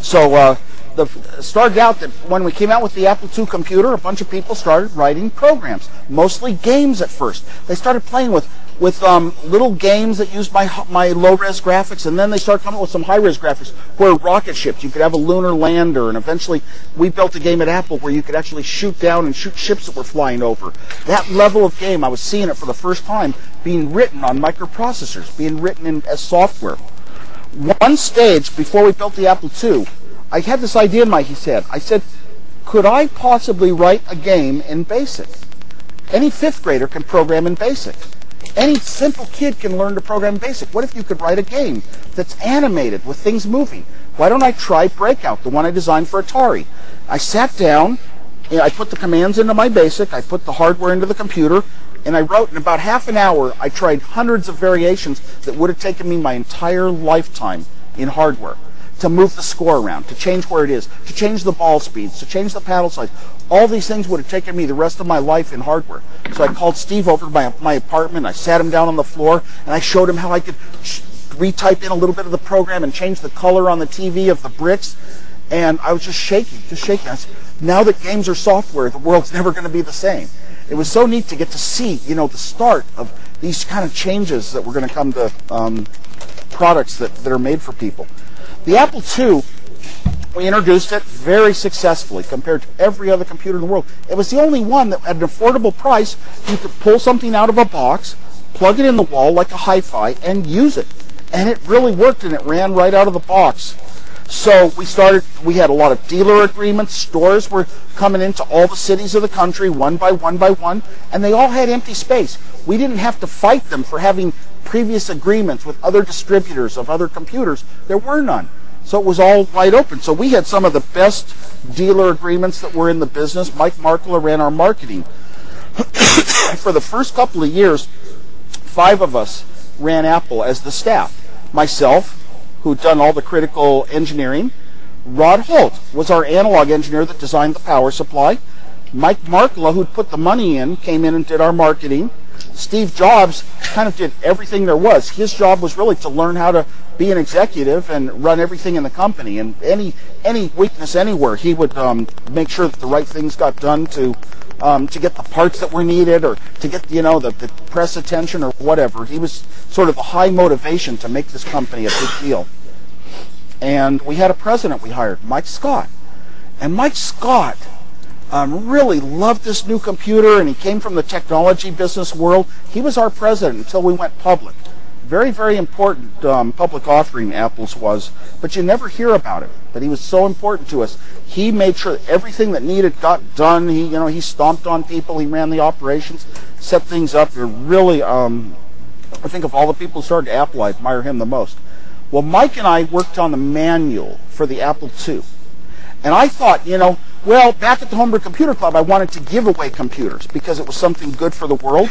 So uh, the started out that when we came out with the Apple II computer, a bunch of people started writing programs, mostly games at first. They started playing with with um, little games that used my my low res graphics, and then they started coming up with some high res graphics where rocket ships. You could have a lunar lander, and eventually we built a game at Apple where you could actually shoot down and shoot ships that were flying over. That level of game, I was seeing it for the first time being written on microprocessors, being written in as software. One stage before we built the Apple II, I had this idea in my head. I said, could I possibly write a game in BASIC? Any fifth grader can program in BASIC. Any simple kid can learn to program BASIC. What if you could write a game that's animated with things moving? Why don't I try Breakout, the one I designed for Atari? I sat down, I put the commands into my BASIC, I put the hardware into the computer, and I wrote in about half an hour. I tried hundreds of variations that would have taken me my entire lifetime in hardware to move the score around, to change where it is, to change the ball speeds, to change the paddle size. All these things would have taken me the rest of my life in hardware. So I called Steve over to my, my apartment. I sat him down on the floor and I showed him how I could retype in a little bit of the program and change the color on the TV of the bricks. And I was just shaking, just shaking. I said, now that games are software, the world's never going to be the same. It was so neat to get to see, you know, the start of these kind of changes that were going to come to um, products that, that are made for people. The Apple II, we introduced it very successfully compared to every other computer in the world. It was the only one that at an affordable price, you could pull something out of a box, plug it in the wall like a hi-fi, and use it. And it really worked, and it ran right out of the box. So we started, we had a lot of dealer agreements. Stores were coming into all the cities of the country one by one by one, and they all had empty space. We didn't have to fight them for having previous agreements with other distributors of other computers. There were none. So it was all wide open. So we had some of the best dealer agreements that were in the business. Mike Markkula ran our marketing. For the first couple of years, five of us ran Apple as the staff. Myself, who'd done all the critical engineering. Rod Holt was our analog engineer that designed the power supply. Mike Markkula, who'd put the money in, came in and did our marketing. Steve Jobs kind of did everything there was. His job was really to learn how to be an executive and run everything in the company. And any any weakness anywhere, he would um, make sure that the right things got done to um, to get the parts that were needed or to get you know the, the press attention or whatever. He was sort of a high motivation to make this company a big deal. And we had a president we hired, Mike Scott, and Mike Scott um, really loved this new computer, and he came from the technology business world. He was our president until we went public. Very, very important um, public offering Apple's was, but you never hear about it. But he was so important to us. He made sure everything that needed got done. He, you know, he stomped on people. He ran the operations, set things up. They're really, um, I think of all the people who started Apple, I admire him the most. Well, Mike and I worked on the manual for the Apple II. And I thought, you know, well, back at the Homebrew Computer Club, I wanted to give away computers because it was something good for the world.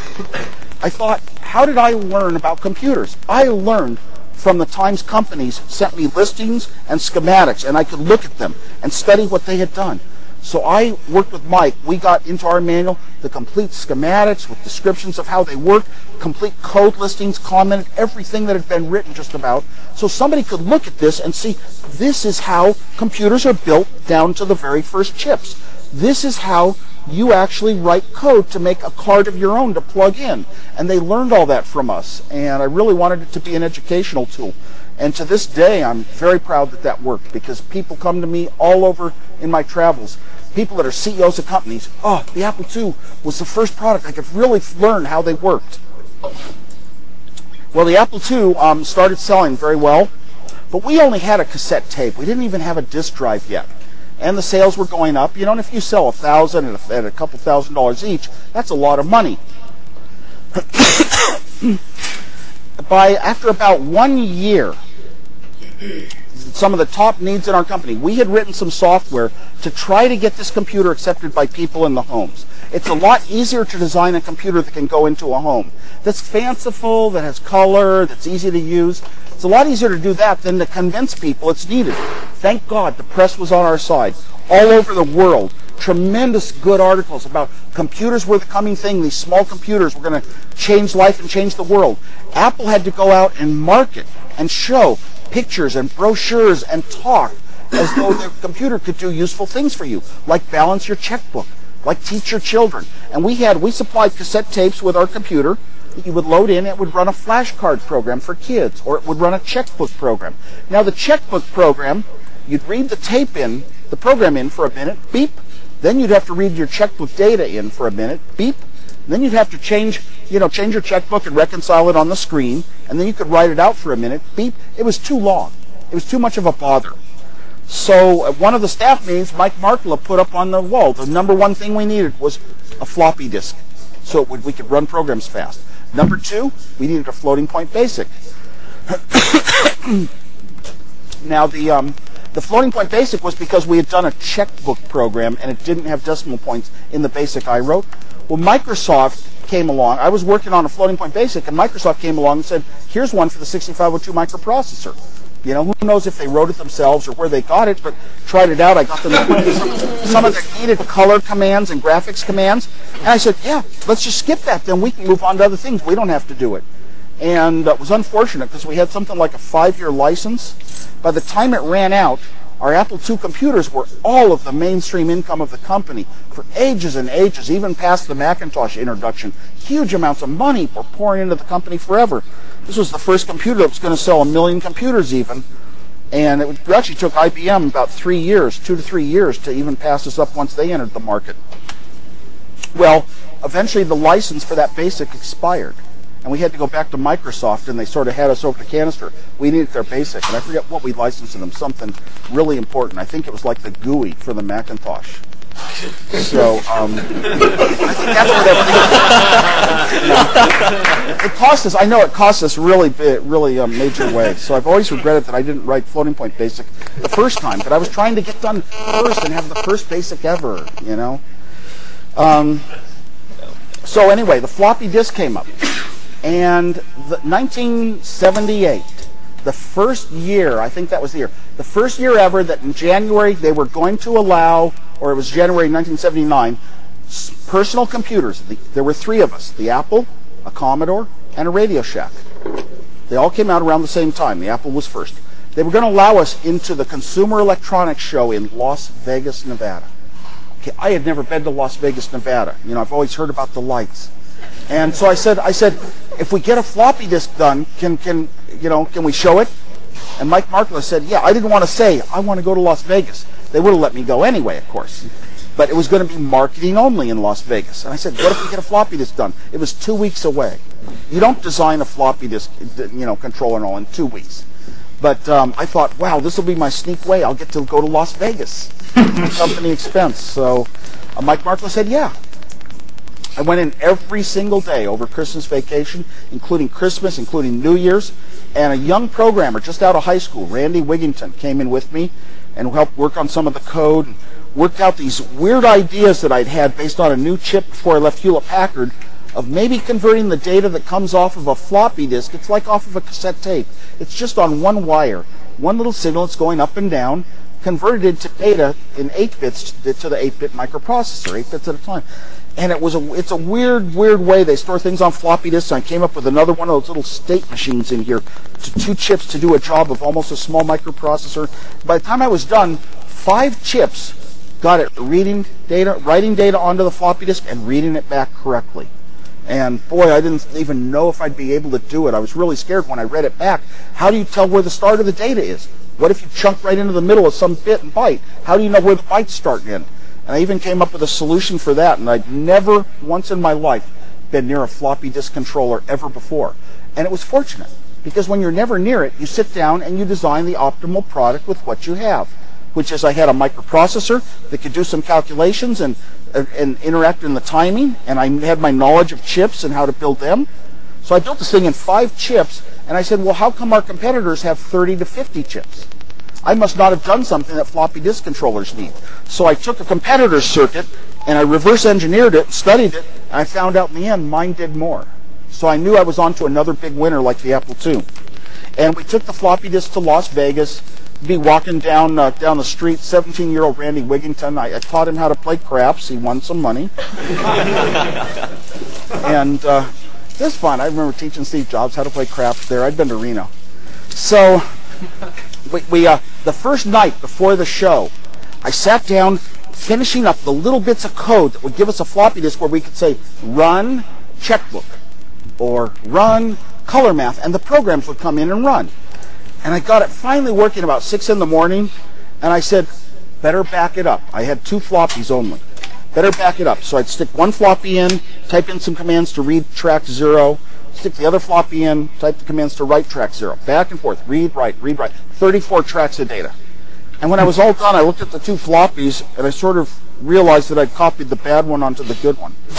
I thought, how did I learn about computers? I learned from the Times companies sent me listings and schematics, and I could look at them and study what they had done. So I worked with Mike. We got into our manual the complete schematics with descriptions of how they work, complete code listings, commented everything that had been written just about. So somebody could look at this and see this is how computers are built down to the very first chips. This is how you actually write code to make a card of your own to plug in. And they learned all that from us. And I really wanted it to be an educational tool. And to this day, I'm very proud that that worked because people come to me all over in my travels. People that are CEOs of companies, oh, the Apple II was the first product I could really learn how they worked. Well, the Apple II um, started selling very well, but we only had a cassette tape. We didn't even have a disk drive yet. And the sales were going up. You know, and if you sell a thousand at a couple thousand dollars each, that's a lot of money. By after about one year, some of the top needs in our company. We had written some software to try to get this computer accepted by people in the homes. It's a lot easier to design a computer that can go into a home. That's fanciful, that has color, that's easy to use. It's a lot easier to do that than to convince people it's needed. Thank God the press was on our side. All over the world, tremendous good articles about computers were the coming thing. These small computers were going to change life and change the world. Apple had to go out and market and show pictures and brochures and talk as though the computer could do useful things for you, like balance your checkbook, like teach your children. And we had we supplied cassette tapes with our computer that you would load in. It would run a flashcard program for kids, or it would run a checkbook program. Now the checkbook program, you'd read the tape in, the program in for a minute, beep. Then you'd have to read your checkbook data in for a minute, beep. Then you'd have to change, you know, change your checkbook and reconcile it on the screen, and then you could write it out for a minute, beep. It was too long. It was too much of a bother. So at one of the staff meetings, Mike Markkula put up on the wall, the number one thing we needed was a floppy disk, so would, we could run programs fast. Number two, we needed a floating point basic. now the um, the floating point basic was because we had done a checkbook program and it didn't have decimal points in the basic I wrote. Well, Microsoft came along. I was working on a floating point basic, and Microsoft came along and said, "Here's one for the 6502 microprocessor." You know, who knows if they wrote it themselves or where they got it, but tried it out. I got them of the needed color commands and graphics commands. And I said, yeah, let's just skip that. Then we can move on to other things. We don't have to do it. And it was unfortunate because we had something like a five-year license. By the time it ran out, our Apple II computers were all of the mainstream income of the company for ages and ages, even past the Macintosh introduction. Huge amounts of money were pouring into the company forever. This was the first computer that was going to sell a million computers even. And it actually took IBM about three years, two to three years, to even pass this up once they entered the market. Well, eventually the license for that basic expired. And we had to go back to Microsoft, and they sort of had us over the canister. We needed their basic, and I forget what we licensed to them, something really important. I think it was like the GUI for the Macintosh. So um, it cost us. I know it cost us really, really a major way. So I've always regretted that I didn't write floating point basic the first time. But I was trying to get done first and have the first basic ever. You know. Um, so anyway, the floppy disk came up, and the 1978 the first year, I think that was the year, the first year ever that in January they were going to allow, or it was January 1979, personal computers. There were three of us the Apple, a Commodore, and a Radio Shack. They all came out around the same time. The Apple was first. They were going to allow us into the Consumer Electronics Show in Las Vegas, Nevada. Okay, I had never been to Las Vegas, Nevada. You know, I've always heard about the lights. And so I said, I said, if we get a floppy disk done, can can you know, can we show it? And Mike Markkula said, yeah. I didn't want to say I want to go to Las Vegas. They would have let me go anyway, of course. But it was going to be marketing only in Las Vegas. And I said, what if we get a floppy disk done? It was two weeks away. You don't design a floppy disk, you know, controller and all in two weeks. But um, I thought, wow, this will be my sneak way. I'll get to go to Las Vegas, company expense. So uh, Mike Markkula said, yeah. I went in every single day over Christmas vacation, including Christmas, including New Year's. And a young programmer just out of high school, Randy Wigginton, came in with me and helped work on some of the code and worked out these weird ideas that I'd had based on a new chip before I left Hewlett Packard of maybe converting the data that comes off of a floppy disk. It's like off of a cassette tape. It's just on one wire, one little signal. It's going up and down, converted into data in 8 bits to the 8-bit microprocessor, 8 bits at a time and it was a it's a weird weird way they store things on floppy disks. I came up with another one of those little state machines in here, two chips to do a job of almost a small microprocessor. By the time I was done, five chips got it reading data, writing data onto the floppy disk, and reading it back correctly. And boy, I didn't even know if I'd be able to do it. I was really scared when I read it back. How do you tell where the start of the data is? What if you chunk right into the middle of some bit and byte? How do you know where the bytes start and end? And I even came up with a solution for that, and I'd never once in my life been near a floppy disk controller ever before. And it was fortunate, because when you're never near it, you sit down and you design the optimal product with what you have, which is I had a microprocessor that could do some calculations and, and interact in the timing, and I had my knowledge of chips and how to build them. So I built this thing in five chips, and I said, well, how come our competitors have 30 to 50 chips? I must not have done something that floppy disk controllers need. So I took a competitor's circuit and I reverse engineered it, studied it, and I found out in the end mine did more. So I knew I was onto another big winner like the Apple II. And we took the floppy disk to Las Vegas, be walking down uh, down the street, 17-year-old Randy Wigginton. I, I, taught him how to play craps. He won some money. and uh, it was fun. I remember teaching Steve Jobs how to play craps there. I'd been to Reno. So we, we uh, the first night before the show, I sat down finishing up the little bits of code that would give us a floppy disk where we could say run checkbook or run color math, and the programs would come in and run. And I got it finally working about six in the morning, and I said, better back it up. I had two floppies only. Better back it up. So I'd stick one floppy in, type in some commands to read track zero, stick the other floppy in, type the commands to write track zero. Back and forth, read, write, read, write. 34 tracks of data. And when I was all done, I looked at the two floppies and I sort of realized that I'd copied the bad one onto the good one.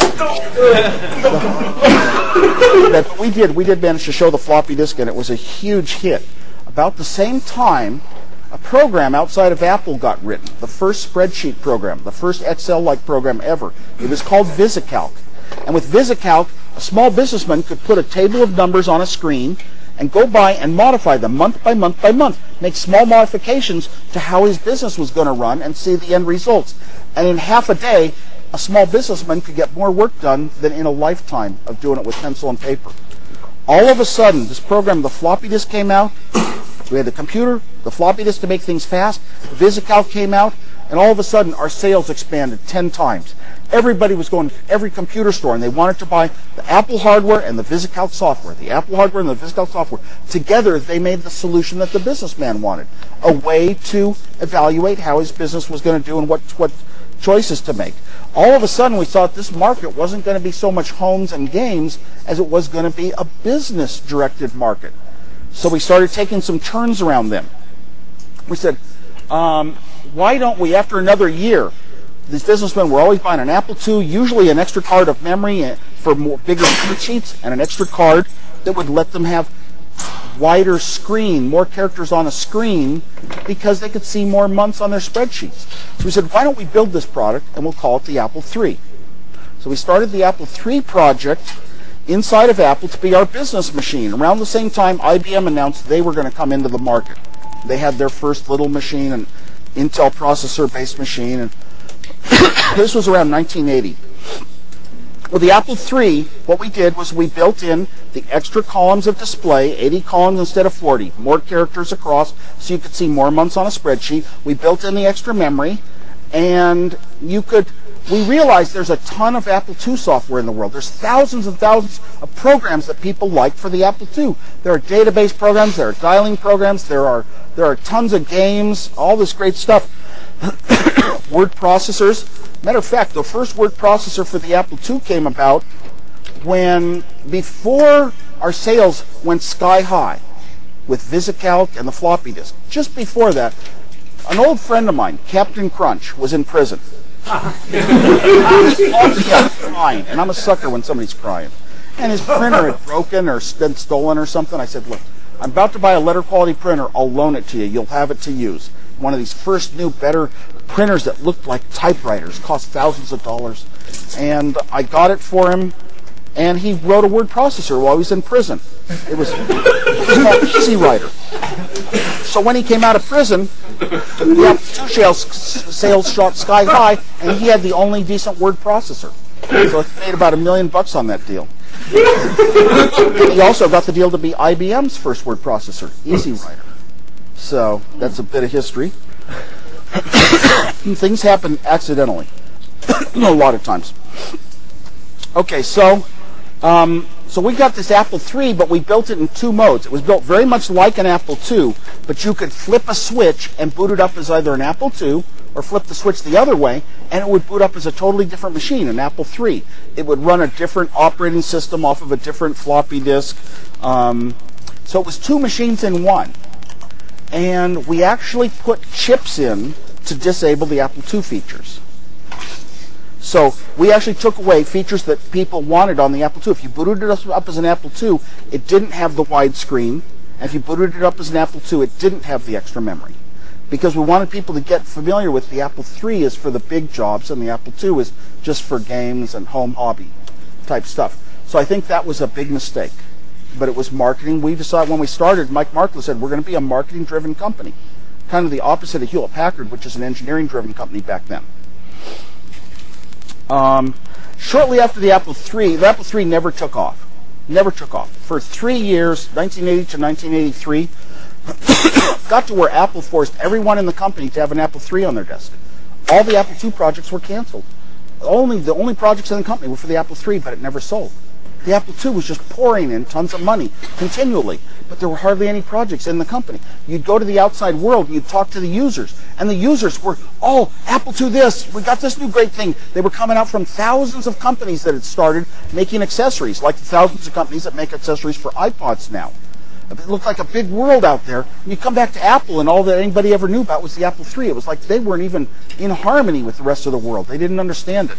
that we did, we did manage to show the floppy disk and it was a huge hit. About the same time, a program outside of Apple got written, the first spreadsheet program, the first Excel-like program ever. It was called VisiCalc. And with VisiCalc, a small businessman could put a table of numbers on a screen and go by and modify them month by month by month, make small modifications to how his business was going to run and see the end results. And in half a day, a small businessman could get more work done than in a lifetime of doing it with pencil and paper. All of a sudden, this program, the floppy disk came out. We had the computer, the floppy disk to make things fast. VisiCalc came out, and all of a sudden, our sales expanded 10 times everybody was going to every computer store and they wanted to buy the Apple hardware and the VisiCalc software. The Apple hardware and the VisiCalc software. Together, they made the solution that the businessman wanted. A way to evaluate how his business was going to do and what, what choices to make. All of a sudden, we thought this market wasn't going to be so much homes and games as it was going to be a business-directed market. So we started taking some turns around them. We said, um, why don't we, after another year, these businessmen were always buying an Apple II, usually an extra card of memory eh, for more bigger sheets, and an extra card that would let them have wider screen, more characters on a screen, because they could see more months on their spreadsheets. So we said, why don't we build this product and we'll call it the Apple III. So we started the Apple III project inside of Apple to be our business machine. Around the same time, IBM announced they were going to come into the market. They had their first little machine, an Intel processor-based machine, and this was around 1980. With the Apple III, what we did was we built in the extra columns of display, 80 columns instead of 40, more characters across so you could see more months on a spreadsheet. We built in the extra memory, and you could we realize there's a ton of Apple II software in the world. There's thousands and thousands of programs that people like for the Apple II. There are database programs, there are dialing programs, there are there are tons of games, all this great stuff. word processors. Matter of fact, the first word processor for the Apple II came about when before our sales went sky high with VisiCalc and the floppy disk. Just before that, an old friend of mine, Captain Crunch, was in prison. Crying, and I'm a sucker when somebody's crying. And his printer had broken or been stolen or something. I said, look, I'm about to buy a letter quality printer. I'll loan it to you. You'll have it to use. One of these first new, better printers that looked like typewriters, cost thousands of dollars. And I got it for him, and he wrote a word processor while he was in prison. It was, it was called EasyWriter. So when he came out of prison, the sales, sales shot sky high, and he had the only decent word processor. So he made about a million bucks on that deal. he also got the deal to be IBM's first word processor, EasyWriter. So that's a bit of history. Things happen accidentally, a lot of times. Okay, so um, so we got this Apple III, but we built it in two modes. It was built very much like an Apple II, but you could flip a switch and boot it up as either an Apple II or flip the switch the other way, and it would boot up as a totally different machine, an Apple III. It would run a different operating system off of a different floppy disk. Um, so it was two machines in one and we actually put chips in to disable the Apple II features. So we actually took away features that people wanted on the Apple II. If you booted it up as an Apple II, it didn't have the widescreen. And if you booted it up as an Apple II, it didn't have the extra memory. Because we wanted people to get familiar with the Apple III is for the big jobs and the Apple II is just for games and home hobby type stuff. So I think that was a big mistake but it was marketing. We decided when we started, Mike Markkula said we're going to be a marketing driven company, kind of the opposite of Hewlett Packard, which is an engineering driven company back then. Um, shortly after the Apple III, the Apple III never took off. Never took off. For three years, 1980 to 1983, got to where Apple forced everyone in the company to have an Apple III on their desk. All the Apple II projects were canceled. Only the only projects in the company were for the Apple III, but it never sold. The Apple II was just pouring in tons of money continually, but there were hardly any projects in the company. You'd go to the outside world and you'd talk to the users, and the users were, oh, Apple II this, we got this new great thing. They were coming out from thousands of companies that had started making accessories, like the thousands of companies that make accessories for iPods now. It looked like a big world out there. And you come back to Apple, and all that anybody ever knew about was the Apple III. It was like they weren't even in harmony with the rest of the world. They didn't understand it.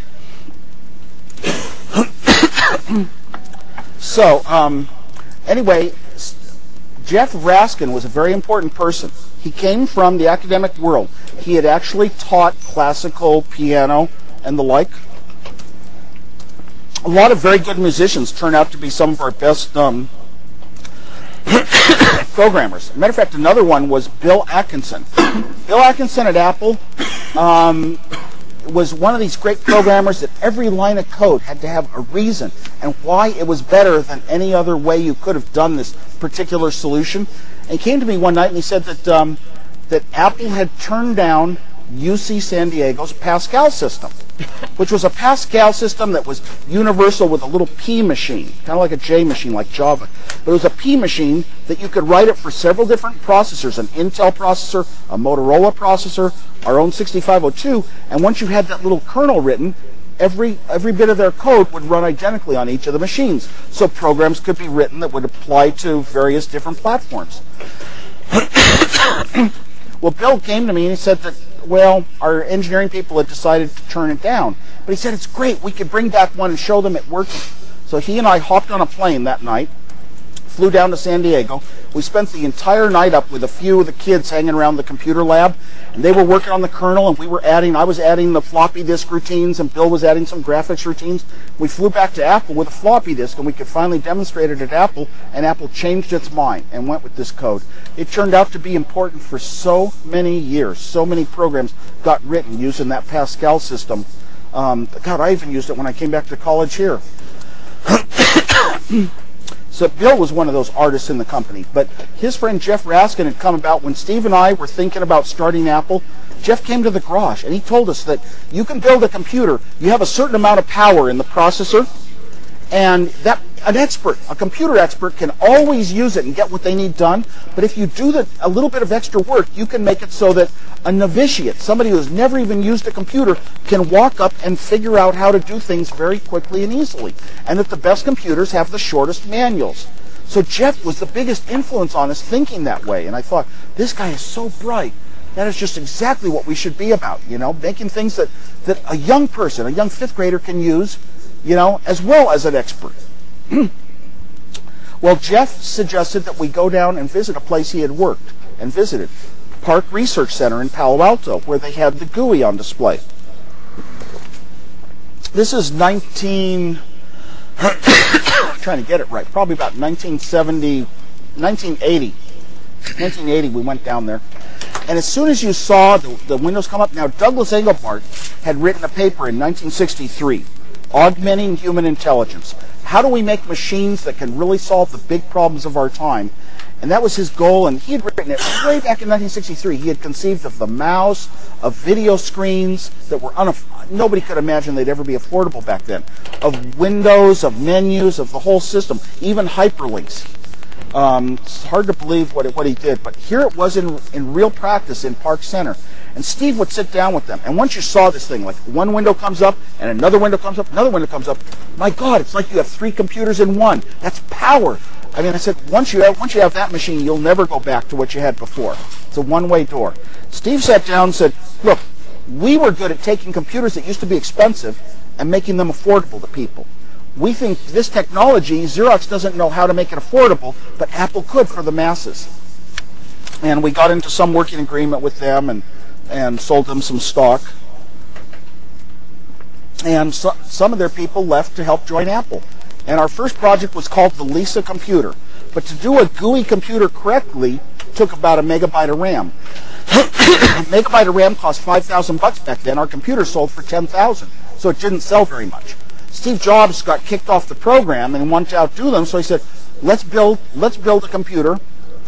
So, um, anyway, Jeff Raskin was a very important person. He came from the academic world. He had actually taught classical piano and the like. A lot of very good musicians turn out to be some of our best um, programmers. matter of fact, another one was Bill Atkinson. Bill Atkinson at Apple um, was one of these great programmers that every line of code had to have a reason and why it was better than any other way you could have done this particular solution. And he came to me one night and he said that um, that Apple had turned down UC San Diego's Pascal system, which was a Pascal system that was universal with a little P machine, kind of like a J machine like Java. But it was a P machine that you could write it for several different processors, an Intel processor, a Motorola processor, our own 6502, and once you had that little kernel written, every every bit of their code would run identically on each of the machines. So programs could be written that would apply to various different platforms. well, Bill came to me and he said that well, our engineering people had decided to turn it down. But he said, it's great. We could bring back one and show them it working. So he and I hopped on a plane that night, flew down to San Diego. We spent the entire night up with a few of the kids hanging around the computer lab. And they were working on the kernel, and we were adding, I was adding the floppy disk routines, and Bill was adding some graphics routines. We flew back to Apple with a floppy disk, and we could finally demonstrate it at Apple, and Apple changed its mind and went with this code. It turned out to be important for so many years. So many programs got written using that Pascal system. Um, God, I even used it when I came back to college here. So Bill was one of those artists in the company, but his friend Jeff Raskin had come about when Steve and I were thinking about starting Apple. Jeff came to the garage and he told us that you can build a computer. You have a certain amount of power in the processor, and that an expert, a computer expert, can always use it and get what they need done. But if you do the, a little bit of extra work, you can make it so that a novitiate, somebody who's never even used a computer, can walk up and figure out how to do things very quickly and easily. And that the best computers have the shortest manuals. So Jeff was the biggest influence on us thinking that way. And I thought, this guy is so bright. That is just exactly what we should be about, you know, making things that, that a young person, a young fifth grader can use, you know, as well as an expert. well, Jeff suggested that we go down and visit a place he had worked and visited. PARC Research Center in Palo Alto, where they had the GUI on display. This is 19, trying to get it right, probably about 1970, 1980. 1980, we went down there. And as soon as you saw the, the windows come up, now Douglas Engelbart had written a paper in 1963, Augmenting Human Intelligence. How do we make machines that can really solve the big problems of our time? And that was his goal, and he had written it way back in 1963. He had conceived of the mouse, of video screens that were unaff- nobody could imagine they'd ever be affordable back then, of windows, of menus, of the whole system, even hyperlinks. Um, it's hard to believe what, it, what he did, but here it was in, in real practice in PARC Center. And Steve would sit down with them. And once you saw this thing, like one window comes up and another window comes up, another window comes up, my God, it's like you have three computers in one. That's power. I mean, I said, once you have, once you have that machine, you'll never go back to what you had before. It's a one-way door. Steve sat down and said, look, we were good at taking computers that used to be expensive and making them affordable to people. We think this technology, Xerox doesn't know how to make it affordable, but Apple could for the masses. And we got into some working agreement with them and, and sold them some stock. And so, some of their people left to help join Apple. And our first project was called the Lisa computer. But to do a GUI computer correctly took about a megabyte of RAM. a megabyte of RAM cost 5,000 bucks back then. Our computer sold for 10,000. So it didn't sell very much. Steve Jobs got kicked off the program and wanted to outdo them, so he said, let's build, let's build a computer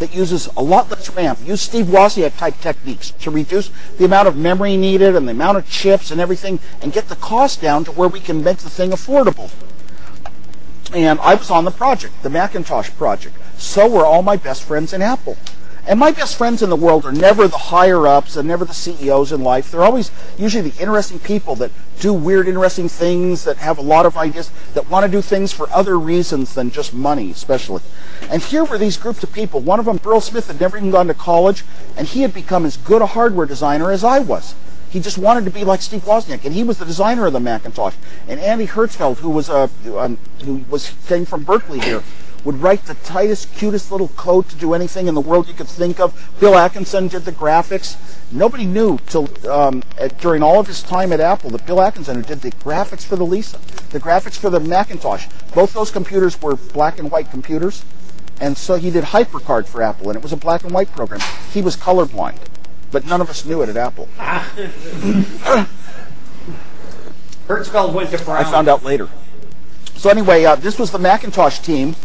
that uses a lot less RAM. Use Steve Wozniak type techniques to reduce the amount of memory needed and the amount of chips and everything and get the cost down to where we can make the thing affordable. And I was on the project, the Macintosh project. So were all my best friends in Apple. And my best friends in the world are never the higher ups and never the CEOs in life. They're always usually the interesting people that do weird, interesting things, that have a lot of ideas, that want to do things for other reasons than just money, especially. And here were these groups of people. One of them, Burrell Smith, had never even gone to college, and he had become as good a hardware designer as I was. He just wanted to be like Steve Wozniak, and he was the designer of the Macintosh. And Andy Hertzfeld, who was a um, who was came from Berkeley here, would write the tightest, cutest little code to do anything in the world you could think of. Bill Atkinson did the graphics. Nobody knew till um, at, during all of his time at Apple that Bill Atkinson, who did the graphics for the Lisa, the graphics for the Macintosh, both those computers were black and white computers. And so he did HyperCard for Apple, and it was a black and white program. He was colorblind, but none of us knew it at Apple. Hertzfeld went to Brown. I found out later. So anyway, uh, this was the Macintosh team,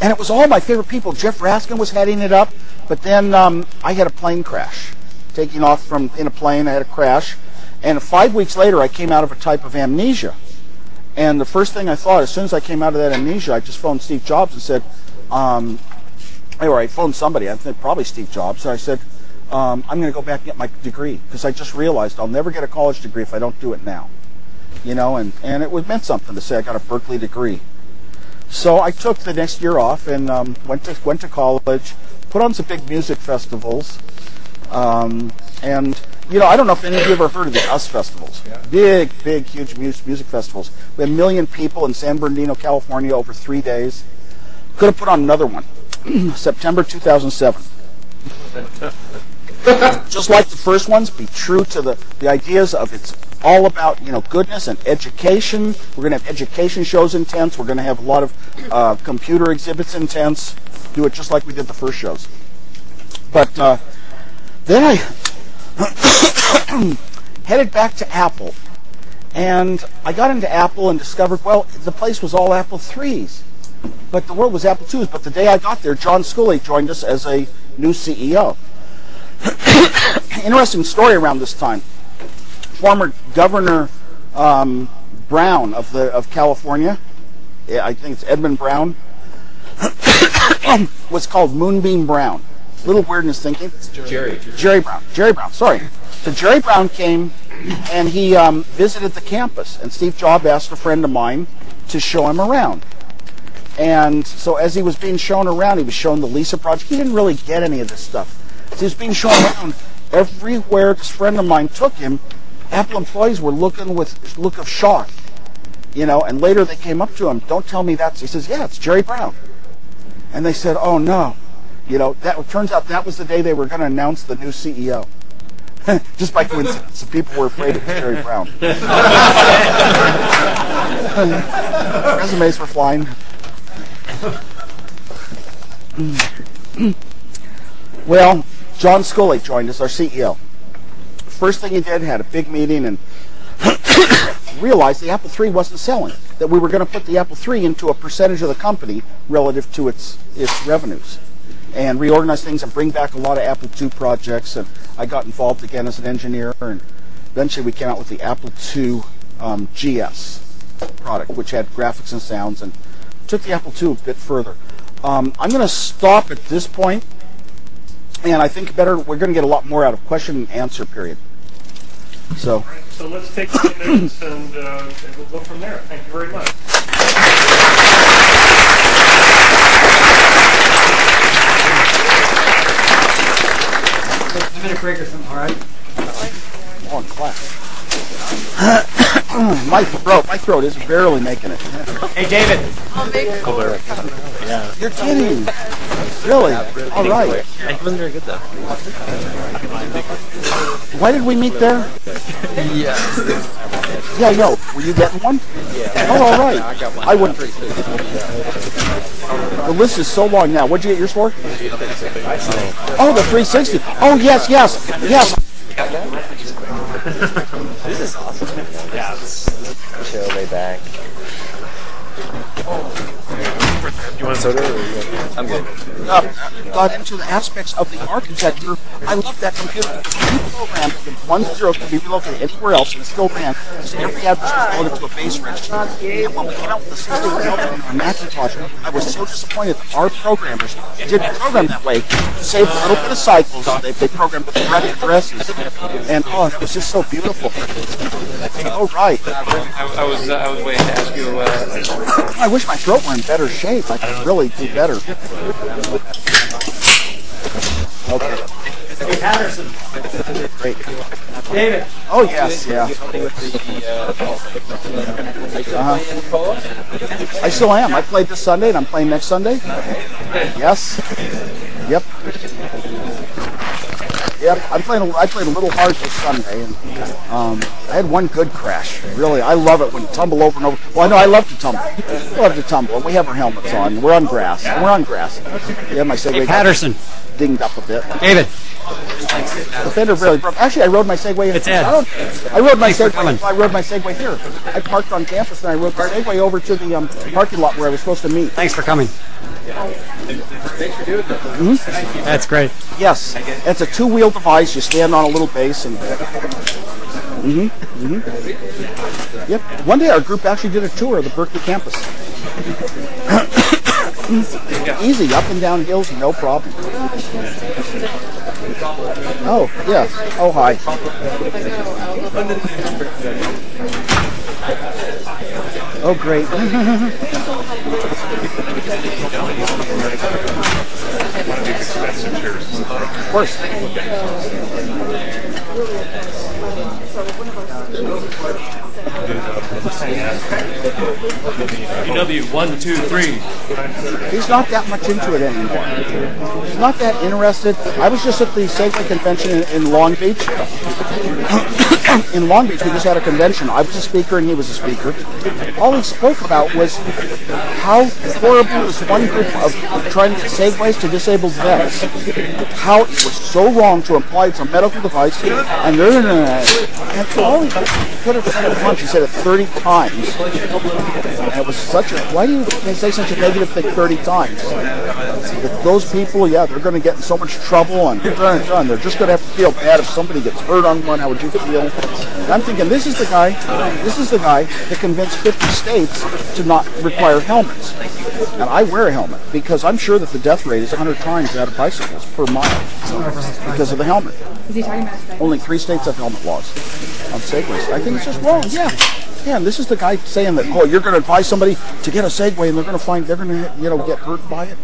and it was all my favorite people. Jeff Raskin was heading it up, but then um, I had a plane crash. Taking off from in a plane, I had a crash, and five weeks later, I came out of a type of amnesia. And the first thing I thought, as soon as I came out of that amnesia, I just phoned Steve Jobs and said, um, or I phoned somebody, I think probably Steve Jobs, and I said, um, I'm going to go back and get my degree because I just realized I'll never get a college degree if I don't do it now. You know, and, and it was meant something to say I got a Berkeley degree. So I took the next year off and um, went to went to college, put on some big music festivals, um, and you know I don't know if any of you ever heard of the US festivals. Big, big, huge music, music festivals. We had a million people in San Bernardino, California, over three days. Could have put on another one, September 2007. Just like the first ones, be true to the, the ideas of it's all about you know goodness and education. We're going to have education shows in tents. We're going to have a lot of uh, computer exhibits in tents. Do it just like we did the first shows. But uh, then I headed back to Apple, and I got into Apple and discovered well the place was all Apple threes, but the world was Apple twos. But the day I got there, John Sculley joined us as a new CEO. Interesting story around this time former Governor um, Brown of the of California, I think it's Edmund Brown, was called Moonbeam Brown. Little weirdness thinking. Jerry. Jerry Brown. Jerry Brown. Sorry. So Jerry Brown came and he um, visited the campus, and Steve Jobs asked a friend of mine to show him around. And so as he was being shown around, he was shown the Lisa project. He didn't really get any of this stuff. As he was being shown around, everywhere this friend of mine took him, Apple employees were looking with look of shock, you know. And later they came up to him, "Don't tell me that's." He says, "Yeah, it's Jerry Brown." And they said, "Oh no," you know. That turns out that was the day they were going to announce the new CEO. Just by coincidence, the people were afraid was Jerry Brown. Resumes were flying. well, John Sculley joined us, our CEO first thing he did, had a big meeting and realized the Apple III wasn't selling. That we were going to put the Apple III into a percentage of the company relative to its its revenues, and reorganize things and bring back a lot of Apple II projects. And I got involved again as an engineer, and eventually we came out with the Apple II um, GS product, which had graphics and sounds, and took the Apple II a bit further. Um, I'm going to stop at this point and I think better we're going to get a lot more out of question and answer period. So. Right, so let's take a few minutes and, uh, and we'll go from there. Thank you very much. A minute break or something, all right? On class. my throat, my throat is barely making it. Hey, David. I'll make Colbert. Yeah. You're kidding. Really? All right. He wasn't very good though. Why did we meet there? Yeah. Yeah, I know. Were you getting one? Yeah. Oh, all right. I wouldn't. The list is so long now. What'd you get yours for? Oh, the 360. Oh, yes, yes, yes. This is awesome. Yeah. Chill, lay back. Do you want want soda? Or I'm good. uh, got into the aspects of the architecture. I love that computer. You programmed the one zero could be relocated anywhere else and it still ran. So every address was loaded to a base register. And when we came out with the 61 on Macintosh, I was so disappointed that our programmers didn't program that way. Saved a little bit of cycles. They, they programmed with correct addresses. And oh, it was just so beautiful. Oh, right. I, I was uh, I was waiting to ask you. Uh, I wish my throat were in better shape. I could really do better. Okay, Hey, Patterson. great. David. Oh, yes, yeah. Uh-huh. I still am. I played this Sunday, and I'm playing next Sunday. Yes. Yep. Yep. I'm playing. A, I played a little hard this Sunday, and um, I had one good crash. Really, I love it when you tumble over and over. Well, I know I love to tumble. I love to tumble. And we have our helmets on. We're on grass. We're on grass. Yeah, my Segway got Patterson. dinged up a bit. David. The fender really broke. Actually, I rode my Segway. It's Ed. I, rode, I rode my. Segway. I rode my Segway here. I parked on campus and I rode the Segway over to the um, parking lot where I was supposed to meet. Thanks for coming. Thanks for doing this. That's great. Yes, it's a two-wheel device. You stand on a little base and. hmm hmm Yep. One day our group actually did a tour of the Berkeley campus. Easy, up and down hills, no problem. Oh, yes. Oh, hi. Oh, great. One of these expensive chairs. Of course. PW one two three. He's not that much into it anymore. He's not that interested. I was just at the Segway convention in, in Long Beach. in Long Beach, we just had a convention. I was a speaker and he was a speaker. All he spoke about was how horrible this one group of trying to get Segways to disabled vets. How it was so wrong to imply it's a medical device, and no, no. And all he could have said he said it 30 times. And it was such a, why do you say such a negative thing 30 times? Those people, yeah, they're going to get in so much trouble and. They're just going to have to feel bad if somebody gets hurt on one. How would you feel? And I'm thinking, this is the guy, this is the guy that convinced 50 states to not require helmets. And I wear a helmet because I'm sure that the death rate is 100 times that of bicycles per mile because of the helmet. Is he talking about Only three states have helmet laws on Segways. I think it's just wrong. Yeah. Yeah, and this is the guy saying that, oh, you're going to advise somebody to get a Segway and they're going to find, they're going to, you know, get hurt by it.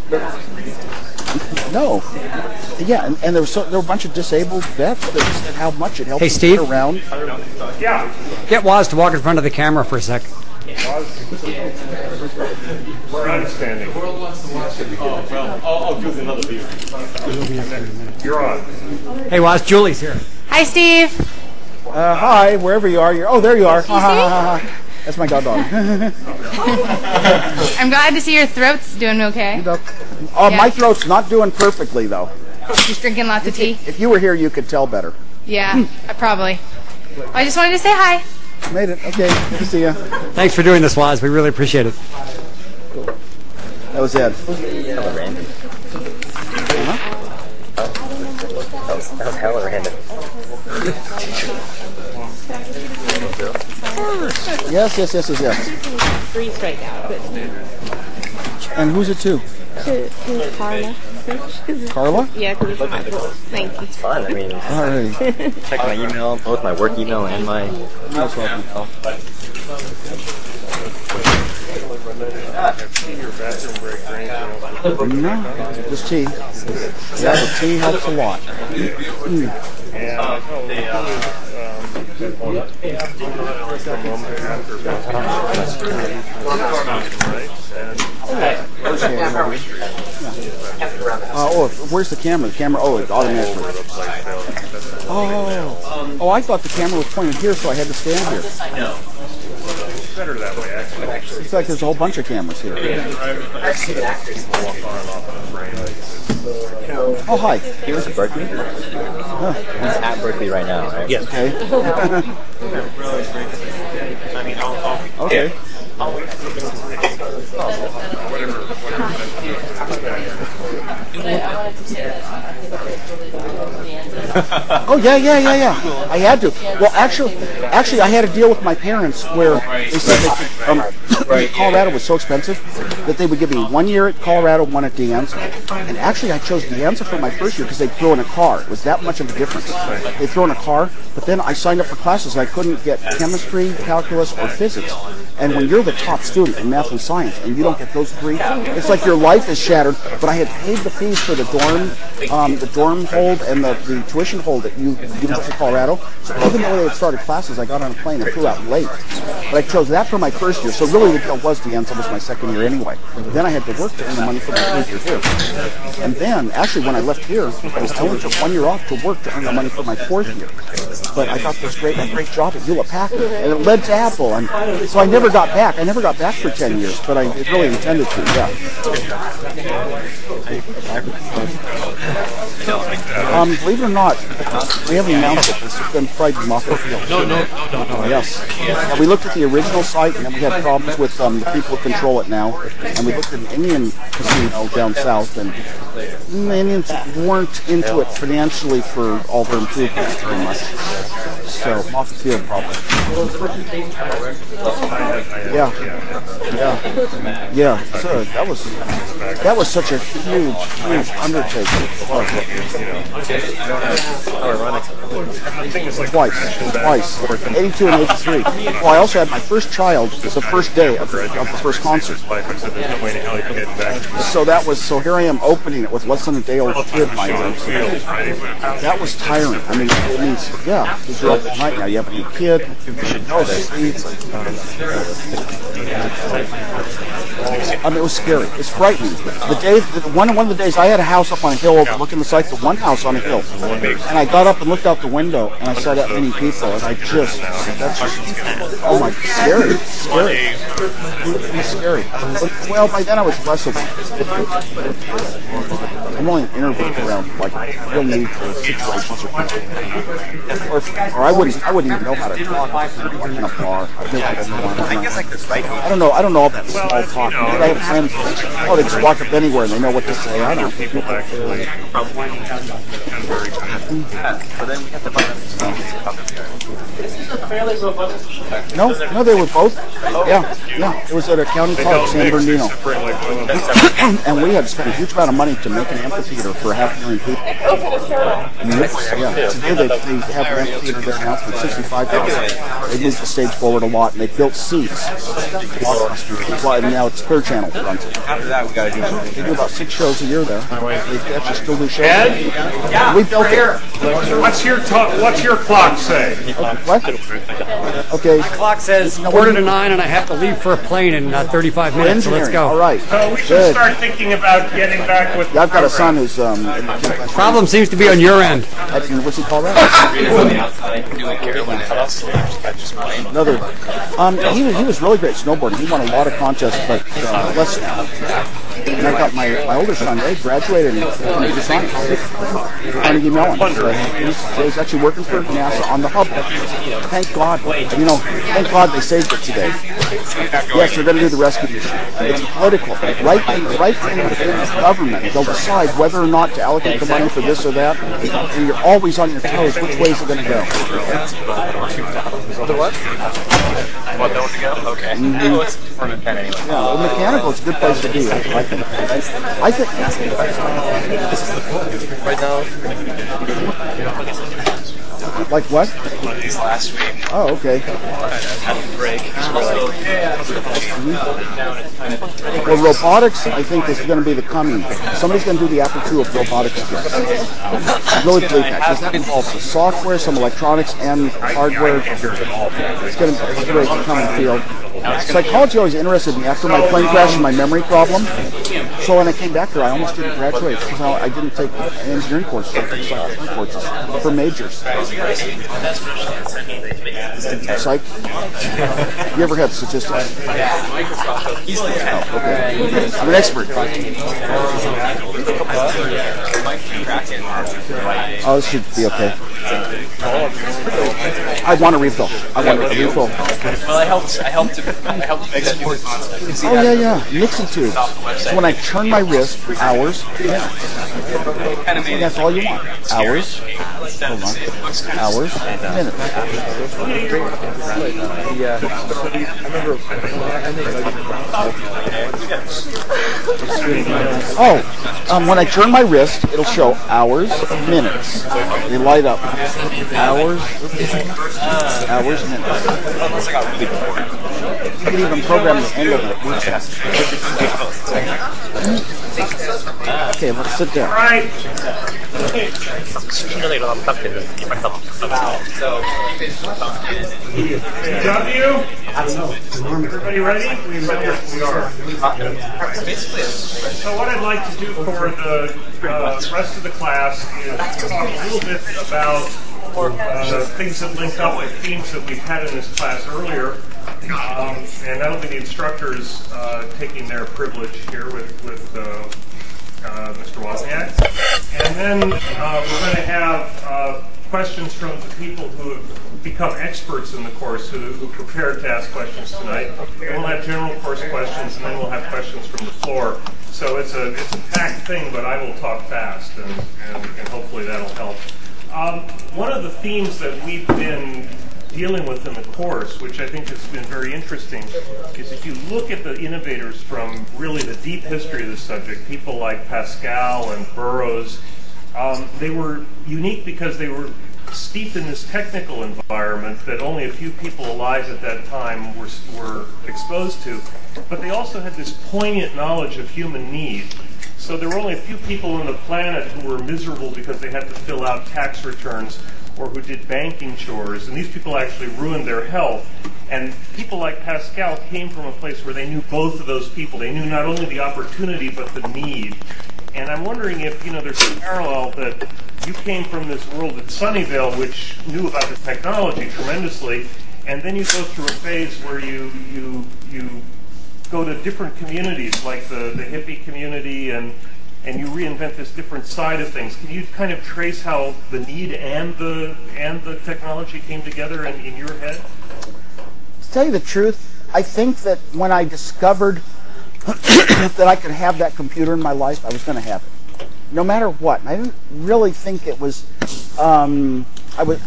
No. Yeah, and, and there, was so, there were a bunch of disabled vets that said how much it helped Hey, them Steve? get around. Yeah. Get Woz to walk in front of the camera for a sec. We're understanding. Oh well, I'll give another view. You're on. Hey, Woz, Julie's here. Hi, Steve. Uh, hi, wherever you are. You're, oh, there you are. Ha, ha, ha, ha. That's my god dog. I'm glad to see your throat's doing okay. oh, my Yeah. throat's not doing perfectly, though. Just drinking lots of tea. If you were here, you could tell better. Yeah, I probably. I just wanted to say hi. Made it. Okay, good to see you. Thanks for doing this, Woz. We really appreciate it. Cool. That was Ed. Hella random. That was, that was hella random. Yes, yes, yes, yes, yes. Freeze right now. And who's it to? to, to Carla. Carla? yeah, because it's my book. Thank you. It's fun. I mean, Alrighty. check my email, both my work email and my No problem. Your bathroom break range. No, just tea. Yeah, the tea helps a lot. Mm. And a moment after right? And Okay, remember. Uh, oh, where's the camera? The camera, oh, it's automatically. Oh, oh, I thought the camera was pointed here, so I had to stand here. it's better that way, actually. It's like there's a whole bunch of cameras here. Oh, hi. He was at Berkeley. He's at Berkeley right now, right? Yes. Okay. okay. Oh yeah, yeah, yeah, yeah. I had to. Well, actually, actually, I had a deal with my parents where they said could. Um, Colorado was so expensive that they would give me one year at Colorado, one at De Anza. And actually, I chose De Anza for my first year because they throw in a car. It was that much of a difference. They throw in a car, but then I signed up for classes. and I couldn't get chemistry, calculus, or physics. And when you're the top student in math and science and you don't get those three, it's like your life is shattered. But I had paid the fees for the dorm, um, the dorm hold and the, the tuition hold at University of Colorado. So even though they had started classes, I got on a plane and flew out late. But I chose that for my first year. So really, the deal was De Anza was my second year anyway. Then I had to work to earn the money for my third year here. And then, actually, when I left here, I was only took one year off to work to earn the money for my fourth year. But I got this great, great job at Hewlett Packard, and it led to Apple. And so I never got back. I never got back for 10 years, but I really intended to, yeah. Um, believe it or not, we haven't announced it. It's been Friday Moffett Field. No, no, no, no. Yes. Yeah, we looked at the original site, and then we had problems with um, the people who control it now. And we looked at an Indian casino down south, and the Indians weren't into it financially for all their improvements very much. So Moffett Field probably. Yeah. Yeah. Yeah. So that was that was such a huge, huge undertaking. Twice. Twice. 82 and 83. Well, I also had my first child the first day of the, of the first concert. So that was, so here I am opening it with less than a day old kid my. That was tiring. I mean, it means, yeah, because you're up at night now. You have a new kid, no sleep. I mean, it was scary. It's frightening. The day, the, one one of the days, I had a house up on a hill overlooking the site. The one house on a hill, and I got up and looked out the window, and I saw that many people, and I just, that's just, oh my, scary, scary, scary. But, well, by then I was less of. I'm only interviewing around like real need for situations or or, or I wouldn't, I wouldn't even know how to talk in a bar. I guess I could. I don't know. I don't know all that small talk. Have friends. Oh, they just walk up anywhere and they know what to say. I don't. People actually No, no, they were both. Yeah, yeah. It was at a county park, San Bernardino. and we had spent a huge amount of money to make an amphitheater for half a million people. I mean, it was, yeah. Today they, they have an amphitheater there now for 65000 They moved the stage forward a lot, and they built seats. And now it's Clear Channel that runs it. After that, we gotta do something. They do about six shows a year there. They actually still do shows. we built it. What's your ta- What's your clock say? What? Okay. My clock says quarter to nine, and I have to leave for a plane in uh, 35 minutes. So let's go. All right. So we should Good. start thinking about getting back with. Yeah, I've got a son who's um. the Problem seems to be on your end. At University of Colorado. on the outside, doing Carolyn and us. I just playing. Another. Um, he was he was really great snowboarding. He won a lot of contests, but uh, less. And I got my my older son. They graduated in computer science. Carnegie Mellon. So he's, he's actually working for NASA on the hub. Thank God. You know, thank God they saved it today. Yes, they're going to do the rescue mission. It's political. Right, right in the government, they'll decide whether or not to allocate the money for this or that. And you're always on your toes. Which way is it going to go? The what? Want that one to go? Okay. Oh, it's for pen anyway. Yeah, well, mechanical is a good place to be. I think. I think. Right now, Like what? these last week, Oh, okay. had a break. Well, robotics, I think, is going to be the coming. Somebody's going to do the Apple II of robotics. Really believe that because that involves the software, some electronics, and hardware. It's going to be to become field. Psychology always interested me. After my plane crash and my memory problem, so when I came back here, I almost didn't graduate because I didn't take engineering courses. Courses for majors. Psych. You ever had statistics? Oh, okay. I'm an expert. Oh, this should be okay. I want a refill. I want a refill. Well, I helped. I helped. To, I helped make some more content. You can see Oh yeah, yeah. Nixie tube. So when I turn my wrist, hours. Kind That's all you want. Hours, hold on. Hours, minutes. Oh, um, when I turn my wrist, it'll show hours, minutes. They light up. Hours, hours, minutes. Unless I got really bored. You can even program the end of it. Okay, let's sit down. All right. W. Everybody ready? We we are. So what I'd like to do for the uh, rest of the class is talk a little bit about uh, things that link up with themes that we've had in this class earlier. Um, and that'll be the instructors uh, taking their privilege here with, with uh, Mr. Wozniak. And then uh, we're going to have uh, questions from the people who have become experts in the course, who, who prepared to ask questions tonight. And we'll have general course questions, and then we'll have questions from the floor. So it's a it's a packed thing, but I will talk fast, and, and, and hopefully that'll help. Um, one of the themes that we've been dealing with in the course, which I think has been very interesting, is if you look at the innovators from really the deep history of the subject, people like Pascal and Burroughs, um, they were unique because they were steeped in this technical environment that only a few people alive at that time were, were exposed to. But they also had this poignant knowledge of human need. So there were only a few people on the planet who were miserable because they had to fill out tax returns or who did banking chores, and these people actually ruined their health. And people like Pascal came from a place where they knew both of those people. They knew not only the opportunity but the need. And I'm wondering if you know there's a parallel that you came from this world at Sunnyvale, which knew about the technology tremendously, and then you go through a phase where you you you go to different communities, like the the hippie community and and you reinvent this different side of things. Can you kind of trace how the need and the and the technology came together in, in your head? To tell you the truth, I think that when I discovered that I could have that computer in my life, I was going to have it, no matter what. I didn't really think it was. Um, I was.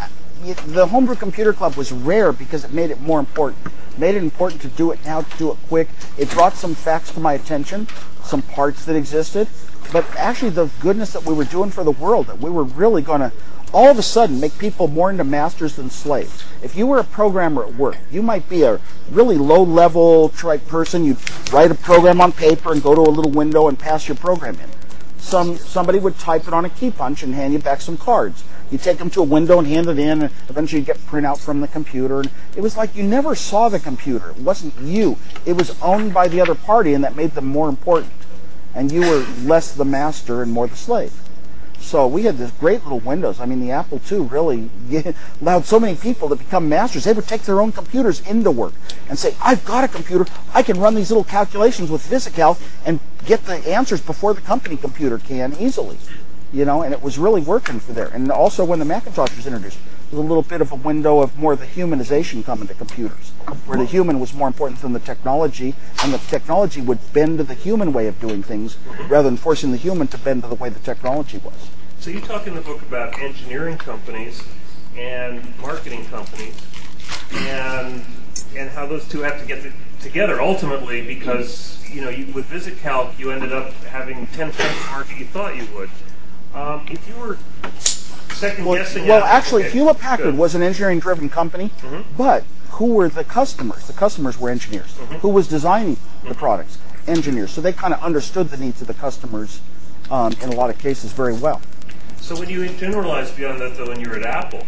The homebrew computer club was rare because it made it more important. Made it important to do it now, to do it quick. It brought some facts to my attention, some parts that existed, but actually the goodness that we were doing for the world, that we were really going to all of a sudden make people more into masters than slaves. If you were a programmer at work, you might be a really low level type person. You'd write a program on paper and go to a little window and pass your program in. Some somebody would type it on a key punch and hand you back some cards. You take them to a window and hand it in, and eventually you get printout from the computer. And it was like you never saw the computer. It wasn't you. It was owned by the other party, and that made them more important. And you were less the master and more the slave. So we had this great little windows. I mean, the Apple II really allowed so many people to become masters. They would take their own computers into work and say, I've got a computer. I can run these little calculations with VisiCalc and get the answers before the company computer can easily. You know, and it was really working for there. And also when the Macintosh was introduced, was a little bit of a window of more of the humanization coming to computers, where the human was more important than the technology, and the technology would bend to the human way of doing things rather than forcing the human to bend to the way the technology was. So you talk in the book about engineering companies and marketing companies, and and how those two have to get together ultimately because you know you, with VisiCalc you ended up having ten times the market you thought you would. Um, if you were second Well, guessing, well actually, Hewlett Packard was an engineering-driven company, Mhm. but who were the customers? The customers were engineers. Mhm. Who was designing the products? Engineers. So they kind of understood the needs of the customers um, in a lot of cases very well. So when you generalize beyond that, though, when you were at Apple,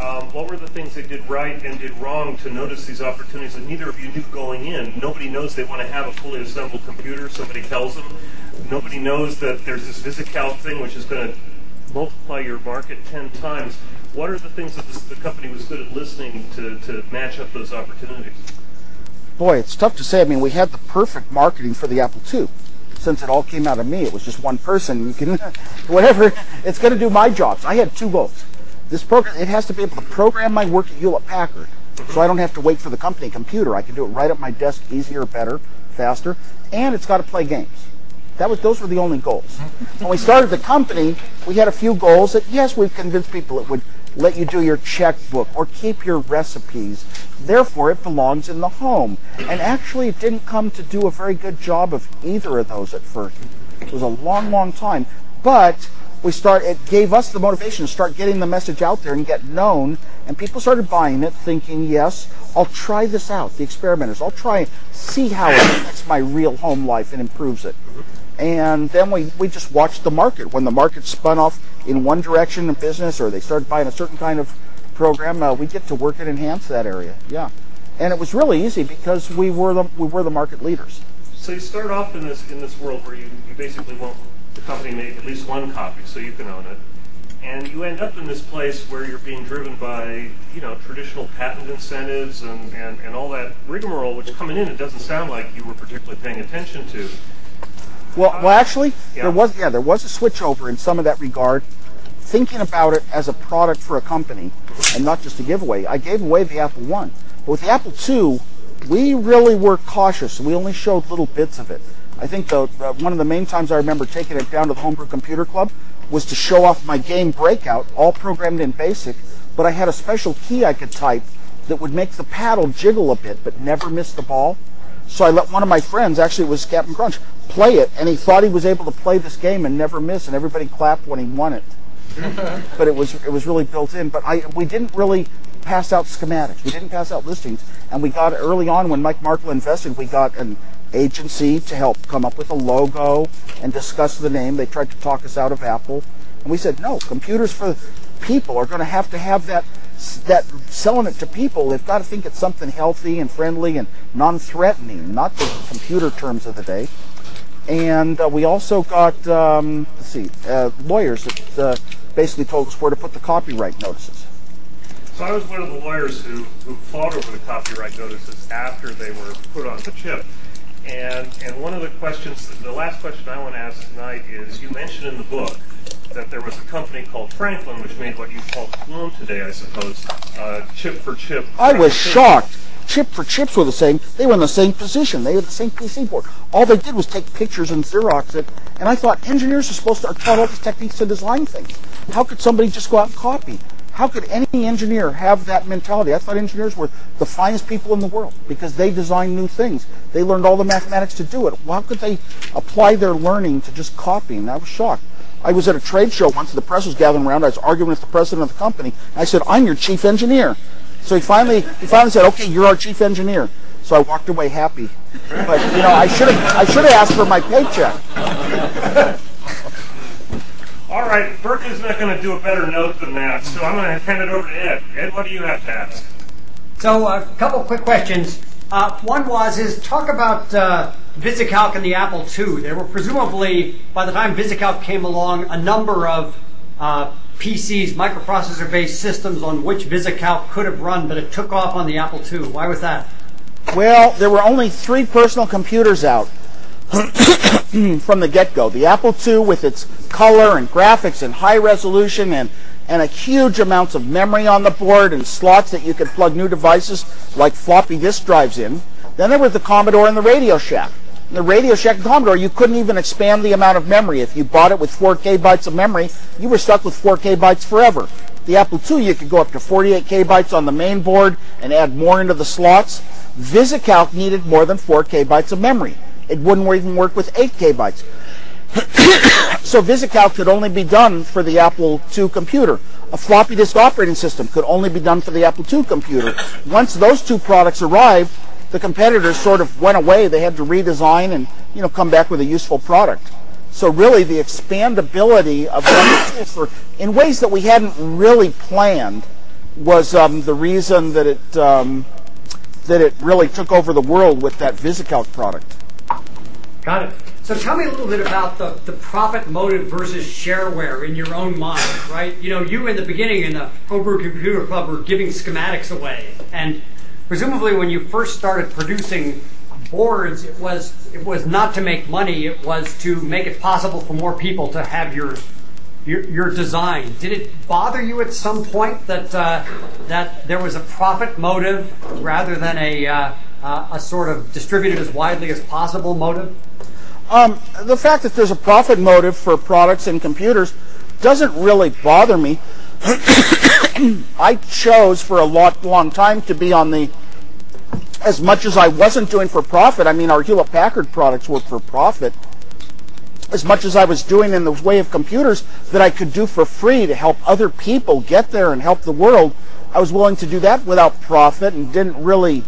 um, what were the things they did right and did wrong to notice these opportunities that neither of you knew going in? Nobody knows they want to have a fully assembled computer. Somebody tells them. Nobody knows that there's this VisiCalc thing which is going to multiply your market ten times. What are the things that the company was good at listening to, to match up those opportunities? Boy, it's tough to say. I mean, we had the perfect marketing for the Apple II. Since it all came out of me, it was just one person. You can, whatever, it's going to do my jobs. I had two goals. this program, it has to be able to program my work at Hewlett Packard. So I don't have to wait for the company computer. I can do it right at my desk, easier, better, faster, and it's got to play games. That was those were the only goals. When we started the company, we had a few goals that yes, we've convinced people it would let you do your checkbook or keep your recipes. Therefore, it belongs in the home. And actually, it didn't come to do a very good job of either of those at first. It was a long, long time. But we start it gave us the motivation to start getting the message out there and get known and people started buying it thinking yes i'll try this out the experimenters i'll try and see how it affects my real home life and improves it and then we, we just watched the market. When the market spun off in one direction in business or they started buying a certain kind of program uh, we get to work and enhance that area. Yeah. And it was really easy because we were the we were the market leaders. So you start off in this in this world where you, you basically want the company make at least one copy so you can own it, and you end up in this place where you're being driven by you know traditional patent incentives and, and, and all that rigmarole, which coming in it doesn't sound like you were particularly paying attention to. Well, uh, well, actually, Yeah. there was yeah, there was a switchover in some of that regard. Thinking about it as a product for a company and not just a giveaway. I gave away the Apple One, but with the Apple Two, we really were cautious. We only showed little bits of it. I think the, the one of the main times I remember taking it down to the Homebrew Computer Club was to show off my game Breakout, all programmed in BASIC. But I had a special key I could type that would make the paddle jiggle a bit, but never miss the ball. So I let one of my friends, actually it was Captain Crunch, play it, and he thought he was able to play this game and never miss, and everybody clapped when he won it. but it was it was really built in. But I we didn't really pass out schematics. We didn't pass out listings, and we got early on when Mike Markkula invested, we got an agency to help come up with a logo and discuss the name. They tried to talk us out of Apple, and we said no. Computers for people are going to have to have that that selling it to people. They've got to think it's something healthy and friendly and non-threatening, not the computer terms of the day. And uh, we also got um, let's see, uh, lawyers that uh, basically told us where to put the copyright notices. So I was one of the lawyers who, who fought over the copyright notices after they were put on the chip. And and one of the questions, the last question I want to ask tonight is, you mentioned in the book that there was a company called Franklin which made what you call clone today, I suppose, uh, chip for chip. I was shocked. Chip for chips were the same. They were in the same position. They had the same PC board. All they did was take pictures and Xerox it. And I thought engineers are supposed to are taught all these techniques to design things. How could somebody just go out and copy? How could any engineer have that mentality? I thought engineers were the finest people in the world because they designed new things. They learned all the mathematics to do it. How could they apply their learning to just copying? I was shocked. I was at a trade show once, the press was gathering around. I was arguing with the president of the company. I said, "I'm your chief engineer." So he finally, he finally said, "Okay, you're our chief engineer." So I walked away happy. But you know, I should have, I should have asked for my paycheck. All right, Berkeley's not going to do a better note than that, so I'm going to hand it over to Ed. Ed, what do you have to ask? So a couple quick questions. Uh, one was is talk about uh, VisiCalc and the Apple II. There were presumably by the time VisiCalc came along, a number of uh, PCs, microprocessor-based systems on which VisiCalc could have run, but it took off on the Apple II. Why was that? Well, there were only three personal computers out from the get-go. The Apple II with its color and graphics and high resolution and and a huge amounts of memory on the board and slots that you could plug new devices like floppy disk drives in. Then there was the Commodore and the Radio Shack. In the Radio Shack and Commodore, you couldn't even expand the amount of memory. If you bought it with 4K bytes of memory, you were stuck with 4K bytes forever. The Apple II, you could go up to 48K bytes on the main board and add more into the slots. VisiCalc needed more than 4K bytes of memory. It wouldn't even work with 8K bytes. So VisiCalc could only be done for the Apple II computer. A floppy disk operating system could only be done for the Apple II computer. Once those two products arrived, the competitors sort of went away. They had to redesign and you know come back with a useful product. So really, the expandability of for in ways that we hadn't really planned was um, the reason that it um, that it really took over the world with that VisiCalc product. Got it. So tell me a little bit about the, the profit motive versus shareware in your own mind, right? You know, you in the beginning in the Homebrew Computer Club were giving schematics away, and presumably when you first started producing boards, it was it was not to make money; it was to make it possible for more people to have your your, your design. Did it bother you at some point that uh, that there was a profit motive rather than a uh, uh, a sort of distributed as widely as possible motive? Um, the fact that there's a profit motive for products and computers doesn't really bother me. I chose for a lot, long time to be on the, as much as I wasn't doing for profit, I mean, our Hewlett Packard products were for profit, as much as I was doing in the way of computers that I could do for free to help other people get there and help the world, I was willing to do that without profit and didn't really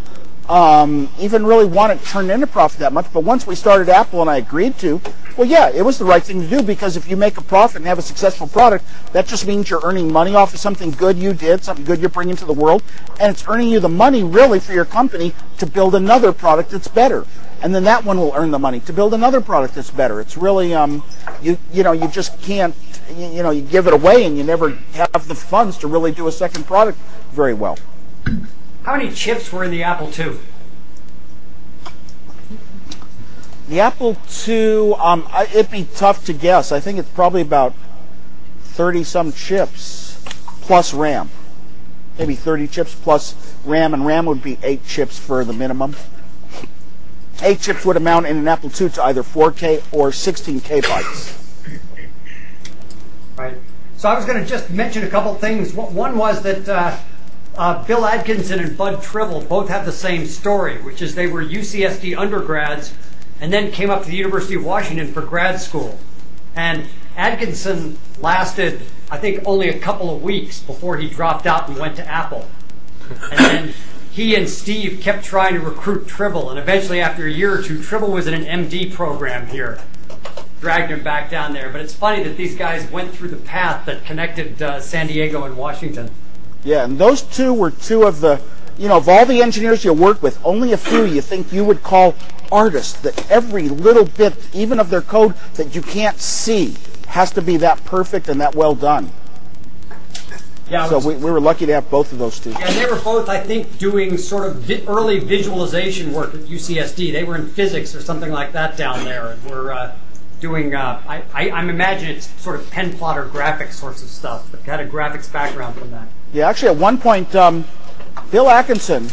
um, even really want it turned into profit that much. But once we started Apple and I agreed to, well, yeah, it was the right thing to do because if you make a profit and have a successful product, that just means you're earning money off of something good you did, something good you're bringing to the world, and it's earning you the money really for your company to build another product that's better. And then that one will earn the money to build another product that's better. It's really, um, you you know, you just can't, you, you know, you give it away and you never have the funds to really do a second product very well. How many chips were in the Apple II? The Apple II, um, it'd be tough to guess. I think it's probably about 30 some chips plus RAM. Maybe 30 chips plus RAM, and RAM would be 8 chips for the minimum. 8 chips would amount in an Apple II to either 4K or 16K bytes. Right. So I was going to just mention a couple things. One was that uh, Bill Atkinson and Bud Tribble both have the same story, which is they were UCSD undergrads and then came up to the University of Washington for grad school. And Atkinson lasted, I think, only a couple of weeks before he dropped out and went to Apple. And then he and Steve kept trying to recruit Tribble, and eventually, after a year or two, Tribble was in an MD program here. Dragged him back down there. But it's funny that these guys went through the path that connected uh, San Diego and Washington. Yeah, and those two were two of the, you know, of all the engineers you work with, only a few you think you would call artists. That every little bit, even of their code that you can't see, has to be that perfect and that well done. Yeah, So was- we, we were lucky to have both of those two. Yeah, and they were both, I think, doing sort of vi- early visualization work at UCSD. They were in physics or something like that down there, and were uh, doing. Uh, I, I, I'm imagining it's sort of pen plotter graphics sorts of stuff. But had a graphics background from that. Yeah, actually, at one point, um, Bill Atkinson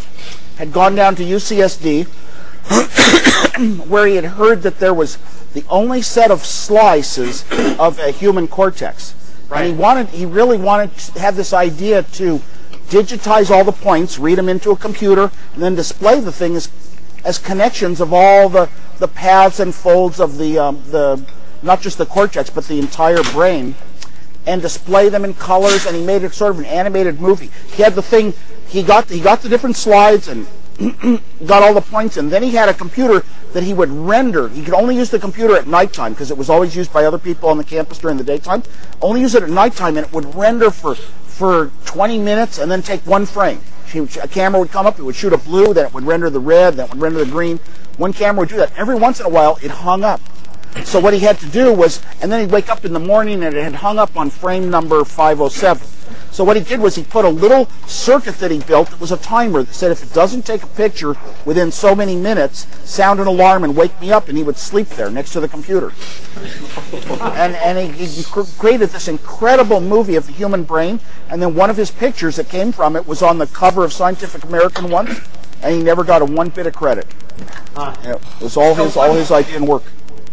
had gone down to UCSD where he had heard that there was the only set of slices of a human cortex. And he wanted, he really wanted to have this idea to digitize all the points, read them into a computer, and then display the thing as, as connections of all the, the paths and folds of the, um, the, not just the cortex, but the entire brain and display them in colors and he made it sort of an animated movie. He had the thing he got he got the different slides and got all the points and then he had a computer that he would render. He could only use the computer at nighttime because it was always used by other people on the campus during the daytime. Only use it at nighttime and it would render for for 20 minutes and then take one frame. A camera would come up, it would shoot a blue, then it would render the red, then it would render the green. One camera would do that. Every once in a while, it hung up. So what he had to do was, and then he'd wake up in the morning and it had hung up on frame number 507. So what he did was he put a little circuit that he built that was a timer that said if it doesn't take a picture within so many minutes, sound an alarm and wake me up, and he would sleep there next to the computer. and and he, he created this incredible movie of the human brain, and then one of his pictures that came from it was on the cover of Scientific American once, and he never got a one bit of credit. Yeah, it was all his all his idea and work.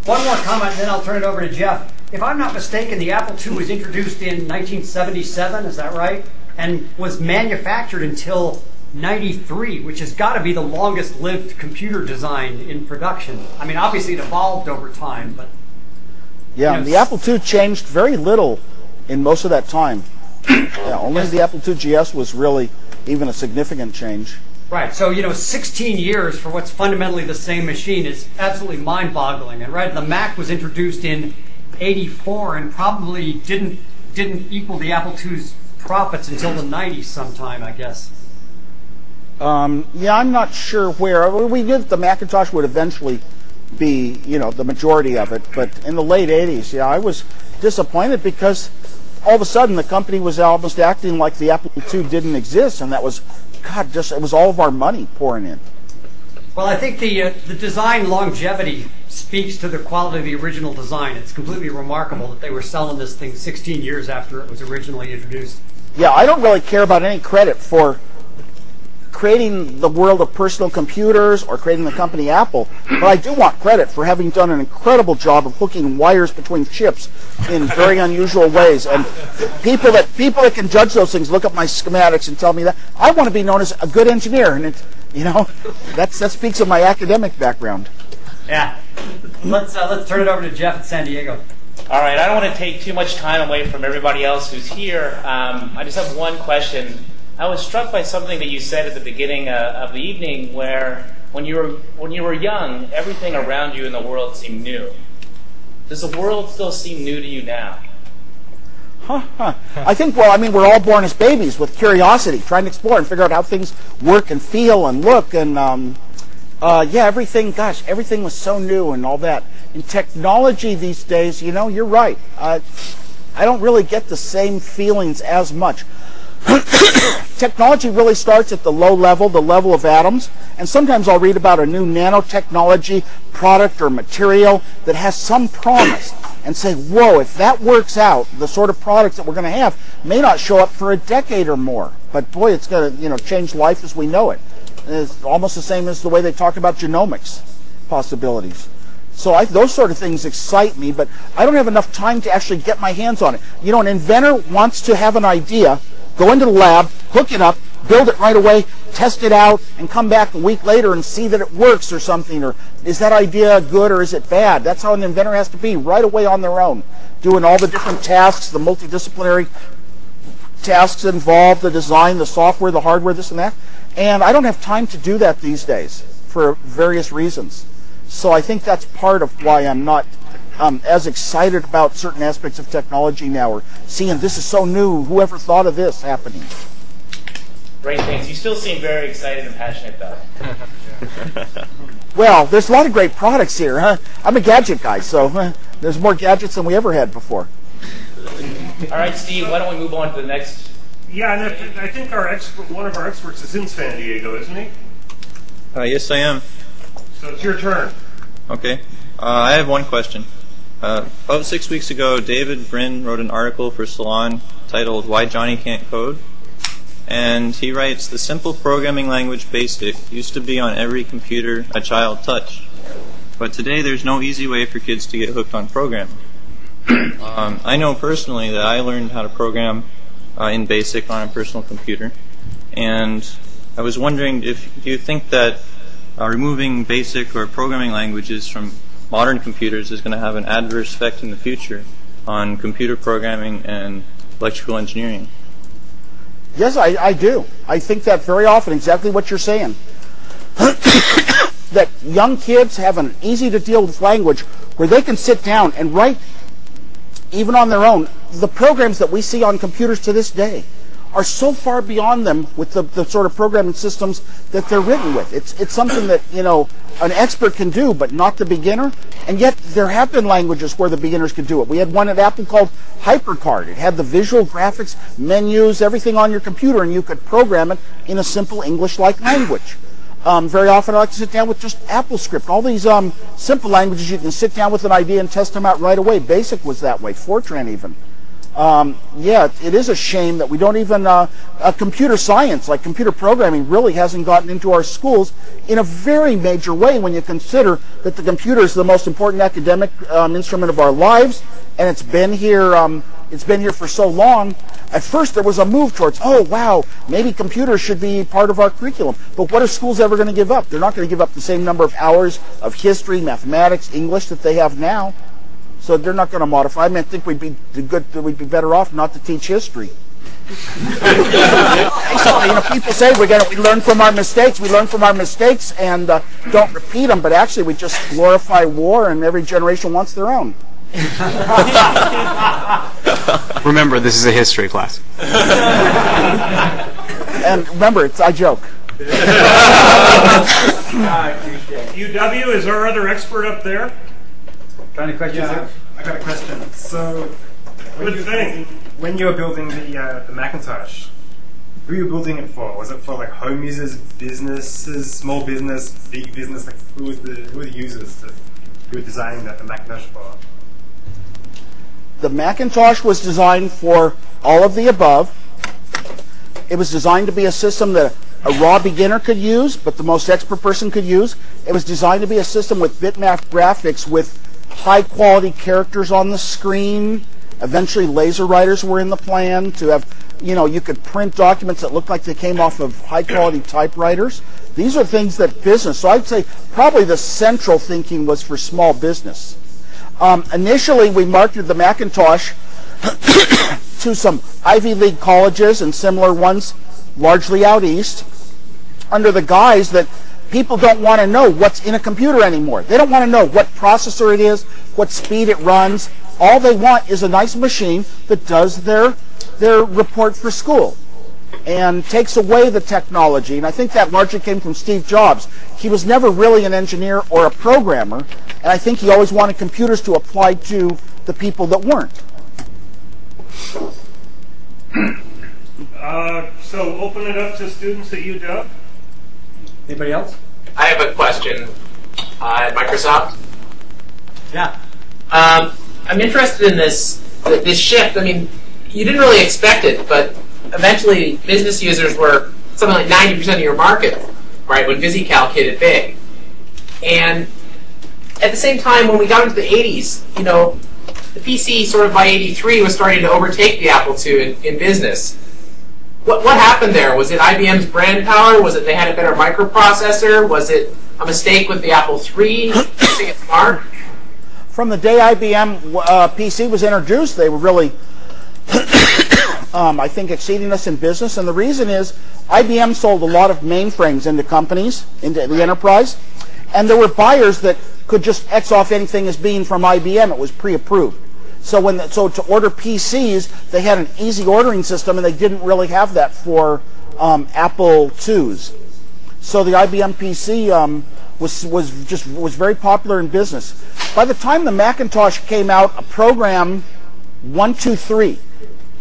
One more comment, and then I'll turn it over to Jeff. If I'm not mistaken, the Apple II was introduced in 1977. Is that right? And was manufactured until 93, which has got to be the longest lived computer design in production. I mean, obviously it evolved over time, but Yeah, the Apple II changed very little in most of that time. Yeah, only the Apple II GS was really even a significant change. Right. So, you know, 16 years for what's fundamentally the same machine is absolutely mind boggling. And right, the Mac was introduced in 84 and probably didn't didn't equal the Apple II's profits until the 90s sometime, I guess. Um, yeah, I'm not sure where. We knew that the Macintosh would eventually be, you know, the majority of it, but in the late 80s, yeah, I was disappointed because all of a sudden the company was almost acting like the Apple II didn't exist, and that was, God, just it was all of our money pouring in. Well, I think the uh, the design longevity speaks to the quality of the original design. It's completely remarkable that they were selling this thing 16 years after it was originally introduced. Yeah, I don't really care about any credit for creating the world of personal computers or creating the company Apple, but I do want credit for having done an incredible job of hooking wires between chips in very unusual ways. And people that people that can judge those things look at my schematics and tell me that I want to be known as a good engineer, and it, you know, that's that speaks of my academic background. Yeah. Let's uh, let's turn it over to Jeff at San Diego. All right, I don't want to take too much time away from everybody else who's here. Um, I just have one question. I was struck by something that you said at the beginning uh, of the evening, where when you were when you were young, everything around you in the world seemed new. Does the world still seem new to you now? Huh, huh. I think, well, I mean, we're all born as babies with curiosity, trying to explore and figure out how things work and feel and look. And, um, uh, yeah, everything, gosh, everything was so new and all that. In technology these days, you know, you're right. Uh, I don't really get the same feelings as much. Technology really starts at the low level, the level of atoms, and sometimes I'll read about a new nanotechnology product or material that has some promise and say, whoa, if that works out, the sort of products that we're going to have may not show up for a decade or more. But boy, it's going to you know change life as we know it. It's almost the same as the way they talk about genomics possibilities. So I, those sort of things excite me, but I don't have enough time to actually get my hands on it. You know, an inventor wants to have an idea, go into the lab, hook it up, build it right away, test it out, and come back a week later and see that it works or something, or is that idea good or is it bad? That's how an inventor has to be, right away on their own, doing all the different tasks, the multidisciplinary tasks involved, the design, the software, the hardware, this and that. And I don't have time to do that these days for various reasons. So I think that's part of why I'm not um, as excited about certain aspects of technology now, or seeing this is so new. Whoever thought of this happening? Great things. You still seem very excited and passionate, though. well, there's a lot of great products here. Huh? I'm a gadget guy, so uh, there's more gadgets than we ever had before. All right, Steve. Why don't we move on to the next? Yeah, and I think our expert, one of our experts, is in San Diego, isn't he? Uh, yes, I am. So it's your turn. Okay. Uh, I have one question. Uh, about six weeks ago, David Brin wrote an article for Salon titled "Why Johnny Can't Code." And he writes, the simple programming language BASIC used to be on every computer a child touched. But today there's no easy way for kids to get hooked on programming. um, I know personally that I learned how to program uh, in BASIC on a personal computer. And I was wondering if do you think that uh, removing BASIC or programming languages from modern computers is going to have an adverse effect in the future on computer programming and electrical engineering? Yes, I, I do. I think that very often, exactly what you're saying. that young kids have an easy to deal with language where they can sit down and write, even on their own, the programs that we see on computers to this day are so far beyond them with the, the sort of programming systems that they're written with. It's, it's something that, you know, an expert can do, but not the beginner. And yet there have been languages where the beginners could do it. We had one at Apple called HyperCard. It had the visual graphics, menus, everything on your computer, and you could program it in a simple English-like language. Um, very often I like to sit down with just AppleScript. All these um, simple languages, you can sit down with an idea and test them out right away. Basic was that way, Fortran even. Um, yeah, it is a shame that we don't even, uh, uh, computer science, like computer programming, really hasn't gotten into our schools in a very major way when you consider that the computer is the most important academic um, instrument of our lives, and it's been here, um, it's been here for so long. At first, there was a move towards, oh wow, maybe computers should be part of our curriculum. But what are schools ever going to give up? They're not going to give up the same number of hours of history, mathematics, English that they have now. So they're not going to modify. I mean, I think we'd be good. We'd be better off not to teach history. so, you know, people say we're going to we learn from our mistakes. We learn from our mistakes and uh, don't repeat them. But actually, we just glorify war, and every generation wants their own. remember, this is a history class. and remember, it's I joke. UW is our other expert up there. Got any questions? Yeah, I got a question. So, when Good you, thing. when you were building the uh, the Macintosh, who were you building it for? Was it for like home users, businesses, small business, big business? Like who was the who were the users? That, you were designing the, the Macintosh for? The Macintosh was designed for all of the above. It was designed to be a system that a raw beginner could use, but the most expert person could use. It was designed to be a system with bitmap graphics with high quality characters on the screen. Eventually, laser writers were in the plan to have, you know, you could print documents that looked like they came off of high quality typewriters. These are things that business, so I'd say probably the central thinking was for small business. Um, initially, we marketed the Macintosh to some Ivy League colleges and similar ones, largely out east, under the guise that people don't want to know what's in a computer anymore. They don't want to know what processor it is, what speed it runs. All they want is a nice machine that does their their report for school and takes away the technology. And I think that largely came from Steve Jobs. He was never really an engineer or a programmer, and I think he always wanted computers to apply to the people that weren't. Uh, so open it up to students at UW. Anybody else? I have a question uh, at Microsoft. Yeah. Um, I'm interested in this this shift. I mean, you didn't really expect it, but eventually business users were something like 90% of your market, right, when VisiCalc hit it big. And at the same time, when we got into the 80s, you know, the PC sort of by 83 was starting to overtake the Apple II in, in business. What, what happened there? Was it IBM's brand power? Was it they had a better microprocessor? Was it a mistake with the Apple III missing its mark? From the day IBM uh, PC was introduced, they were really, um, I think, exceeding us in business. And the reason is IBM sold a lot of mainframes into companies, into the enterprise, and there were buyers that could just X off anything as being from IBM. It was pre-approved. So when the, so to order PCs, they had an easy ordering system, and they didn't really have that for um, Apple IIs. So the IBM PC um, was was just was very popular in business. By the time the Macintosh came out, a program one two three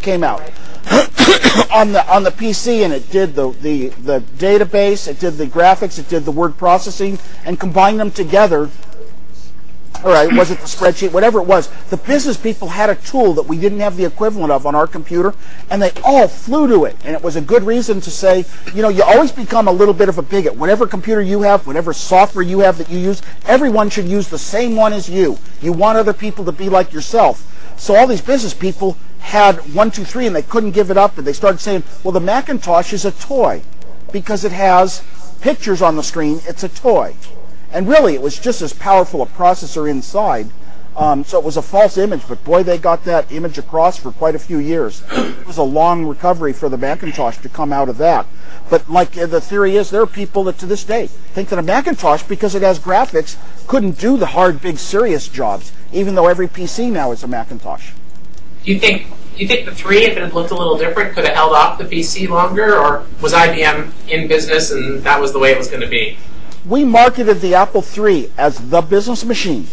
came out on the on the PC, and it did the, the the database, it did the graphics, it did the word processing, and combined them together. All right, was it the spreadsheet? Whatever it was, the business people had a tool that we didn't have the equivalent of on our computer, and they all flew to it. And it was a good reason to say, you know, you always become a little bit of a bigot. Whatever computer you have, whatever software you have that you use, everyone should use the same one as you. You want other people to be like yourself. So all these business people had one, two, three, and they couldn't give it up, and they started saying, well, the Macintosh is a toy because it has pictures on the screen. It's a toy. And really, it was just as powerful a processor inside. Um, so it was a false image, but boy, they got that image across for quite a few years. It was a long recovery for the Macintosh to come out of that. But like uh, the theory is, there are people that to this day think that a Macintosh, because it has graphics, couldn't do the hard, big, serious jobs, even though every PC now is a Macintosh. Do you think do you think the three, if it had looked a little different, could have held off the PC longer, or was IBM in business and that was the way it was going to be? We marketed the Apple III as the business machine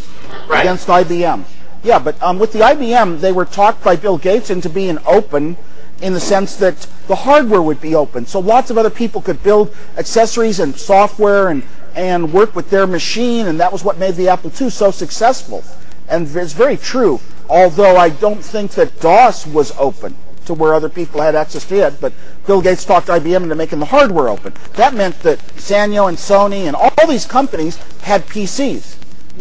Right. against IBM. Yeah, but um, with the IBM, they were talked by Bill Gates into being open in the sense that the hardware would be open. So lots of other people could build accessories and software and, and work with their machine, and that was what made the Apple II so successful. And it's very true, although I don't think that DOS was open to where other people had access to it, but Bill Gates talked IBM into making the hardware open. That meant that Sanyo and Sony and all these companies had PCs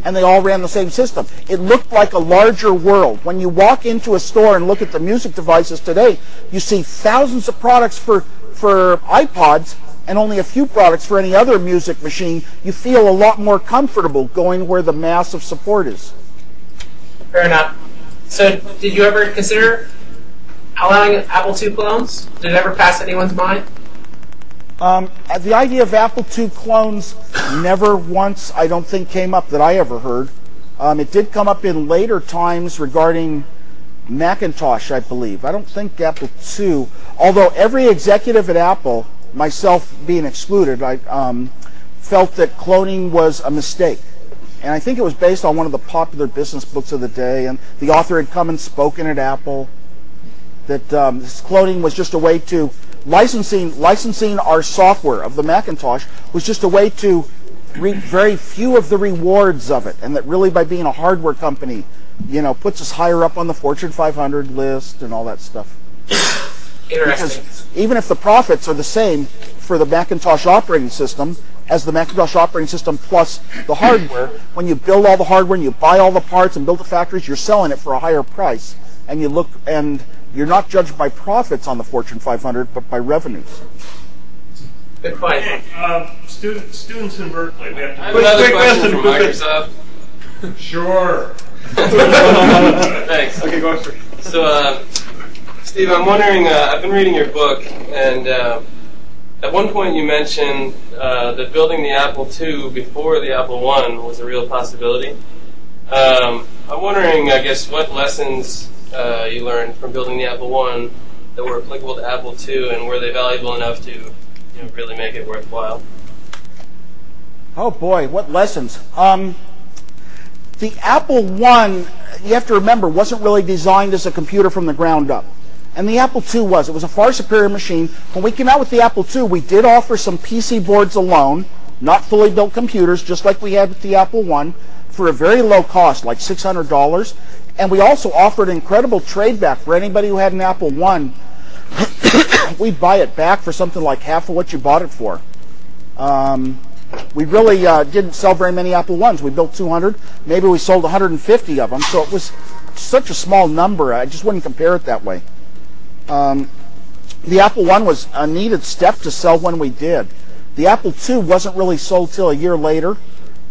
and they all ran the same system. It looked like a larger world. When you walk into a store and look at the music devices today, you see thousands of products for, for iPods and only a few products for any other music machine. You feel a lot more comfortable going where the mass of support is. Fair enough. So, did you ever consider allowing Apple II clones? Did it ever pass anyone's mind? Um, the idea of Apple II clones never once, I don't think, came up that I ever heard. Um, it did come up in later times regarding Macintosh, I believe. I don't think Apple II, although every executive at Apple, myself being excluded, I um, felt that cloning was a mistake. And I think it was based on one of the popular business books of the day, and the author had come and spoken at Apple that um, this cloning was just a way to licensing licensing our software of the Macintosh was just a way to reap very few of the rewards of it, and that really by being a hardware company, you know, puts us higher up on the Fortune 500 list and all that stuff. Interesting. Because even if the profits are the same for the Macintosh operating system as the Macintosh operating system plus the hardware, when you build all the hardware and you buy all the parts and build the factories, you're selling it for a higher price. And you look and you're not judged by profits on the Fortune 500, but by revenues. Good point. Okay, uh, student, students in Berkeley, we have to. I have another question from Microsoft. Sure. Thanks. Okay, go for it. So, uh, Steve, I'm wondering. Uh, I've been reading your book, and uh, at one point you mentioned uh, that building the Apple II before the Apple I was a real possibility. Um, I'm wondering, I guess, what lessons uh, you learned from building the Apple I that were applicable to Apple II, and were they valuable enough to, you know, really make it worthwhile? Oh boy, what lessons. Um, the Apple One, you have to remember, wasn't really designed as a computer from the ground up. And the Apple II was. It was a far superior machine. When we came out with the Apple II, we did offer some PC boards alone, not fully built computers, just like we had with the Apple I, for a very low cost, like $600. And we also offered incredible trade back for anybody who had an Apple One. We'd buy it back for something like half of what you bought it for. Um, we really uh, didn't sell very many Apple Ones. We built 200. Maybe we sold 150 of them. So it was such a small number. I just wouldn't compare it that way. Um, the Apple One was a needed step to sell when we did. The Apple II wasn't really sold till a year later,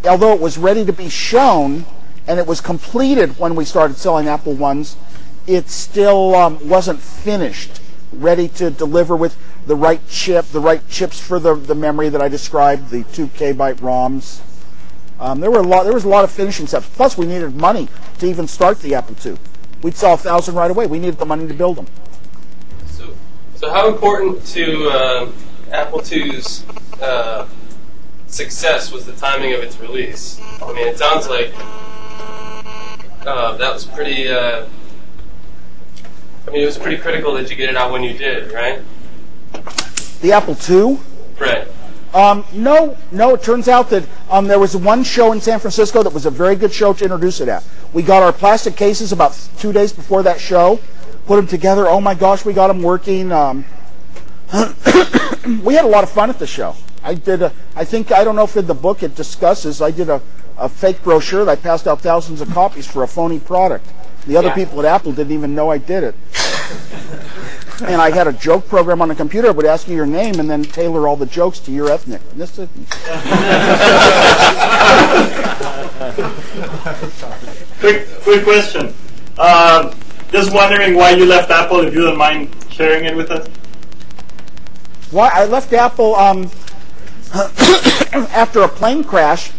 although it was ready to be shown and it was completed when we started selling Apple Ones. It still um, wasn't finished, ready to deliver with the right chip, the right chips for the, the memory that I described, the two kbyte ROMs. Um, there were a lot. There was a lot of finishing steps. Plus, we needed money to even start the Apple II. We'd sell a thousand right away. We needed the money to build them. So, so how important to uh, Apple II's uh, success was the timing of its release? I mean, it sounds like uh, that was pretty. Uh, I mean, it was pretty critical that you get it out when you did, right? The Apple II. Right. Um, no, no. It turns out that um, there was one show in San Francisco that was a very good show to introduce it at. We got our plastic cases about two days before that show, put them together. Oh my gosh, we got them working. Um, we had a lot of fun at the show. I did. A, I think I don't know if in the book it discusses. I did a, a fake brochure that I passed out thousands of copies for a phony product. The other Yeah. people at Apple didn't even know I did it. and I had a joke program on the computer. It would ask you your name and then tailor all the jokes to your ethnic. This is- quick, quick question. Uh, just wondering why you left Apple, if you don't mind sharing it with us. Why I left Apple um, after a plane crash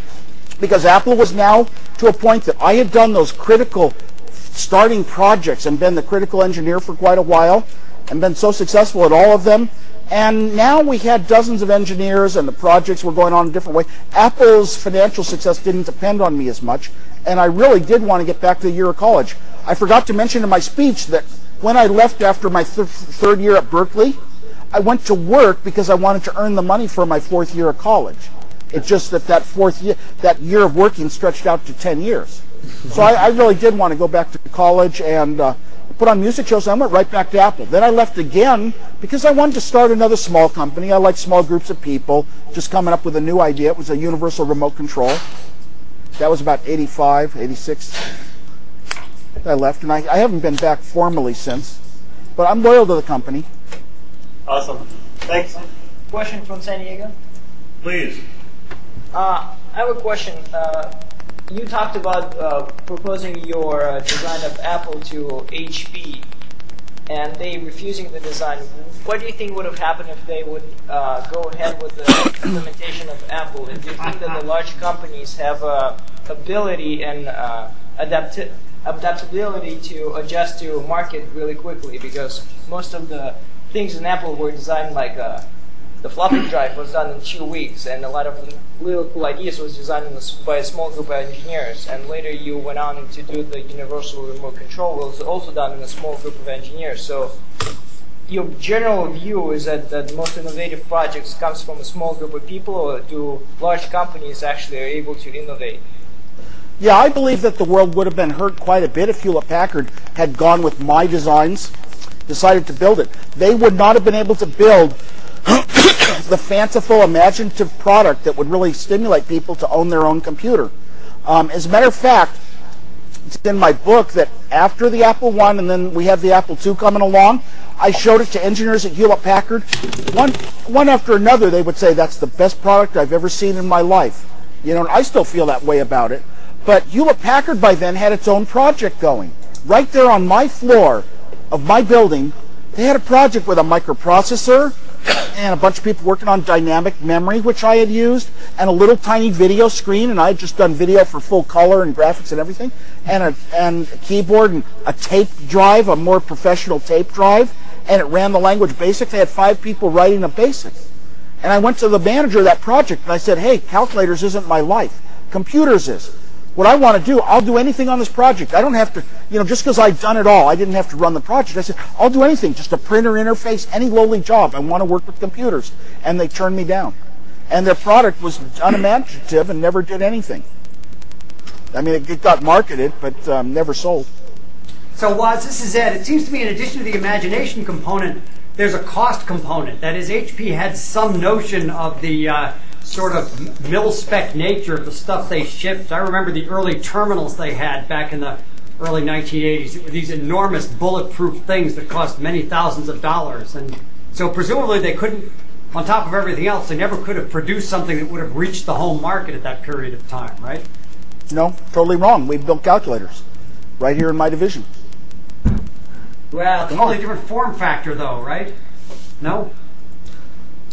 because Apple was now to a point that I had done those critical starting projects and been the critical engineer for quite a while and been so successful at all of them. And now we had dozens of engineers and the projects were going on a different way. Apple's financial success didn't depend on me as much. And I really did want to get back to the year of college. I forgot to mention in my speech that when I left after my th- third year at Berkeley, I went to work because I wanted to earn the money for my fourth year of college. It's just that that fourth year, that year of working stretched out to 10 years. So I, I really did want to go back to college and uh, put on music shows. I went right back to Apple. Then I left again because I wanted to start another small company. I like small groups of people, just coming up with a new idea. It was a universal remote control. That was about 85, 86. I left, and I, I haven't been back formally since. But I'm loyal to the company. Awesome. Thanks. Question from San Diego. Please. Uh, I have a question. Uh, you talked about uh, proposing your uh, design of Apple to HP, and they refusing the design. What do you think would have happened if they would uh, go ahead with the implementation of Apple? And do you think that the large companies have ability and uh, adaptability to adjust to market really quickly? Because most of the things in Apple were designed like the floppy drive was done in two weeks, and a lot of little cool ideas was designed by a small group of engineers. And later you went on to do the universal remote control was also done in a small group of engineers. So your general view is that, that the most innovative projects comes from a small group of people, or do large companies actually are able to innovate? Yeah, I believe that the world would have been hurt quite a bit if Hewlett Packard had gone with my designs, decided to build it. They would not have been able to build the fanciful, imaginative product that would really stimulate people to own their own computer. Um, as a matter of fact, it's in my book that after the Apple One and then we have the Apple Two coming along, I showed it to engineers at Hewlett Packard. One, one after another, they would say that's the best product I've ever seen in my life. You know, and I still feel that way about it. But Hewlett Packard by then had its own project going. Right there on my floor of my building, they had a project with a microprocessor and a bunch of people working on dynamic memory, which I had used, and a little tiny video screen, and I had just done video for full color and graphics and everything, and a, and a keyboard and a tape drive, a more professional tape drive, and it ran the language basic. They had five people writing a basic. And I went to the manager of that project and I said, hey, calculators isn't my life. Computers is what I want to do, I'll do anything on this project. I don't have to, you know, just because I've done it all, I didn't have to run the project. I said, I'll do anything, just a printer interface, any lowly job. I want to work with computers. And they turned me down. And their product was unimaginative and never did anything. I mean, it got marketed, but um, never sold. So, Woz, this is Ed. It seems to me, in addition to the imagination component, there's a cost component. That is, HP had some notion of the uh, sort of mil-spec nature of the stuff they shipped. I remember the early terminals they had back in the early 1980s. It were these enormous bulletproof things that cost many thousands of dollars. And so presumably they couldn't, on top of everything else, they never could have produced something that would have reached the home market at that period of time, right? No, totally wrong. We built calculators right here in my division. Well, totally different form factor, though, right? No.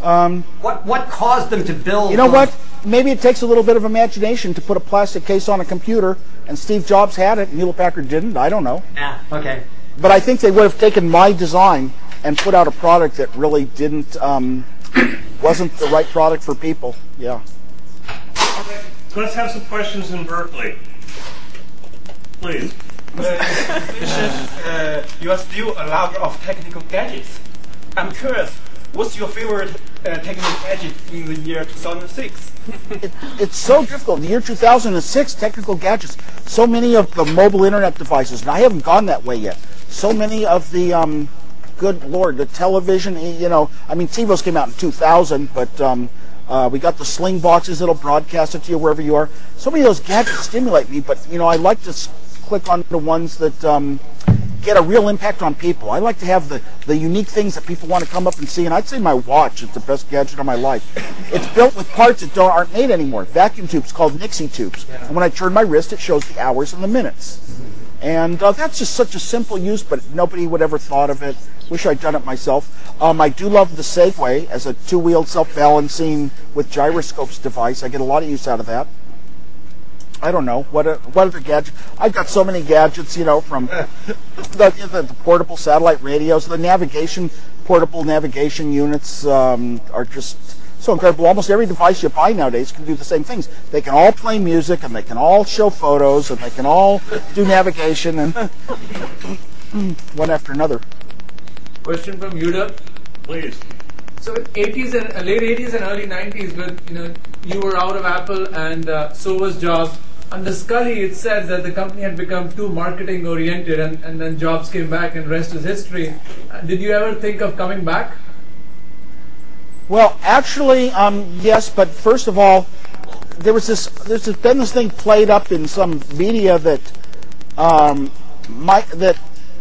Um, what what caused them to build? You know what? Maybe it takes a little bit of imagination to put a plastic case on a computer, and Steve Jobs had it, and Hewlett Packard didn't. I don't know. Yeah. Okay. But I think they would have taken my design and put out a product that really didn't um, wasn't the right product for people. Yeah. Let's have some questions in Berkeley. Please. uh, you are still a lover of technical gadgets. I'm curious, what's your favorite uh, technical gadget in the year 2006? it, it's so difficult. The year 2006, technical gadgets. So many of the mobile internet devices, and I haven't gone that way yet. So many of the, um, good lord, the television. You know, I mean, TiVos came out in 2000, but um, uh, we got the sling boxes that'll broadcast it to you wherever you are. So many of those gadgets stimulate me, but you know, I like to click on the ones that um, get a real impact on people. I like to have the, the unique things that people want to come up and see, and I'd say my watch is the best gadget of my life. It's built with parts that don't, aren't made anymore. Vacuum tubes called Nixie tubes. And when I turn my wrist, it shows the hours and the minutes. And uh, that's just such a simple use, but nobody would ever thought of it. Wish I'd done it myself. Um, I do love the Segway as a two-wheeled self-balancing with gyroscopes device. I get a lot of use out of that. I don't know what what other gadget. I've got so many gadgets, you know, from the, the, the portable satellite radios, the navigation portable navigation units um, are just so incredible. Almost every device you buy nowadays can do the same things. They can all play music, and they can all show photos, and they can all do navigation, and one after another. Question from Yuda. Please. So 80s and uh, late 80s and early 90s, when you know you were out of Apple, and uh, so was Jobs. Under Sculley, it said that the company had become too marketing oriented, and, and then Jobs came back, and rest is history. Uh, did you ever think of coming back? Well, actually, um, yes, but first of all, there was this. There's been this thing played up in some media that um, my, that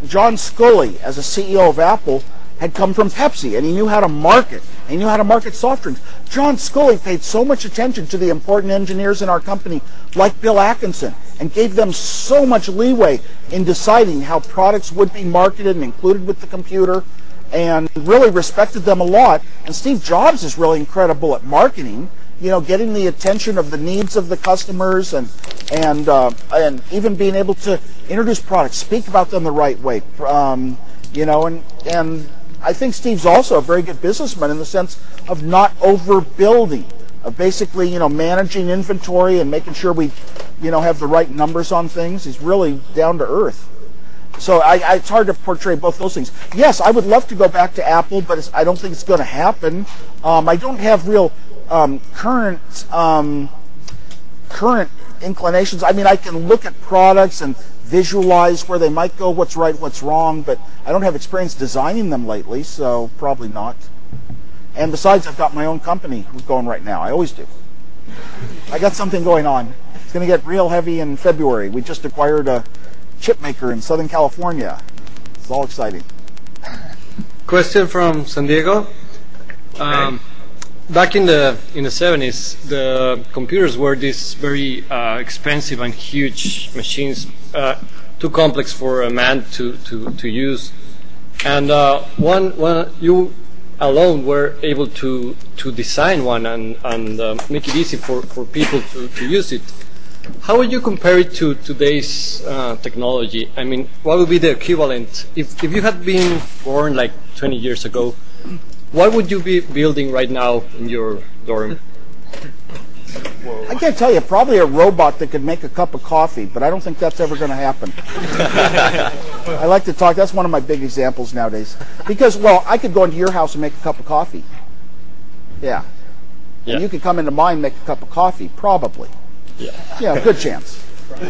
John Sculley, as a CEO of Apple, had come from Pepsi, and he knew how to market. He knew how to market soft drinks. John Sculley paid so much attention to the important engineers in our company, like Bill Atkinson, and gave them so much leeway in deciding how products would be marketed and included with the computer, and really respected them a lot. And Steve Jobs is really incredible at marketing. You know, getting the attention of the needs of the customers, and and uh, and even being able to introduce products, speak about them the right way. Um, you know, and and I think Steve's also a very good businessman in the sense of not overbuilding, of basically, you know, managing inventory and making sure we, you know, have the right numbers on things. He's really down to earth. So I, I, it's hard to portray both those things. Yes, I would love to go back to Apple, but I don't think it's going to happen. Um, I don't have real um, current um, current inclinations. I mean, I can look at products and visualize where they might go, what's right, what's wrong, but I don't have experience designing them lately, so probably not. And besides, I've got my own company going right now. I always do. I got something going on. It's going to get real heavy in February. We just acquired a chip maker in Southern California. It's all exciting. Question from San Diego. Um, back in the in the 70s, the computers were these very uh, expensive and huge machines, uh, too complex for a man to, to, to use. And uh, one, one you alone were able to, to design one and, and uh, make it easy for, for people to, to use it. How would you compare it to today's uh, technology? I mean, what would be the equivalent if, if you had been born like 20 years ago? What would you be building right now in your dorm? I can't tell you. Probably a robot that could make a cup of coffee, but I don't think that's ever going to happen. I like to talk. That's one of my big examples nowadays. Because, well, I could go into your house and make a cup of coffee. Yeah. Yeah. And you could come into mine and make a cup of coffee, probably. Yeah. Yeah, good chance.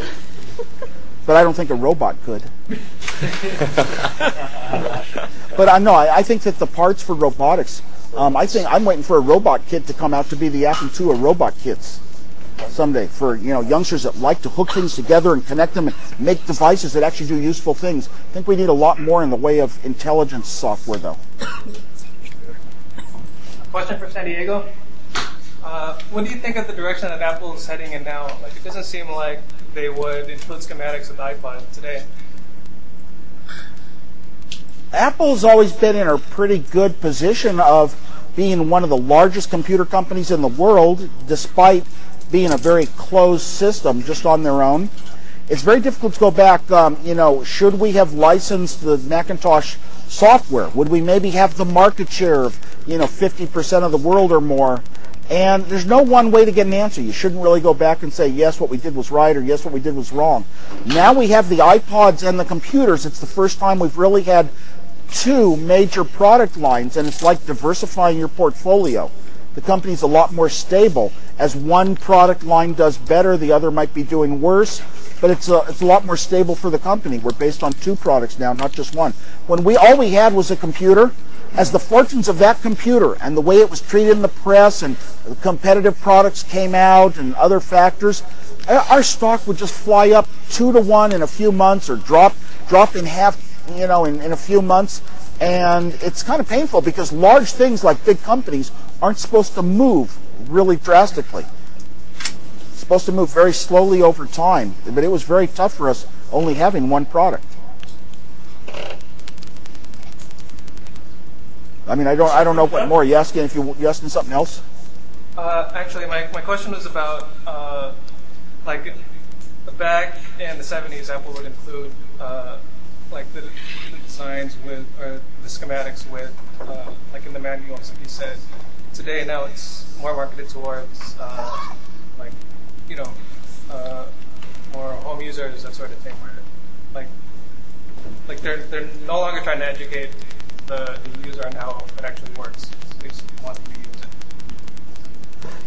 But I don't think a robot could. but I know I, I think that the parts for robotics. Um, I think I'm waiting for a robot kit to come out to be the Apple II of robot kits someday for you know youngsters that like to hook things together and connect them and make devices that actually do useful things. I think we need a lot more in the way of intelligence software, though. Question for San Diego. Uh, what do you think of the direction that Apple is heading in now? Like, it doesn't seem like they would include schematics with iPod today. Apple's always been in a pretty good position of being one of the largest computer companies in the world, despite being a very closed system just on their own. It's very difficult to go back. Um, you know, should we have licensed the Macintosh software? Would we maybe have the market share of you know 50% of the world or more? And there's no one way to get an answer. You shouldn't really go back and say, yes, what we did was right or yes, what we did was wrong. Now we have the iPods and the computers. It's the first time we've really had two major product lines, and it's like diversifying your portfolio. The company's a lot more stable. As one product line does better, the other might be doing worse, but it's a, it's a lot more stable for the company. We're based on two products now, not just one. When we all we had was a computer, as the fortunes of that computer and the way it was treated in the press and competitive products came out and other factors, our stock would just fly up two to one in a few months or drop drop in half, you know, in, in a few months. And it's kind of painful because large things like big companies aren't supposed to move really drastically. It's supposed to move very slowly over time. But it was very tough for us only having one product. I mean, I don't, I don't know what more. You asking if you, you asking something else? Uh, actually, my, my question was about uh, like back in the 70s, Apple would include uh, like the, the designs with or the schematics with uh, like in the manuals, like you said. Today, now it's more marketed towards uh, like you know uh, more home users, that sort of thing. Where like like they're they're no longer trying to educate the, the user on how it actually works. They just want to it.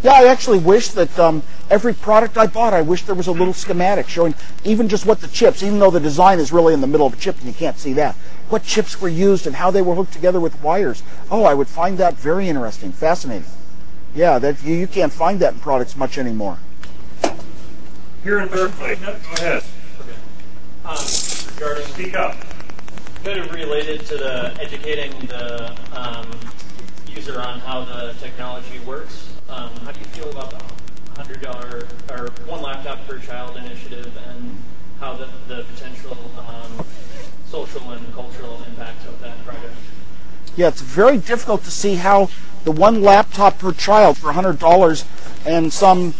Yeah, I actually wish that um, every product I bought, I wish there was a little schematic showing even just what the chips, even though the design is really in the middle of a chip and you can't see that, what chips were used and how they were hooked together with wires. Oh, I would find that very interesting, fascinating. Yeah, that you, you can't find that in products much anymore. Here in Berkeley. Go ahead. Um, regarding Speak up. kind of related to the educating the um, user on how the technology works. Um, how do you feel about the hundred dollar or one laptop per child initiative and how the, the potential um, social and cultural impacts of that project? Yeah, it's very difficult to see how the one laptop per child for $100 and some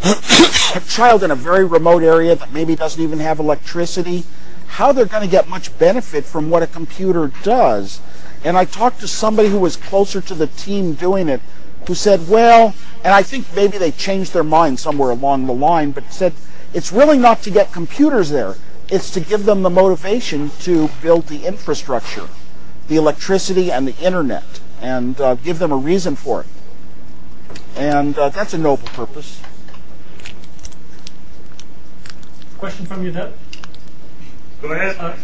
child in a very remote area that maybe doesn't even have electricity, how they're going to get much benefit from what a computer does. And I talked to somebody who was closer to the team doing it who said, well, and I think maybe they changed their mind somewhere along the line, but said, it's really not to get computers there. It's to give them the motivation to build the infrastructure, the electricity and the internet, and uh, give them a reason for it. And uh, that's a noble purpose. Question from you, Deb. Go ahead. Uh,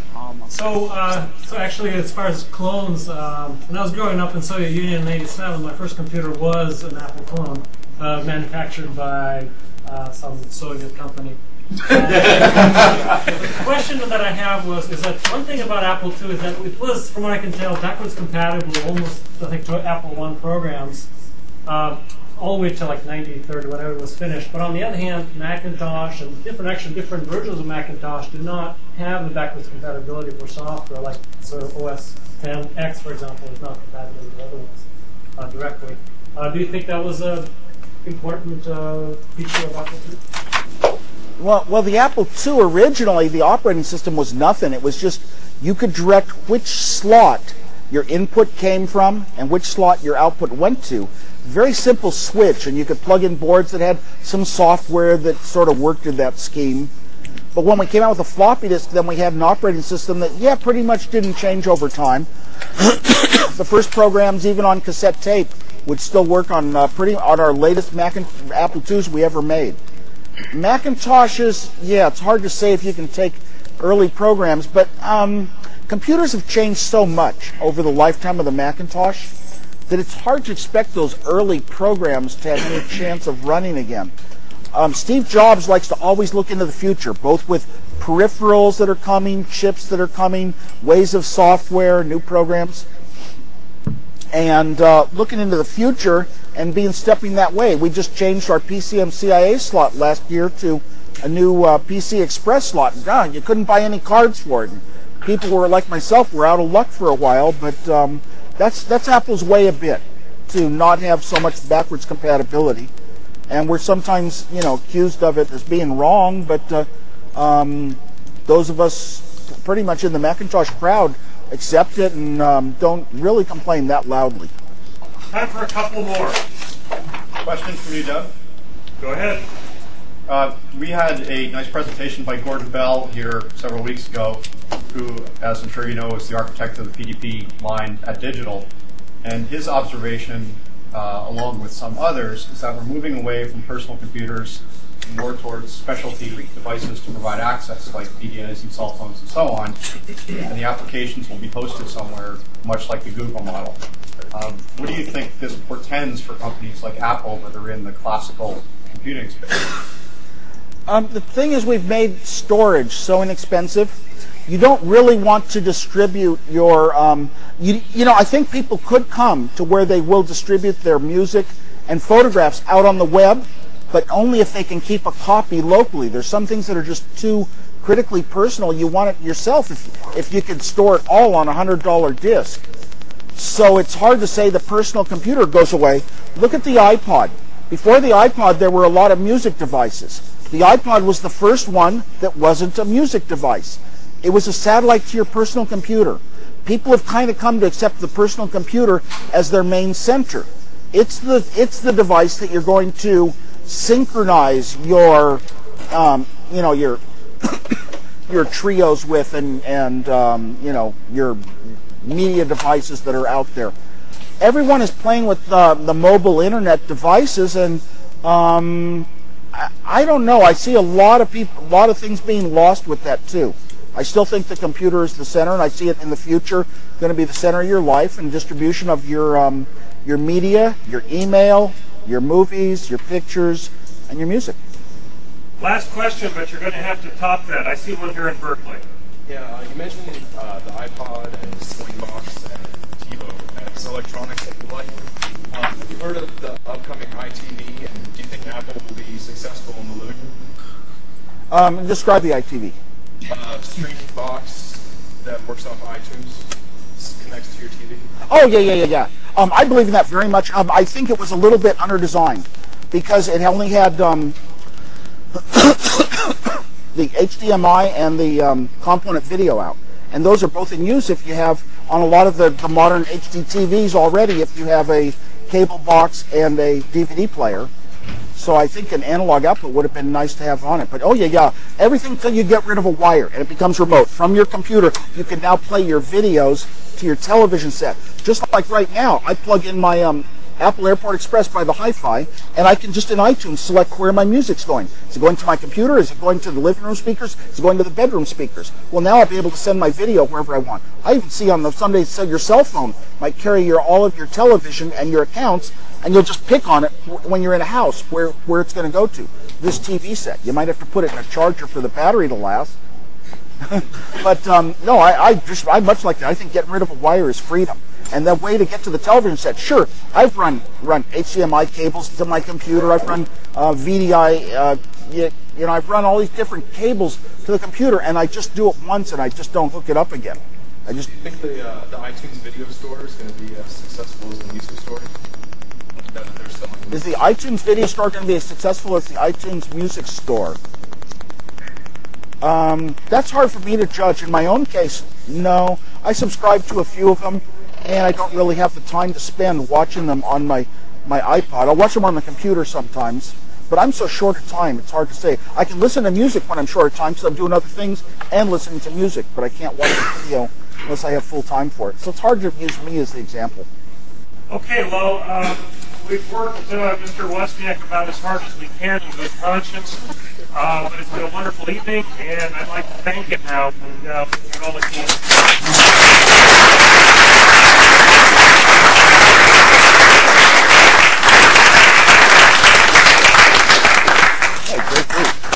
so, uh, so actually, as far as clones, um, when I was growing up in Soviet Union in '87, my first computer was an Apple clone, uh, manufactured by uh, some Soviet company. the question that I have was, is that one thing about Apple II is that it was, from what I can tell, backwards compatible with almost, I think, to Apple I programs. All the way to like 90, 30, whatever was finished. But on the other hand, Macintosh and different, actually different versions of Macintosh do not have the backwards compatibility for software, like of OS 10X, for example, is not compatible with other ones uh, directly. Uh, do you think that was a important uh, feature of Apple II? Well, well, the Apple II originally, the operating system was nothing. It was just you could direct which slot your input came from and which slot your output went to very simple switch, and you could plug in boards that had some software that sort of worked in that scheme. But when we came out with a floppy disk, then we had an operating system that, yeah, pretty much didn't change over time. the first programs, even on cassette tape, would still work on uh, pretty on our latest Mac and Apple IIs we ever made. Macintoshes, yeah, it's hard to say if you can take early programs, but um, computers have changed so much over the lifetime of the Macintosh that it's hard to expect those early programs to have any chance of running again. Um, Steve Jobs likes to always look into the future, both with peripherals that are coming, chips that are coming, ways of software, new programs, and uh, looking into the future and being stepping that way. We just changed our PCMCIA slot last year to a new uh, PC Express slot. And god, you couldn't buy any cards for it. People were like myself were out of luck for a while, but um, that's that's Apple's way a bit to not have so much backwards compatibility, and we're sometimes you know accused of it as being wrong. But uh, um, those of us pretty much in the Macintosh crowd accept it and um, don't really complain that loudly. Time for a couple more. questions from you, Doug. Go ahead. Uh, we had a nice presentation by Gordon Bell here several weeks ago, who, as I'm sure you know, is the architect of the PDP line at Digital. And his observation, uh, along with some others, is that we're moving away from personal computers more towards specialty devices to provide access, like PDAs and cell phones and so on. And the applications will be hosted somewhere, much like the Google model. Um, what do you think this portends for companies like Apple that are in the classical computing space? Um, the thing is, we've made storage so inexpensive. You don't really want to distribute your. Um, you, you know, I think people could come to where they will distribute their music and photographs out on the web, but only if they can keep a copy locally. There's some things that are just too critically personal. You want it yourself if, if you could store it all on a $100 disk. So it's hard to say the personal computer goes away. Look at the iPod. Before the iPod, there were a lot of music devices. The iPod was the first one that wasn't a music device. It was a satellite to your personal computer. People have kind of come to accept the personal computer as their main center. It's the it's the device that you're going to synchronize your um, you know your your Treos with and and um, you know your media devices that are out there. Everyone is playing with uh, the mobile internet devices, and um, I, I don't know. I see a lot of people, a lot of things being lost with that too. I still think the computer is the center, and I see it in the future going to be the center of your life and distribution of your um, your media, your email, your movies, your pictures, and your music. Last question, but you're going to have to top that. I see one here in Berkeley. Yeah, uh, you mentioned uh, the iPod and Slingbox and TiVo as electronics that you like. Um, have you heard of the upcoming iTV, and do you think Apple Um, describe the iTV. Uh, streaming box that works off iTunes, connects to your TV. Oh yeah, yeah, yeah, yeah. Um, I believe in that very much. Um, I think it was a little bit underdesigned because it only had um, the HDMI and the um, component video out, and those are both in use if you have on a lot of the, the modern HD TVs already. If you have a cable box and a DVD player, So I think an analog output would have been nice to have on it. But oh yeah, yeah, everything till you get rid of a wire and it becomes remote from your computer. You can now play your videos to your television set. Just like right now, I plug in my um, Apple Airport Express by the Hi-Fi, and I can just in iTunes select where my music's going. Is it going to my computer? Is it going to the living room speakers? Is it going to the bedroom speakers? Well, now I'll be able to send my video wherever I want. I even see on the someday said your cell phone might carry your all of your television and your accounts, and you'll just pick on it when you're in a house where where it's going to go to. This TV set, you might have to put it in a charger for the battery to last. but um, no, I, I just I much like that. I think getting rid of a wire is freedom. And the way to get to the television set, sure, I've run run HDMI cables to my computer. I've run uh, VDI. Uh, you, you know, I've run all these different cables to the computer, and I just do it once, and I just don't hook it up again. I just Do you think the, uh, the iTunes video store is going to be as successful as the music store? Is the iTunes video store going to be as successful as the iTunes music store? Um, that's hard for me to judge. In my own case, no. I subscribe to a few of them, and I don't really have the time to spend watching them on my, my iPod. I'll watch them on the computer sometimes, but I'm so short of time, it's hard to say. I can listen to music when I'm short of time, so I'm doing other things and listening to music, but I can't watch a video unless I have full time for it. So it's hard to use me as the example. Okay, well, uh, we've worked uh, Mr. Wozniak about as hard as we can in good conscience, uh, but it's been a wonderful evening, and I'd like to thank him now and uh, all the team.